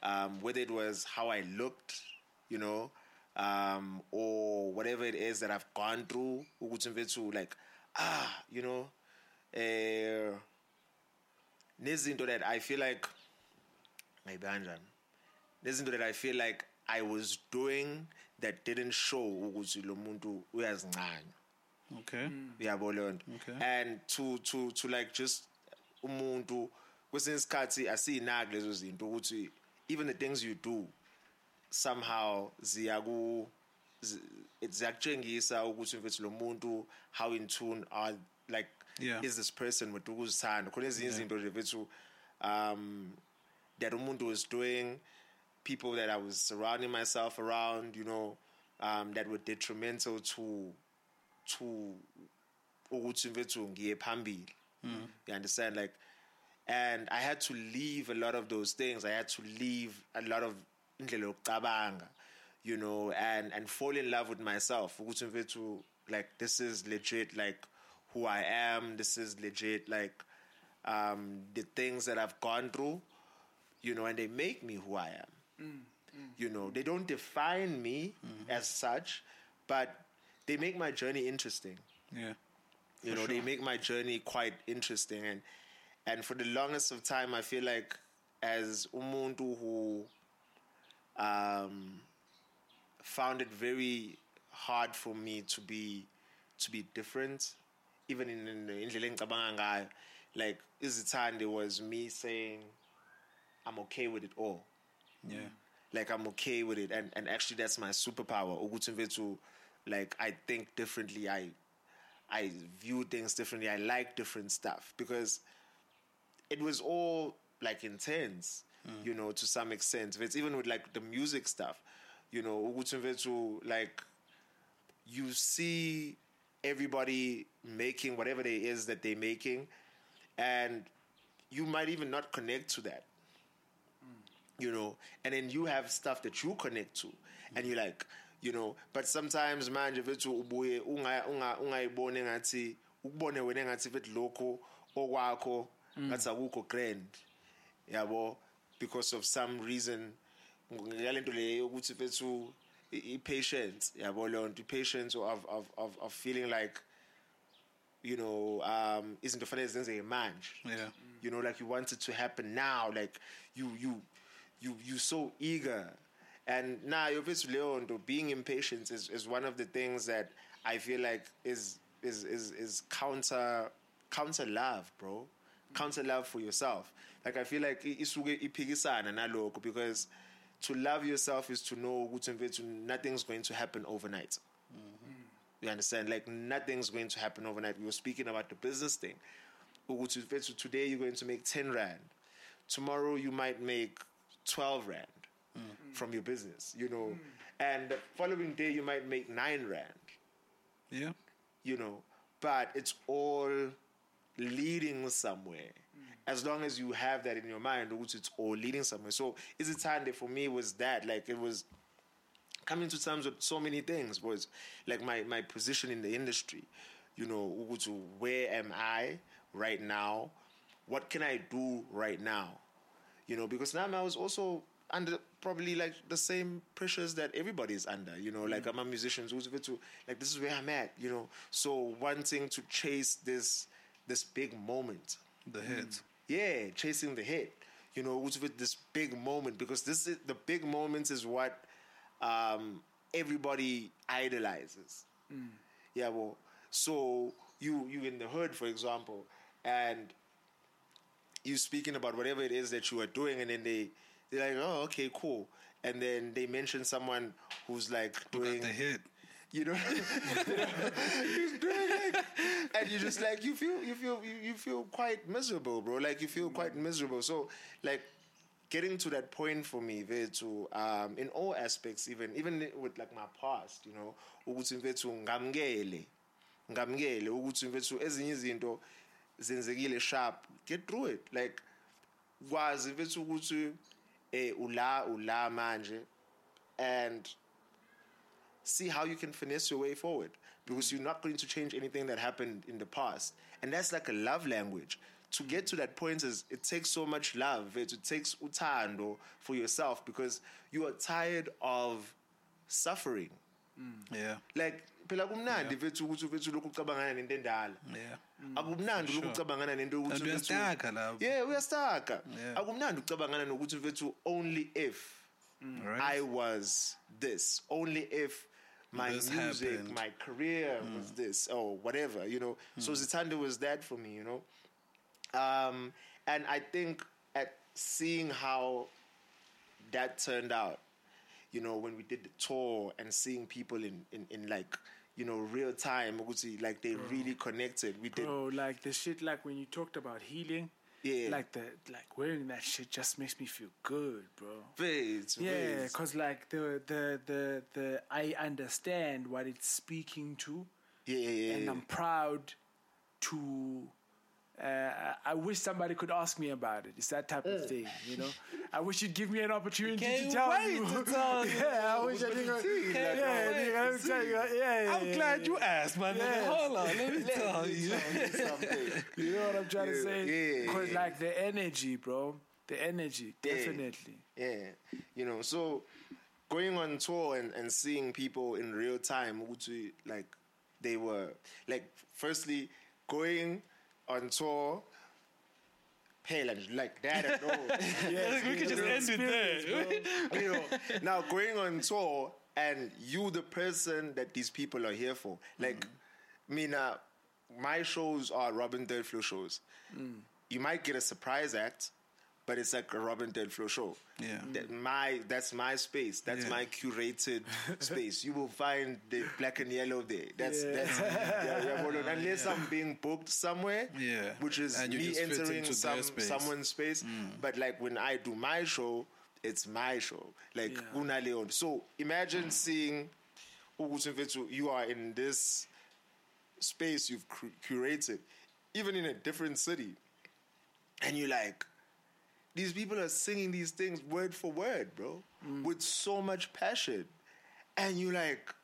um, whether it was how I looked, you know, um, or whatever it is that I've gone through, like, ah, you know, uh, nezinto that I feel like, maybe kanjani, nezinto that I feel like I was doing that didn't show ukuthi lo muntu uyazincanya. Okay, mm. yabo leyo nto? Okay. and to to to like just umuntu kwesinye isikhathi asiyinaki lezo zinto ukuthi even the things you do somehow ziyaku zi- ziyakutshengisa ukuthi mfethu lo muntu how in tune are like Yeah. is this person with khona ezinye izinto nje mfethu um that umuntu was doing people that I was surrounding myself around you know um that were detrimental to to ukuthi mfethu ngiye phambili. You understand? Like and i had to leave a lot of those things. I had to leave a lot of indlela yokucabanga you know and and fall in love with myself. Ukuthi mfethu like this is legit like who i am. This is legit like um the things that i've gone through you know and they make me who i am. You know they don't define me as such but they make my journey interesting. Yeah, you know they make my journey quite interesting and and for the longest of time i feel like as umuntu who um found it very hard for me to be to be different even in indlela engicabanga ngayo like izithande was me saying i'm okay with it all. Yeah, like I'm okay with it. And and actually that's my superpower. Ukuthi mfethu like I think differently. I I view things differently. I like different stuff. Because it was all like intense mm. you know to some extent. It's even with like the music stuff you know ukuthi mfethu like you see everybody making whatever it is that they're making and you might even not connect to that. You know, and then you have stuff that you connect to, and you're like, you know, but sometimes manje vethu ubuye unga unga ungayibone ngathi ukubone wena ngathi vethu lokho okwakho mm. ngathi akukho grand yabo? Because of some reason ngalento le ukuthi i-patience yabo leyo nto i-patience of, of, of, of feeling like you know um izinto fanele zenzeke manje yeah. you know like you want it to happen now like you you you you so eager and now nah, Leondo, being impatient is, is one of the things that I feel like is is is is counter counter love, bro. Counter love for yourself. Like I feel like isuke iphikisana nalokho because to love yourself is to know nothing's going to happen overnight. You understand? Like nothing's going to happen overnight. We were speaking about the business thing. Today you're going to make 10 rand. Tomorrow you might make 12 rand from your business, you know. And the following day you might make 9 rand Yeah. you know, but it's all leading somewhere. As long as you have that in your mind, which it's all leading somewhere. So is it time that for me was that like it was coming to terms with so many things was like my my position in the industry. You know, where am I right now? What can I do right now? You know, because now I was also under probably like the same pressures that everybody is under. You know, like mm. I'm a musician, who's to like this is where I'm at. You know, so wanting to chase this this big moment. The hit. Yeah, chasing the hit. You know, what's with this big moment because this is the big moments is what um, everybody idolizes. Yeah, well, so you you in the hood, for example, and you speaking about whatever it is that you are doing, and then they they're like, oh, okay, cool, and then they mention someone who's like doing the hit. You know, He's doing like, and you just like you feel you feel you, you feel quite miserable, bro. Like you feel quite miserable. So like getting to that point for me, there to um, in all aspects, even even with like my past, you know, ukuthi mfethu ngamkele, ngamkele ukuthi mfethu ezinye izinto zenzekile sharp. Get through it, like kwazi mfethu ukuthi eh ula ula manje and see how you can finesse your way forward because you're not going to change anything that happened in the past. And that's like a love language. To get to that point is it takes so much love. It, it takes utando for yourself because you are tired of suffering. Mm. Yeah. Like phela kumnandi vethu ukuthi vethu lokhu ucabangana nento endala. Yeah. Mm. Akumnandi lokhu Sure. ucabangana nento And ukuthi vethu- uyastaka lapho. Yeah, uyastaka. Yeah. Akumnandi ucabangana nokuthi vethu only if mm. Right. I was this. Only if my This music, happened. My career was this, or whatever, you know. So Zitanda was that for me, you know. Um, and I think at seeing how that turned out, you know, when we did the tour and seeing people in, in, in like, you know, real time, like they really connected. We did Bro, like the shit, like when you talked about healing, Yeah. like the like wearing that shit just makes me feel good, bro. Vids, Yeah, cause like the the the the I understand what it's speaking to, yeah, yeah, yeah, and. I'm proud to. Uh, I wish somebody could ask me about it. It's that type of thing, you know. I wish you'd give me an opportunity to Can't tell wait you. to tell you. yeah, I wish I did. Can't Yeah, yeah, wait nigga, let me tell you. Yeah, yeah, I'm glad you asked, my nigga. Yes. Hold on, let me tell you. Something. You know what I'm trying to say? yeah, Because yeah. like the energy, bro. The energy, definitely. Yeah, you know, so going on tour and, and seeing people in real time, like they were like, firstly, going on tour, pale and like that at all. Yes, we could just end it there. you know, now going on tour and you the person that these people are here for. Like, me now, my shows are Robin Thirdfloor shows. You might get a surprise act, but it's like a Robin Thirdfloor show. Yeah. That my that's my space. That's Yeah. my curated space. You will find the black and yellow there. That's Yeah. that's yeah, yeah, well, unless I'm being booked somewhere. Yeah. Which is And me entering into some space. someone's space. Mm. But like when I do my show, it's my show. Like Yeah. Una Leon. So imagine seeing oh, ukuthi mfethu, you are in this space you've cu- curated, even in a different city, and you're like, these people are singing these things word for word, bro, mm. with so much passion, and you like,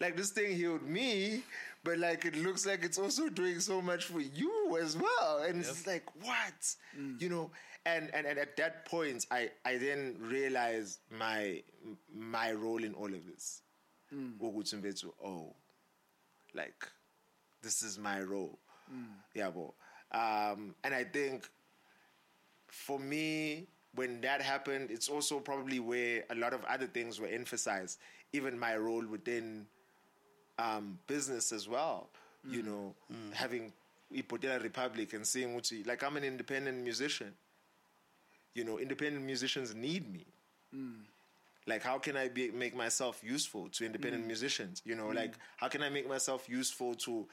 like this thing healed me, but like it looks like it's also doing so much for you as well, and it's like what, mm. you know, and, and and at that point, I I then realized my my role in all of this, mm. mfethu, oh, like this is my role, yeah, bro. Um, and I think for me, when that happened, it's also probably where a lot of other things were emphasized. Even my role within um, business as well. You mm. know, mm. having Ipotela Republic and seeing what like I'm an independent musician. You know, independent musicians need me. Mm. Like, how can I be, make myself useful to independent musicians? You know, like, how can I make myself useful to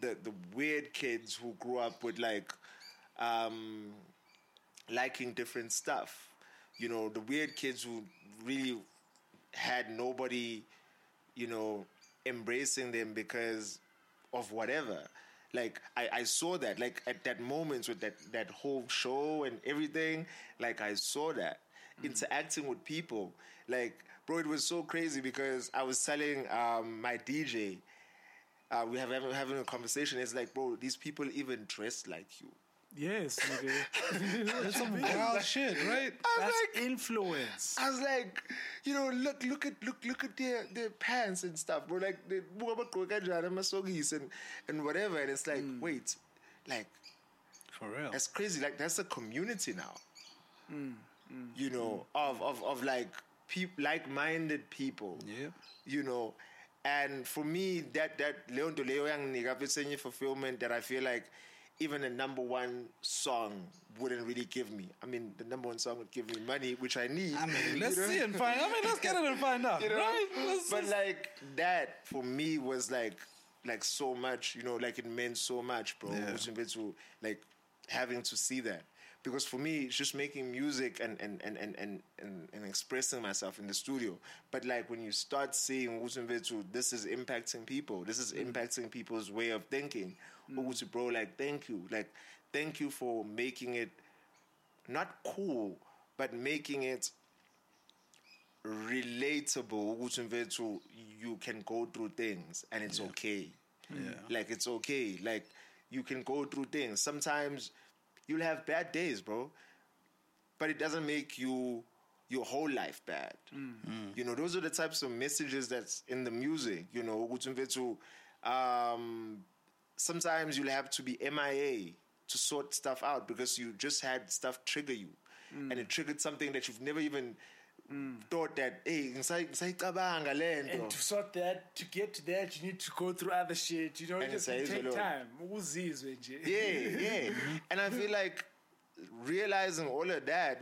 the the weird kids who grew up with like um, liking different stuff? You know, the weird kids who really had nobody, you know, embracing them because of whatever. Like I, I saw that, like at that moment with that that whole show and everything, like I saw that interacting with people. Like, bro, it was so crazy because I was telling um, my DJ, uh, we have having, having a conversation. It's like, bro, these people even dress like you. Yes, nigga. That's some wild shit, right? I'm That's like, influence. I was like, you know, look, look at, look, look at their their pants and stuff, bro. Like they and and whatever, and it's like, mm. wait, like For real. that's crazy. Like that's a community now. Mm, mm, you know, of of of like people, like-minded people. Yeah. You know, and for me, that that Leon to Leo Yang Nigga fulfillment that I feel like even a number one song wouldn't really give me. I mean, the number one song would give me money, which I need. I mean, let's know? see and find. I mean, let's get it and find out, you know? right? Let's, but let's- like that for me was like like so much, you know, like it meant so much, bro. Yeah. To like having to see that. Because for me, it's just making music and and, and, and, and, and, and expressing myself in the studio. But like when you start seeing this is impacting people. This is mm-hmm. impacting people's way of thinking. Mm. bro, like thank you. Like thank you for making it not cool, but making it relatable ukuthi mfethu you can go through things and it's okay. Yeah. like it's okay. Like you can go through things. Sometimes you'll have bad days bro but it doesn't make you your whole life bad. You know those are the types of messages that's in the music you know ukuthi mfethu um sometimes you'll have to be MIA to sort stuff out because you just had stuff trigger you. Mm. And it triggered something that you've never even mm. thought that hey ngisay- ngisayicabanga le And to sort that, to get to that, you need to go through other shit. You know, And just take time. Ukuzizwe nje. yeah yeah. Mm-hmm. And i feel like realizing all of that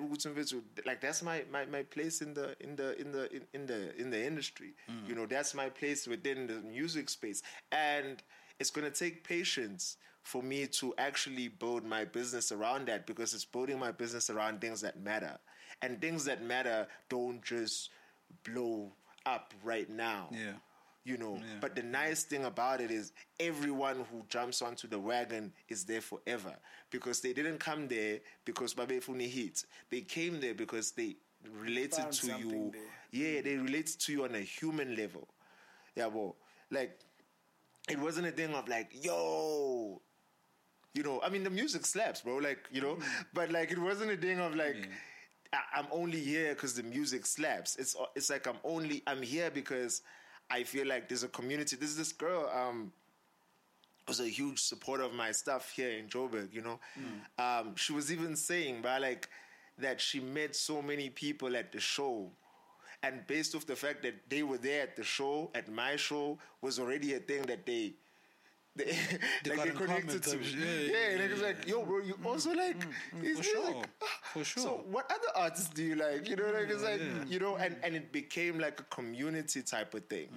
like that's my, my my place in the in the in the in, in the in the industry. Mm. You know that's my place within the music space. And it's going to take patience for me to actually build my business around that because it's building my business around things that matter and things that matter don't just blow up right now Yeah. you know. Yeah. But the nice thing about it is everyone who jumps onto the wagon is there forever because they didn't come there because Babefuni hit. They came there because they related Found to you. there. Yeah, they related to you on a human level. Yeah, well, like it wasn't a thing of like, yo, you know, I mean, the music slaps, bro. Like, you know, but like, it wasn't a thing of like, I- I'm only here because the music slaps. It's it's like I'm only I'm here because I feel like there's a community. There's this girl um was a huge supporter of my stuff here in Joburg. You know, um, she was even saying, but like that she met so many people at the show. And based off the fact that they were there at the show, at my show, was already a thing that they they, They like got they connected to. shit. Yeah, Yeah, yeah, and it was like, yo, bro, you also mm, like mm, mm, these For music. sure. Ah, for sure. So what other artists do you like? You know, like it's like you know, and and it became like a community type of thing.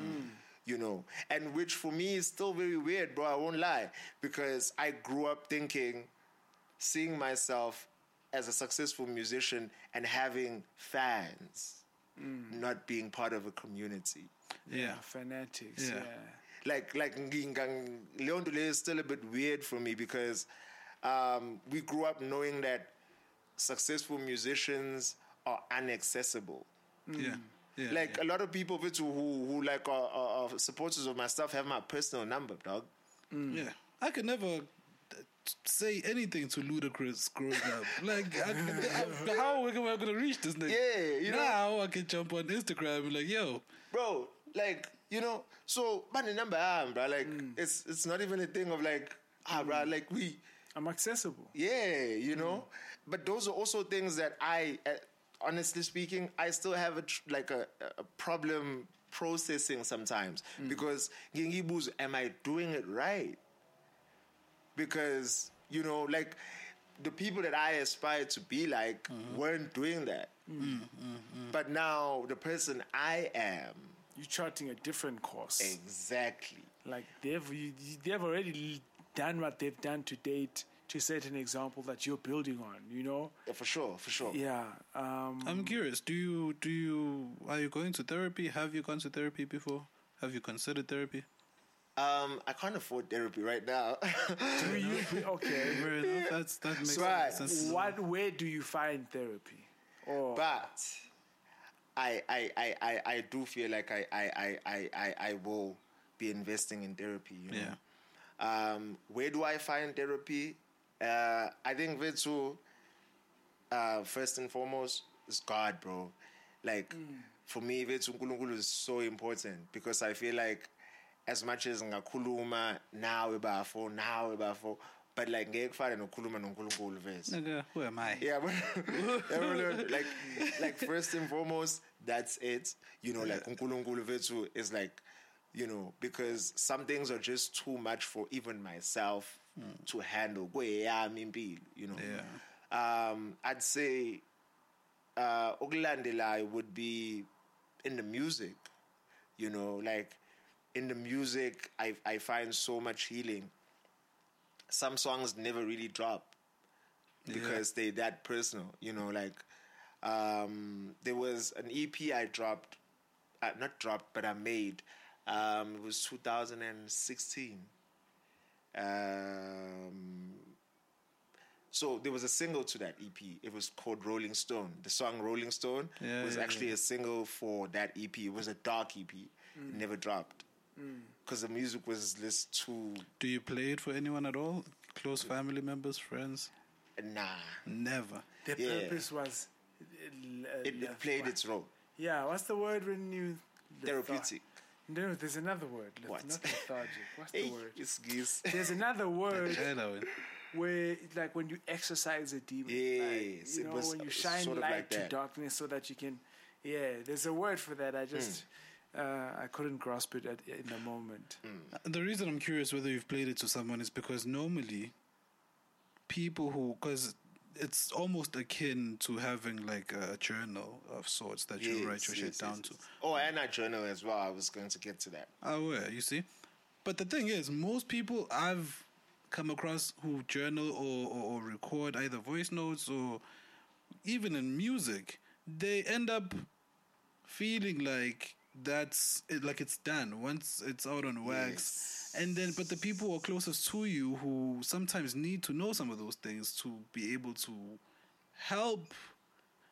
You know, and which for me is still very weird, bro. I won't lie, because I grew up thinking, seeing myself as a successful musician and having fans, Mm. not being part of a community. yeah. Fanatics. Yeah. Yeah. like like ngingang- leyo nto leyo is still a bit weird for me because um, we grew up knowing that successful musicians are inaccessible. Mm. Yeah. Yeah. like a lot of people who who, who like are, are, are supporters of my stuff have my personal number, dog. Mm. Yeah, I could never say anything to Ludacris growing up. Like, I, I, how are we gonna, gonna reach this nigga? Yeah, you know- now I can jump on Instagram and be like, yo, bro. Like you know, so but the number I'm, bro. Like it's it's not even a thing of like ah, bro. Like we. I'm accessible. Yeah, you know. But those are also things that I, uh, honestly speaking, I still have a tr- like a, a problem processing sometimes because ngingibuza, am I doing it right? Because you know, like the people that I aspired to be like weren't doing that. But now the person I am, You're charting a different course. exactly. Like they've you, you- they've already done what they've done to date to set an example that you're building on. You know. Yeah, for sure, for sure. Yeah. Um, I'm curious. Do you do you are you going to therapy? Have you gone to therapy before? Have you considered therapy? Um, I can't afford therapy right now. do you okay? Fair enough. That's that makes Right. sense. What? Where do you find therapy? Or but I, I, I, I, I do feel like I, I, I, I, I, I will be investing in therapy. You know? Um, where do I find therapy? Uh, I think Vitsu, uh, first and foremost, is God, bro. Like, for me, Vitsu Nkulunkulu is so important because I feel like as much as ngakhuluma nawe bafo, nawe bafo, but like ngeke kufane nokukhuluma noNkulunkulu vese. Nigga, who am I? Yeah, but yeah, like, like first and foremost, that's it. You know, like unkulunkulu vethu is like, you know, because some things are just too much for even myself to handle. Kweyami impilo, You know, um, I'd say uh, okulandelayo would be in the music. You know, like in the music, I I find so much healing. Some songs never really drop because they that personal. You know, like um, there was an EP I dropped, uh, not dropped, but I made. Um, it was 2016. Um, so there was a single to that EP. It was called Rolling Stone. The song Rolling Stone Yeah, was yeah, actually a single for that EP. It was a dark EP. It never dropped because the music was just too Do you play it for anyone at all? Close family members, friends? nah. Never. the Yeah. purpose was. uh, It, it played its role. Yeah. What's the word when you? Therapeutic. No, there's another word. Leth- What? Not lethargic. What's Hey, the word? it's geese. There's another word Hello. where, it's like, when you exercise a demon. like, Yes, you it know, was when you shine sort of light like to that. darkness so that you can. Yeah, there's a word for that. I just. Uh, I couldn't grasp it at, in the moment. The reason I'm curious whether you've played it to someone is because normally people who, because it's almost akin to having like a journal of sorts that you write your shit down to. Oh, and a journal as well. I was going to get to that. Oh, yeah, you see? But the thing is, most people I've come across who journal or, or, or record either voice notes or even in music, they end up feeling like that's it, like it's done once it's out on wax. And then, but the people who are closest to you who sometimes need to know some of those things to be able to help,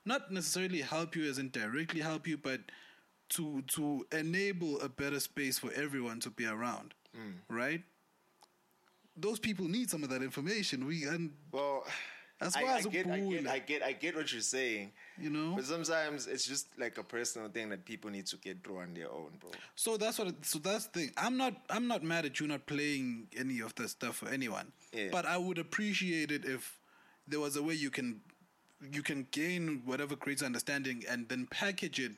not necessarily help you as in directly help you, but to to enable a better space for everyone to be around, mm. right? Those people need some of that information. We and Well, That's I, why I a get, I get. I get, I get what you're saying. you know. But sometimes it's just like a personal thing that people need to get through on their own, bro. So that's what. So that's the thing. I'm not. I'm not mad at you not playing any of the stuff for anyone. Yeah. But I would appreciate it if there was a way you can, you can gain whatever creates understanding and then package it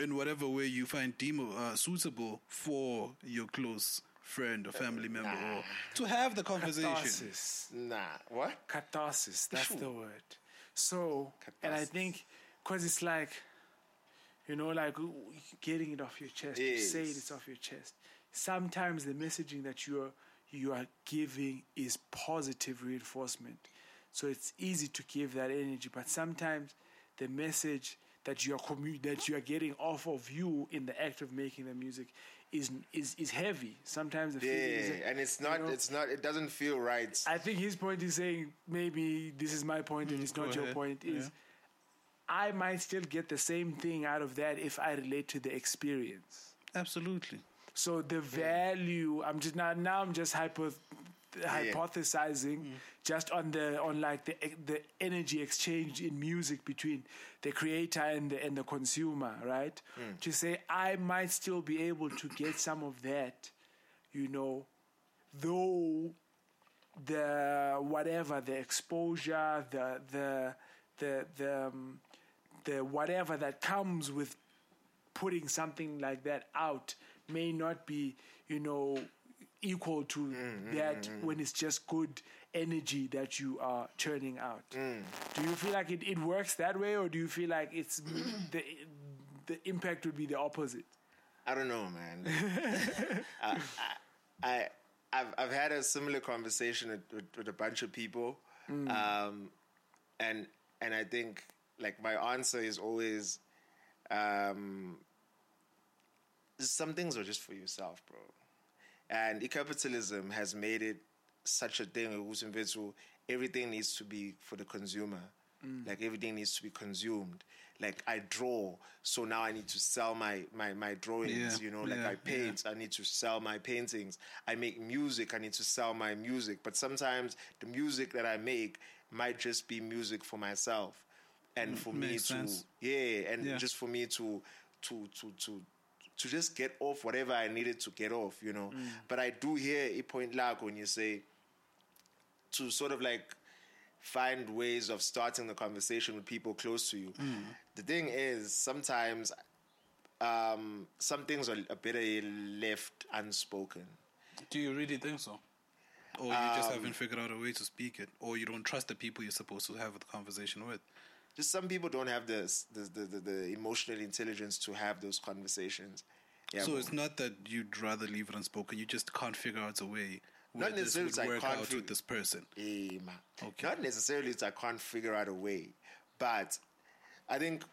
in whatever way you find demo uh, suitable for your close friend or family uh, member or to have the conversation. Catharsis. Nah, what? Catharsis. That's the word. So, and I think, because it's like, you know, like getting it off your chest. You say it, it's off your chest. Sometimes the messaging that you are you are giving is positive reinforcement. So it's easy to give that energy, but sometimes the message that you are commu- that you are getting off of you in the act of making the music is is is heavy. Sometimes the Yeah, feeling is and it's not, know, it's not, it doesn't feel right. I think his point is saying maybe this is my point and mm, it's go not your point. Is Yeah. I might still get the same thing out of that if I relate to the experience. Absolutely. So the value, I'm just now now I'm just hypo, hypothesizing just on the on like the the energy exchange in music between the creator and the and the consumer, right? To say I might still be able to get some of that, you know, though the whatever the exposure the the the the um, the whatever that comes with putting something like that out may not be you know equal to Mm, that when it's just good energy that you are churning out. Mm. Do you feel like it, it works that way, or do you feel like it's the the impact would be the opposite? I don't know, man. I, I, I, I've, I've had a similar conversation with, with, with a bunch of people, um, and and I think like my answer is always, um, some things are just for yourself, bro. And capitalism has made it such a thing. Everything needs to be for the consumer. Mm. Like everything needs to be consumed. Like I draw, so now I need to sell my my my drawings. Yeah, You know, like yeah, I paint, I need to sell my paintings. I make music, I need to sell my music. But sometimes the music that I make might just be music for myself, and for me to sense. yeah, and Yeah. just for me to to to to to just get off whatever I needed to get off, you know. Mm. But I do hear a point like when you say to sort of like find ways of starting the conversation with people close to you. Mm. The thing is, sometimes um, some things are, are better eh, left unspoken. Do you really think so? Or you just um, haven't figured out a way to speak it, or you don't trust the people you're supposed to have the conversation with. Just some people don't have the the, the, the, the emotional intelligence to have those conversations. Yeah, So it's not that you'd rather leave it unspoken. You just can't figure out a way where Not this necessarily would it's work can't out fig- with this person. Eh. Okay. Not necessarily that I can't figure out a way, but I think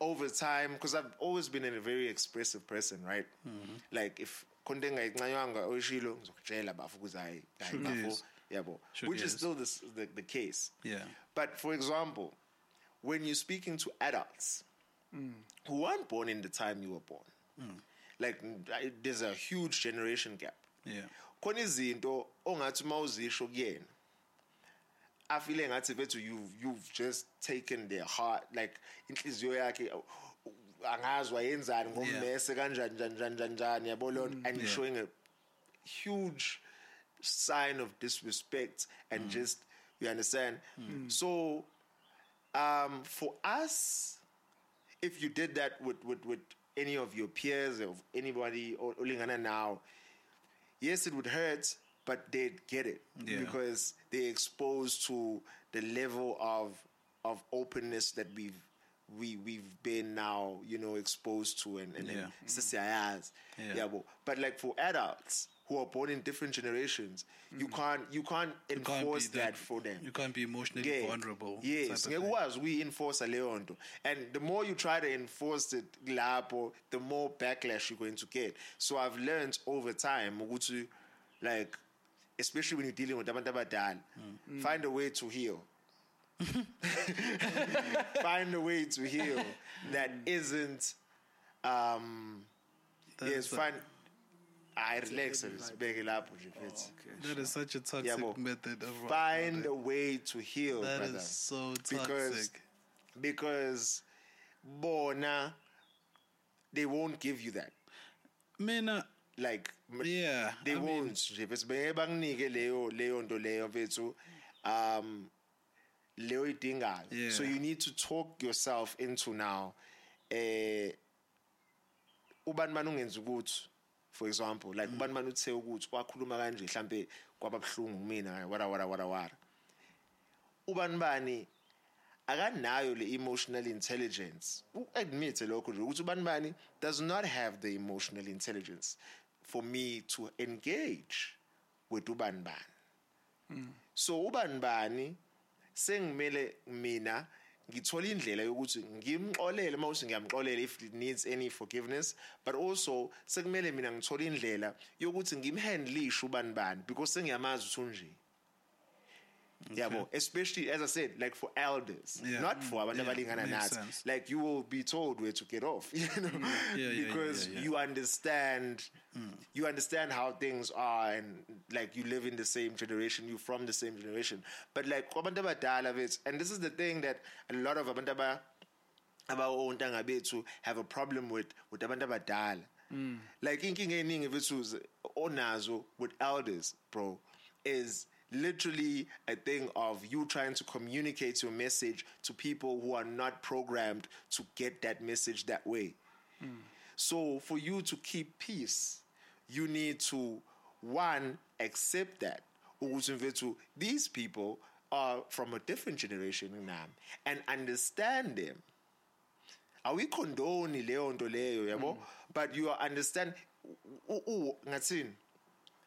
over time, because I've always been a very expressive person, right? Mm-hmm. Like if konke engayincanywanga oshilo ngizokutshela bafu ukuze hayi hayi Sure bafo yabo which is still this, the, the case Yeah. but for example when you're speaking to adults who weren't born in the time you were born like there's a huge generation gap. Yeah. khona izinto ongathi uma uzisho kuyena afile ngathi bethu you've, you've just taken their heart like inhliziyo yakhe angazi wayenzani ngommese kanjani njani njani njani njani yabo lona and you're Yeah. showing a huge sign of disrespect and mm. just you understand? Mm. So um for us if you did that with with, with any of your peers or anybody or olingana now yes, it would hurt, but they'd get it Yeah. because they're exposed to the level of of openness that we've we we've been now, you know, exposed to and and, Yeah. and sisiyaz. Yeah. yeah, but, but like for adults who are born in different generations, you mm-hmm. can't you can't You can't enforce that, for them. You can't be emotionally Yeah. vulnerable. Yes, of we-enforce leyo nto. And the more you try to enforce it the more backlash you're going to get. So i've learned over time like especially when you're dealing with abantu abadala mm. find a way to heal. Find a way to heal that mm. isn't um That yes a- find I relax sibeke lapho nje mfethu That is such a toxic Yabo. method of find a way to heal That brother is so toxic. because because bona they won't give you that Mina, like yeah. they I won't nje bese beke bakunike leyo leyo nto leyo mfethu um leyo idingayo Yeah. so you need to talk yourself into now eh ubani manje ungenza ukuthi for example like ubani manje uthe ukuthi wakhuluma kanje mhlambe kwababhlungu kumina wara wara wara wara. Ubani bani akanayo le emotional intelligence? Uadmit lokho nje ukuthi ubani bani does not have the emotional intelligence for me to engage with ubani bani so ubani bani sengimele mina ngithola indlela yokuthi ngimxolele mawuthi ngiyamxolela if it needs any forgiveness but also sekumele mina ngithola indlela yokuthi ngimhandlishe ubani bani because sengiyamazi ukuthi unje yabo especially as i said like for elders Yeah. not for mm. abantu Yeah, abalingana nathi like you will be told where to get off you know? Yeah, yeah, yeah, because yeah, yeah. you understand mm. you understand how things are and like you live in the same generation you're from the same generation. But like kwabantu abadala bethu and this is the thing that a lot of abantu aba abawontanga bethu have a problem with with abantu abadala. Like inkinga eningi bethu onazo with elders bro is literally a thing of you trying to communicate your message to people who are not programmed to get that message that way. So for you to keep peace, you need to one accept that. These people are from a different generation kunami and understand them. Awuyicondoni leyo nto leyo yabo? Mm. But you are understand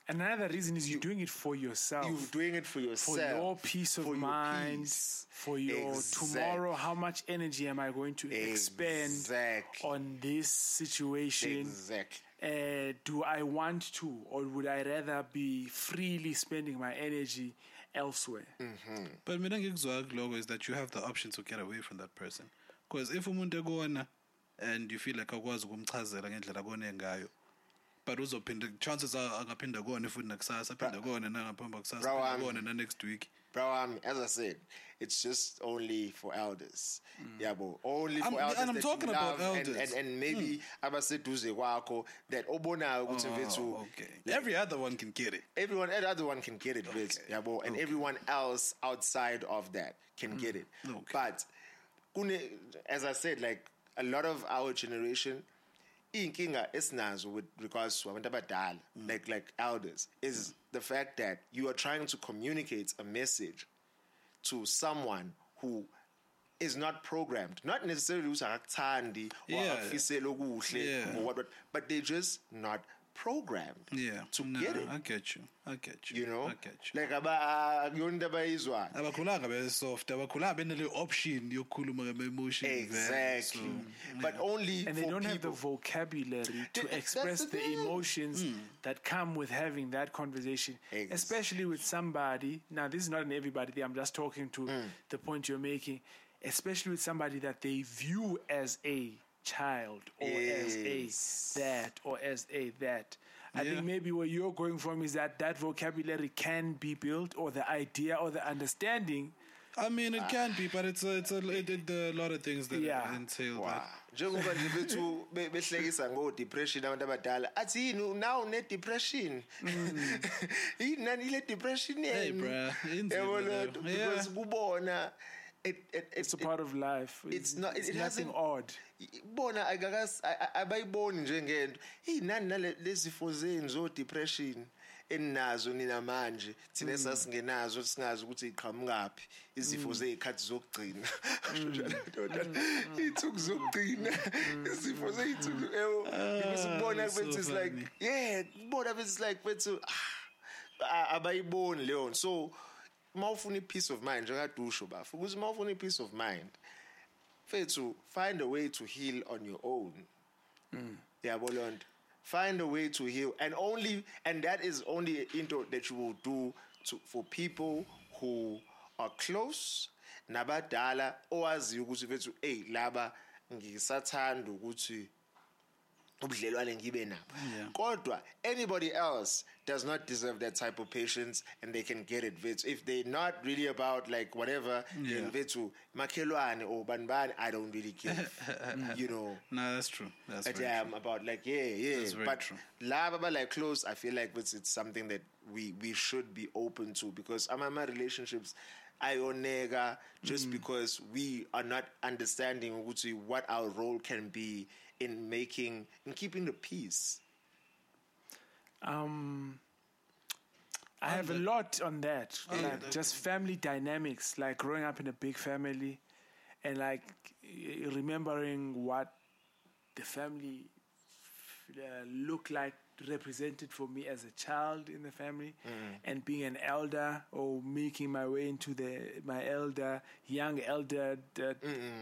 u- ngathini Another reason is you're doing it for yourself. you're doing it for yourself for your peace of for your mind, peace. for your Exact- tomorrow, how much energy am I going to expend Exactly. on this situation? exactly Uh, do I want to, or would I rather be freely spending my energy elsewhere? Mm. But mina ngikuzwa kuloko is that you have the option to get away from that person. Because if you want umuntu ekona and you feel like akwazi ukumchazela ngendlela akone ngayo but uzophinda chances are angaphinde kone futhi nakusasa aphinde kone nangaphamba kusasa aphinde kone na next week. Bro, um, as I said, it's just only for elders. Yeah, bro. Only for I'm- elders. and I'm talking about love and, elders. and, and maybe abaseduze kwakho that obonayo ukuthi mfethu Oh, okay. Every other one can get it. everyone every other one can get it okay. yeah, bro. and everyone else outside of that can get it. Okay. But as I said, like a lot of our generation, inkinga esinazo with regards to abantu abadala, mm. like like elders, is mm. the fact that you are trying to communicate a message to someone who is not programmed, not necessarily ukuthi akakuthandi or Yeah. akufisela okuhle or what, but, but they're just not programmed Yeah. to no, get it. I get you. I get you. You know, I get you. like aba ah, akuyona into abayizwayo. abakhulanga be-soft abakhulanga benale option yokukhuluma ngama-emotion eh, Exactly, but only And they for don't have the vocabulary to that's express the the, thing. emotions hmm. that come with having that conversation, Ex- especially with somebody. Now, this is not an everybody thing, I'm just talking to hmm. the point you're making, especially with somebody that they view as a child or Yes. as a that or as a that. I Yeah. think maybe where you're going from is that that vocabulary can be built, or the idea or the understanding. I mean, it can be, but it's a, it's a, it, it, a lot of things that Yeah. entail Wow. that. njengoba nje bethu be- behlekisa ngo-depression abantu abadala athi yini now une-depression yini nani ile depression Mm. Hey, yenu bruh, inzima Yabo loo because kubona it, it, It's a it, part of life. it's not- it it's nothing odd. bona akakas- a- a- abayiboni njengento eyi nani nale lezifo zenu zo-depression eninazo nina manje thina mm. esasingenazo singazi ukuthi iqhamukaphi izifo mm. zey'khathi zokugcina. Mm. Iy'thuku zokugcina izifo zey'thuku ebo ah, because kubona that's so bethu it's like yeah kubona bethu it's like bethu ah, abayiboni leyo so uma ufuna i-peace of mind njengadusho bafu ukuthi uma ufuna i-peace of mind fethu find a way to heal on your own. Yabo leyo nto. Find a way to heal and only and that is only into that you will do to, for people who are close nabadala owaziyo ukuthi fethu ey laba ngisathanda ukuthi ubudlelwane ngibe nabo kodwa anybody else does not deserve that type of patience and they can get it vethu if they're not really about like whatever then Yeah. vethu makhelwane or banibani i don't really give you know No, that's true. That's yeah, um, true. About like yeah, yeah. That's but true. lava but like close, I feel like it's, it's something that we we should be open to because I'm my relationships. I onega just mm. because we are not understanding what our role can be in making in keeping the peace. Um, I have a lot on that, like just family dynamics, like growing up in a big family, and like remembering what the family uh, looked like represented for me as a child in the family and being an elder or making my way into the my elder young elder that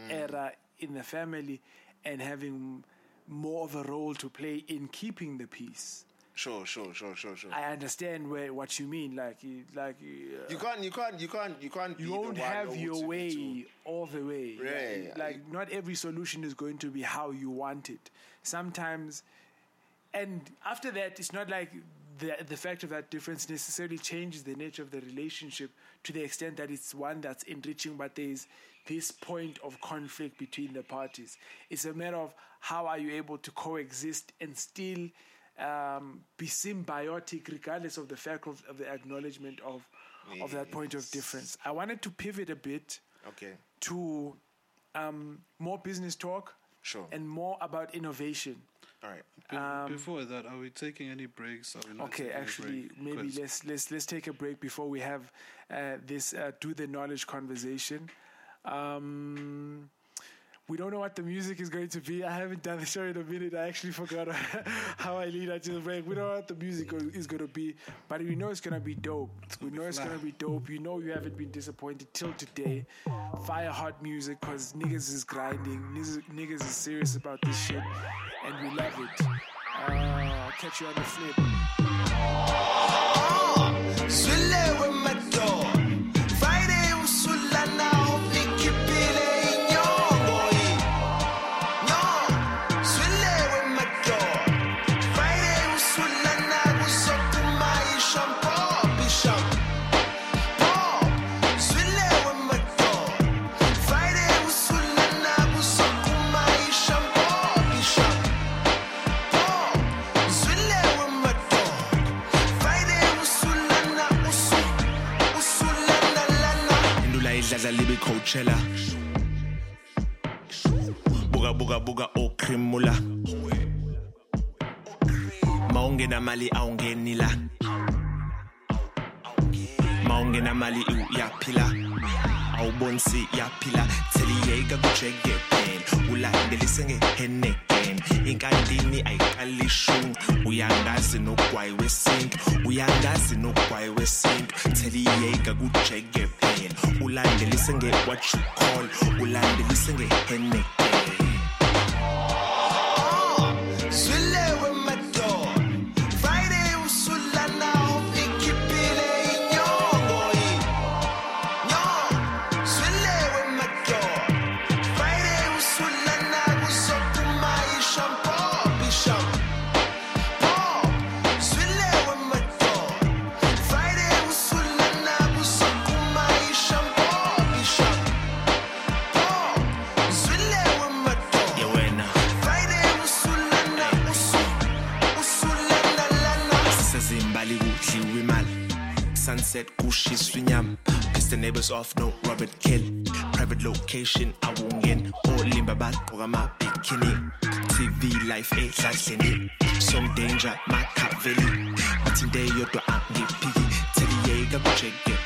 era in the family and having more of a role to play in keeping the peace Sure, sure, sure, sure, sure. I understand where what you mean. Like, you- like uh, you can't, you can't, you can't, you can't. you won't have your way all the way. Right. Like, like, not every solution is going to be how you want it. Sometimes, and after that, it's not like the the fact of that difference necessarily changes the nature of the relationship to the extent that it's one that's enriching, but there's this point of conflict between the parties. It's a matter of how are you able to coexist and still um, be symbiotic, regardless of the fact of, of the acknowledgement of of that point of difference. I wanted to pivot a bit Okay. to um, more business talk Sure. and more about innovation. All right. Be- before that, are we taking any breaks? Are we not Um, Okay, actually, break? maybe 'Cause let's let's let's take a break before we have uh, this uh, do the knowledge conversation. Um, we don't know what the music is going to be. I haven't done the show in a minute. I actually forgot how I lead up to the break. We don't know what the music is going to be, but we know it's going to be dope. we know it's going to be dope. You know you haven't been disappointed till today. Fire hot music because niggas is grinding. Niggas, niggas is serious about this shit, and we love it. Uh, catch you on the flip. Indula idladla libe coachella buka buka buka oh, okrimula maungena mali awungeni la. Maungena mali uyaphila awubonisi yaphila theliyeka kujeke ulandelise ngeheneken inkantini ayiqali ishungu uyangazi nogwayi wesintu. Uyangazi nogwayi wesintu. Theliyeka kujeke phela ulandelise nge-what you call. Ulandelise ngeheneken ah, Swile inyama piss the neighbors off no robert kelly private location I won't get. Hot awungeni olimba bagqoka amabikini tv life edladleni some danger makaveli bathi into eyodwa angiphiki check kujekephela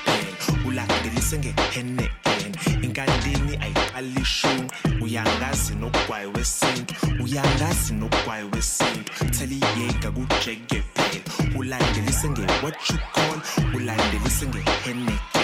ulandelise ngeHeineken inkantini ayiqali ishungu uyangazi nogwayi wesintu. Uyangazi nogwayi wesintu. Theliyeka kujekephela ulandelise nge-what you call. Ulandelise ngeHeineken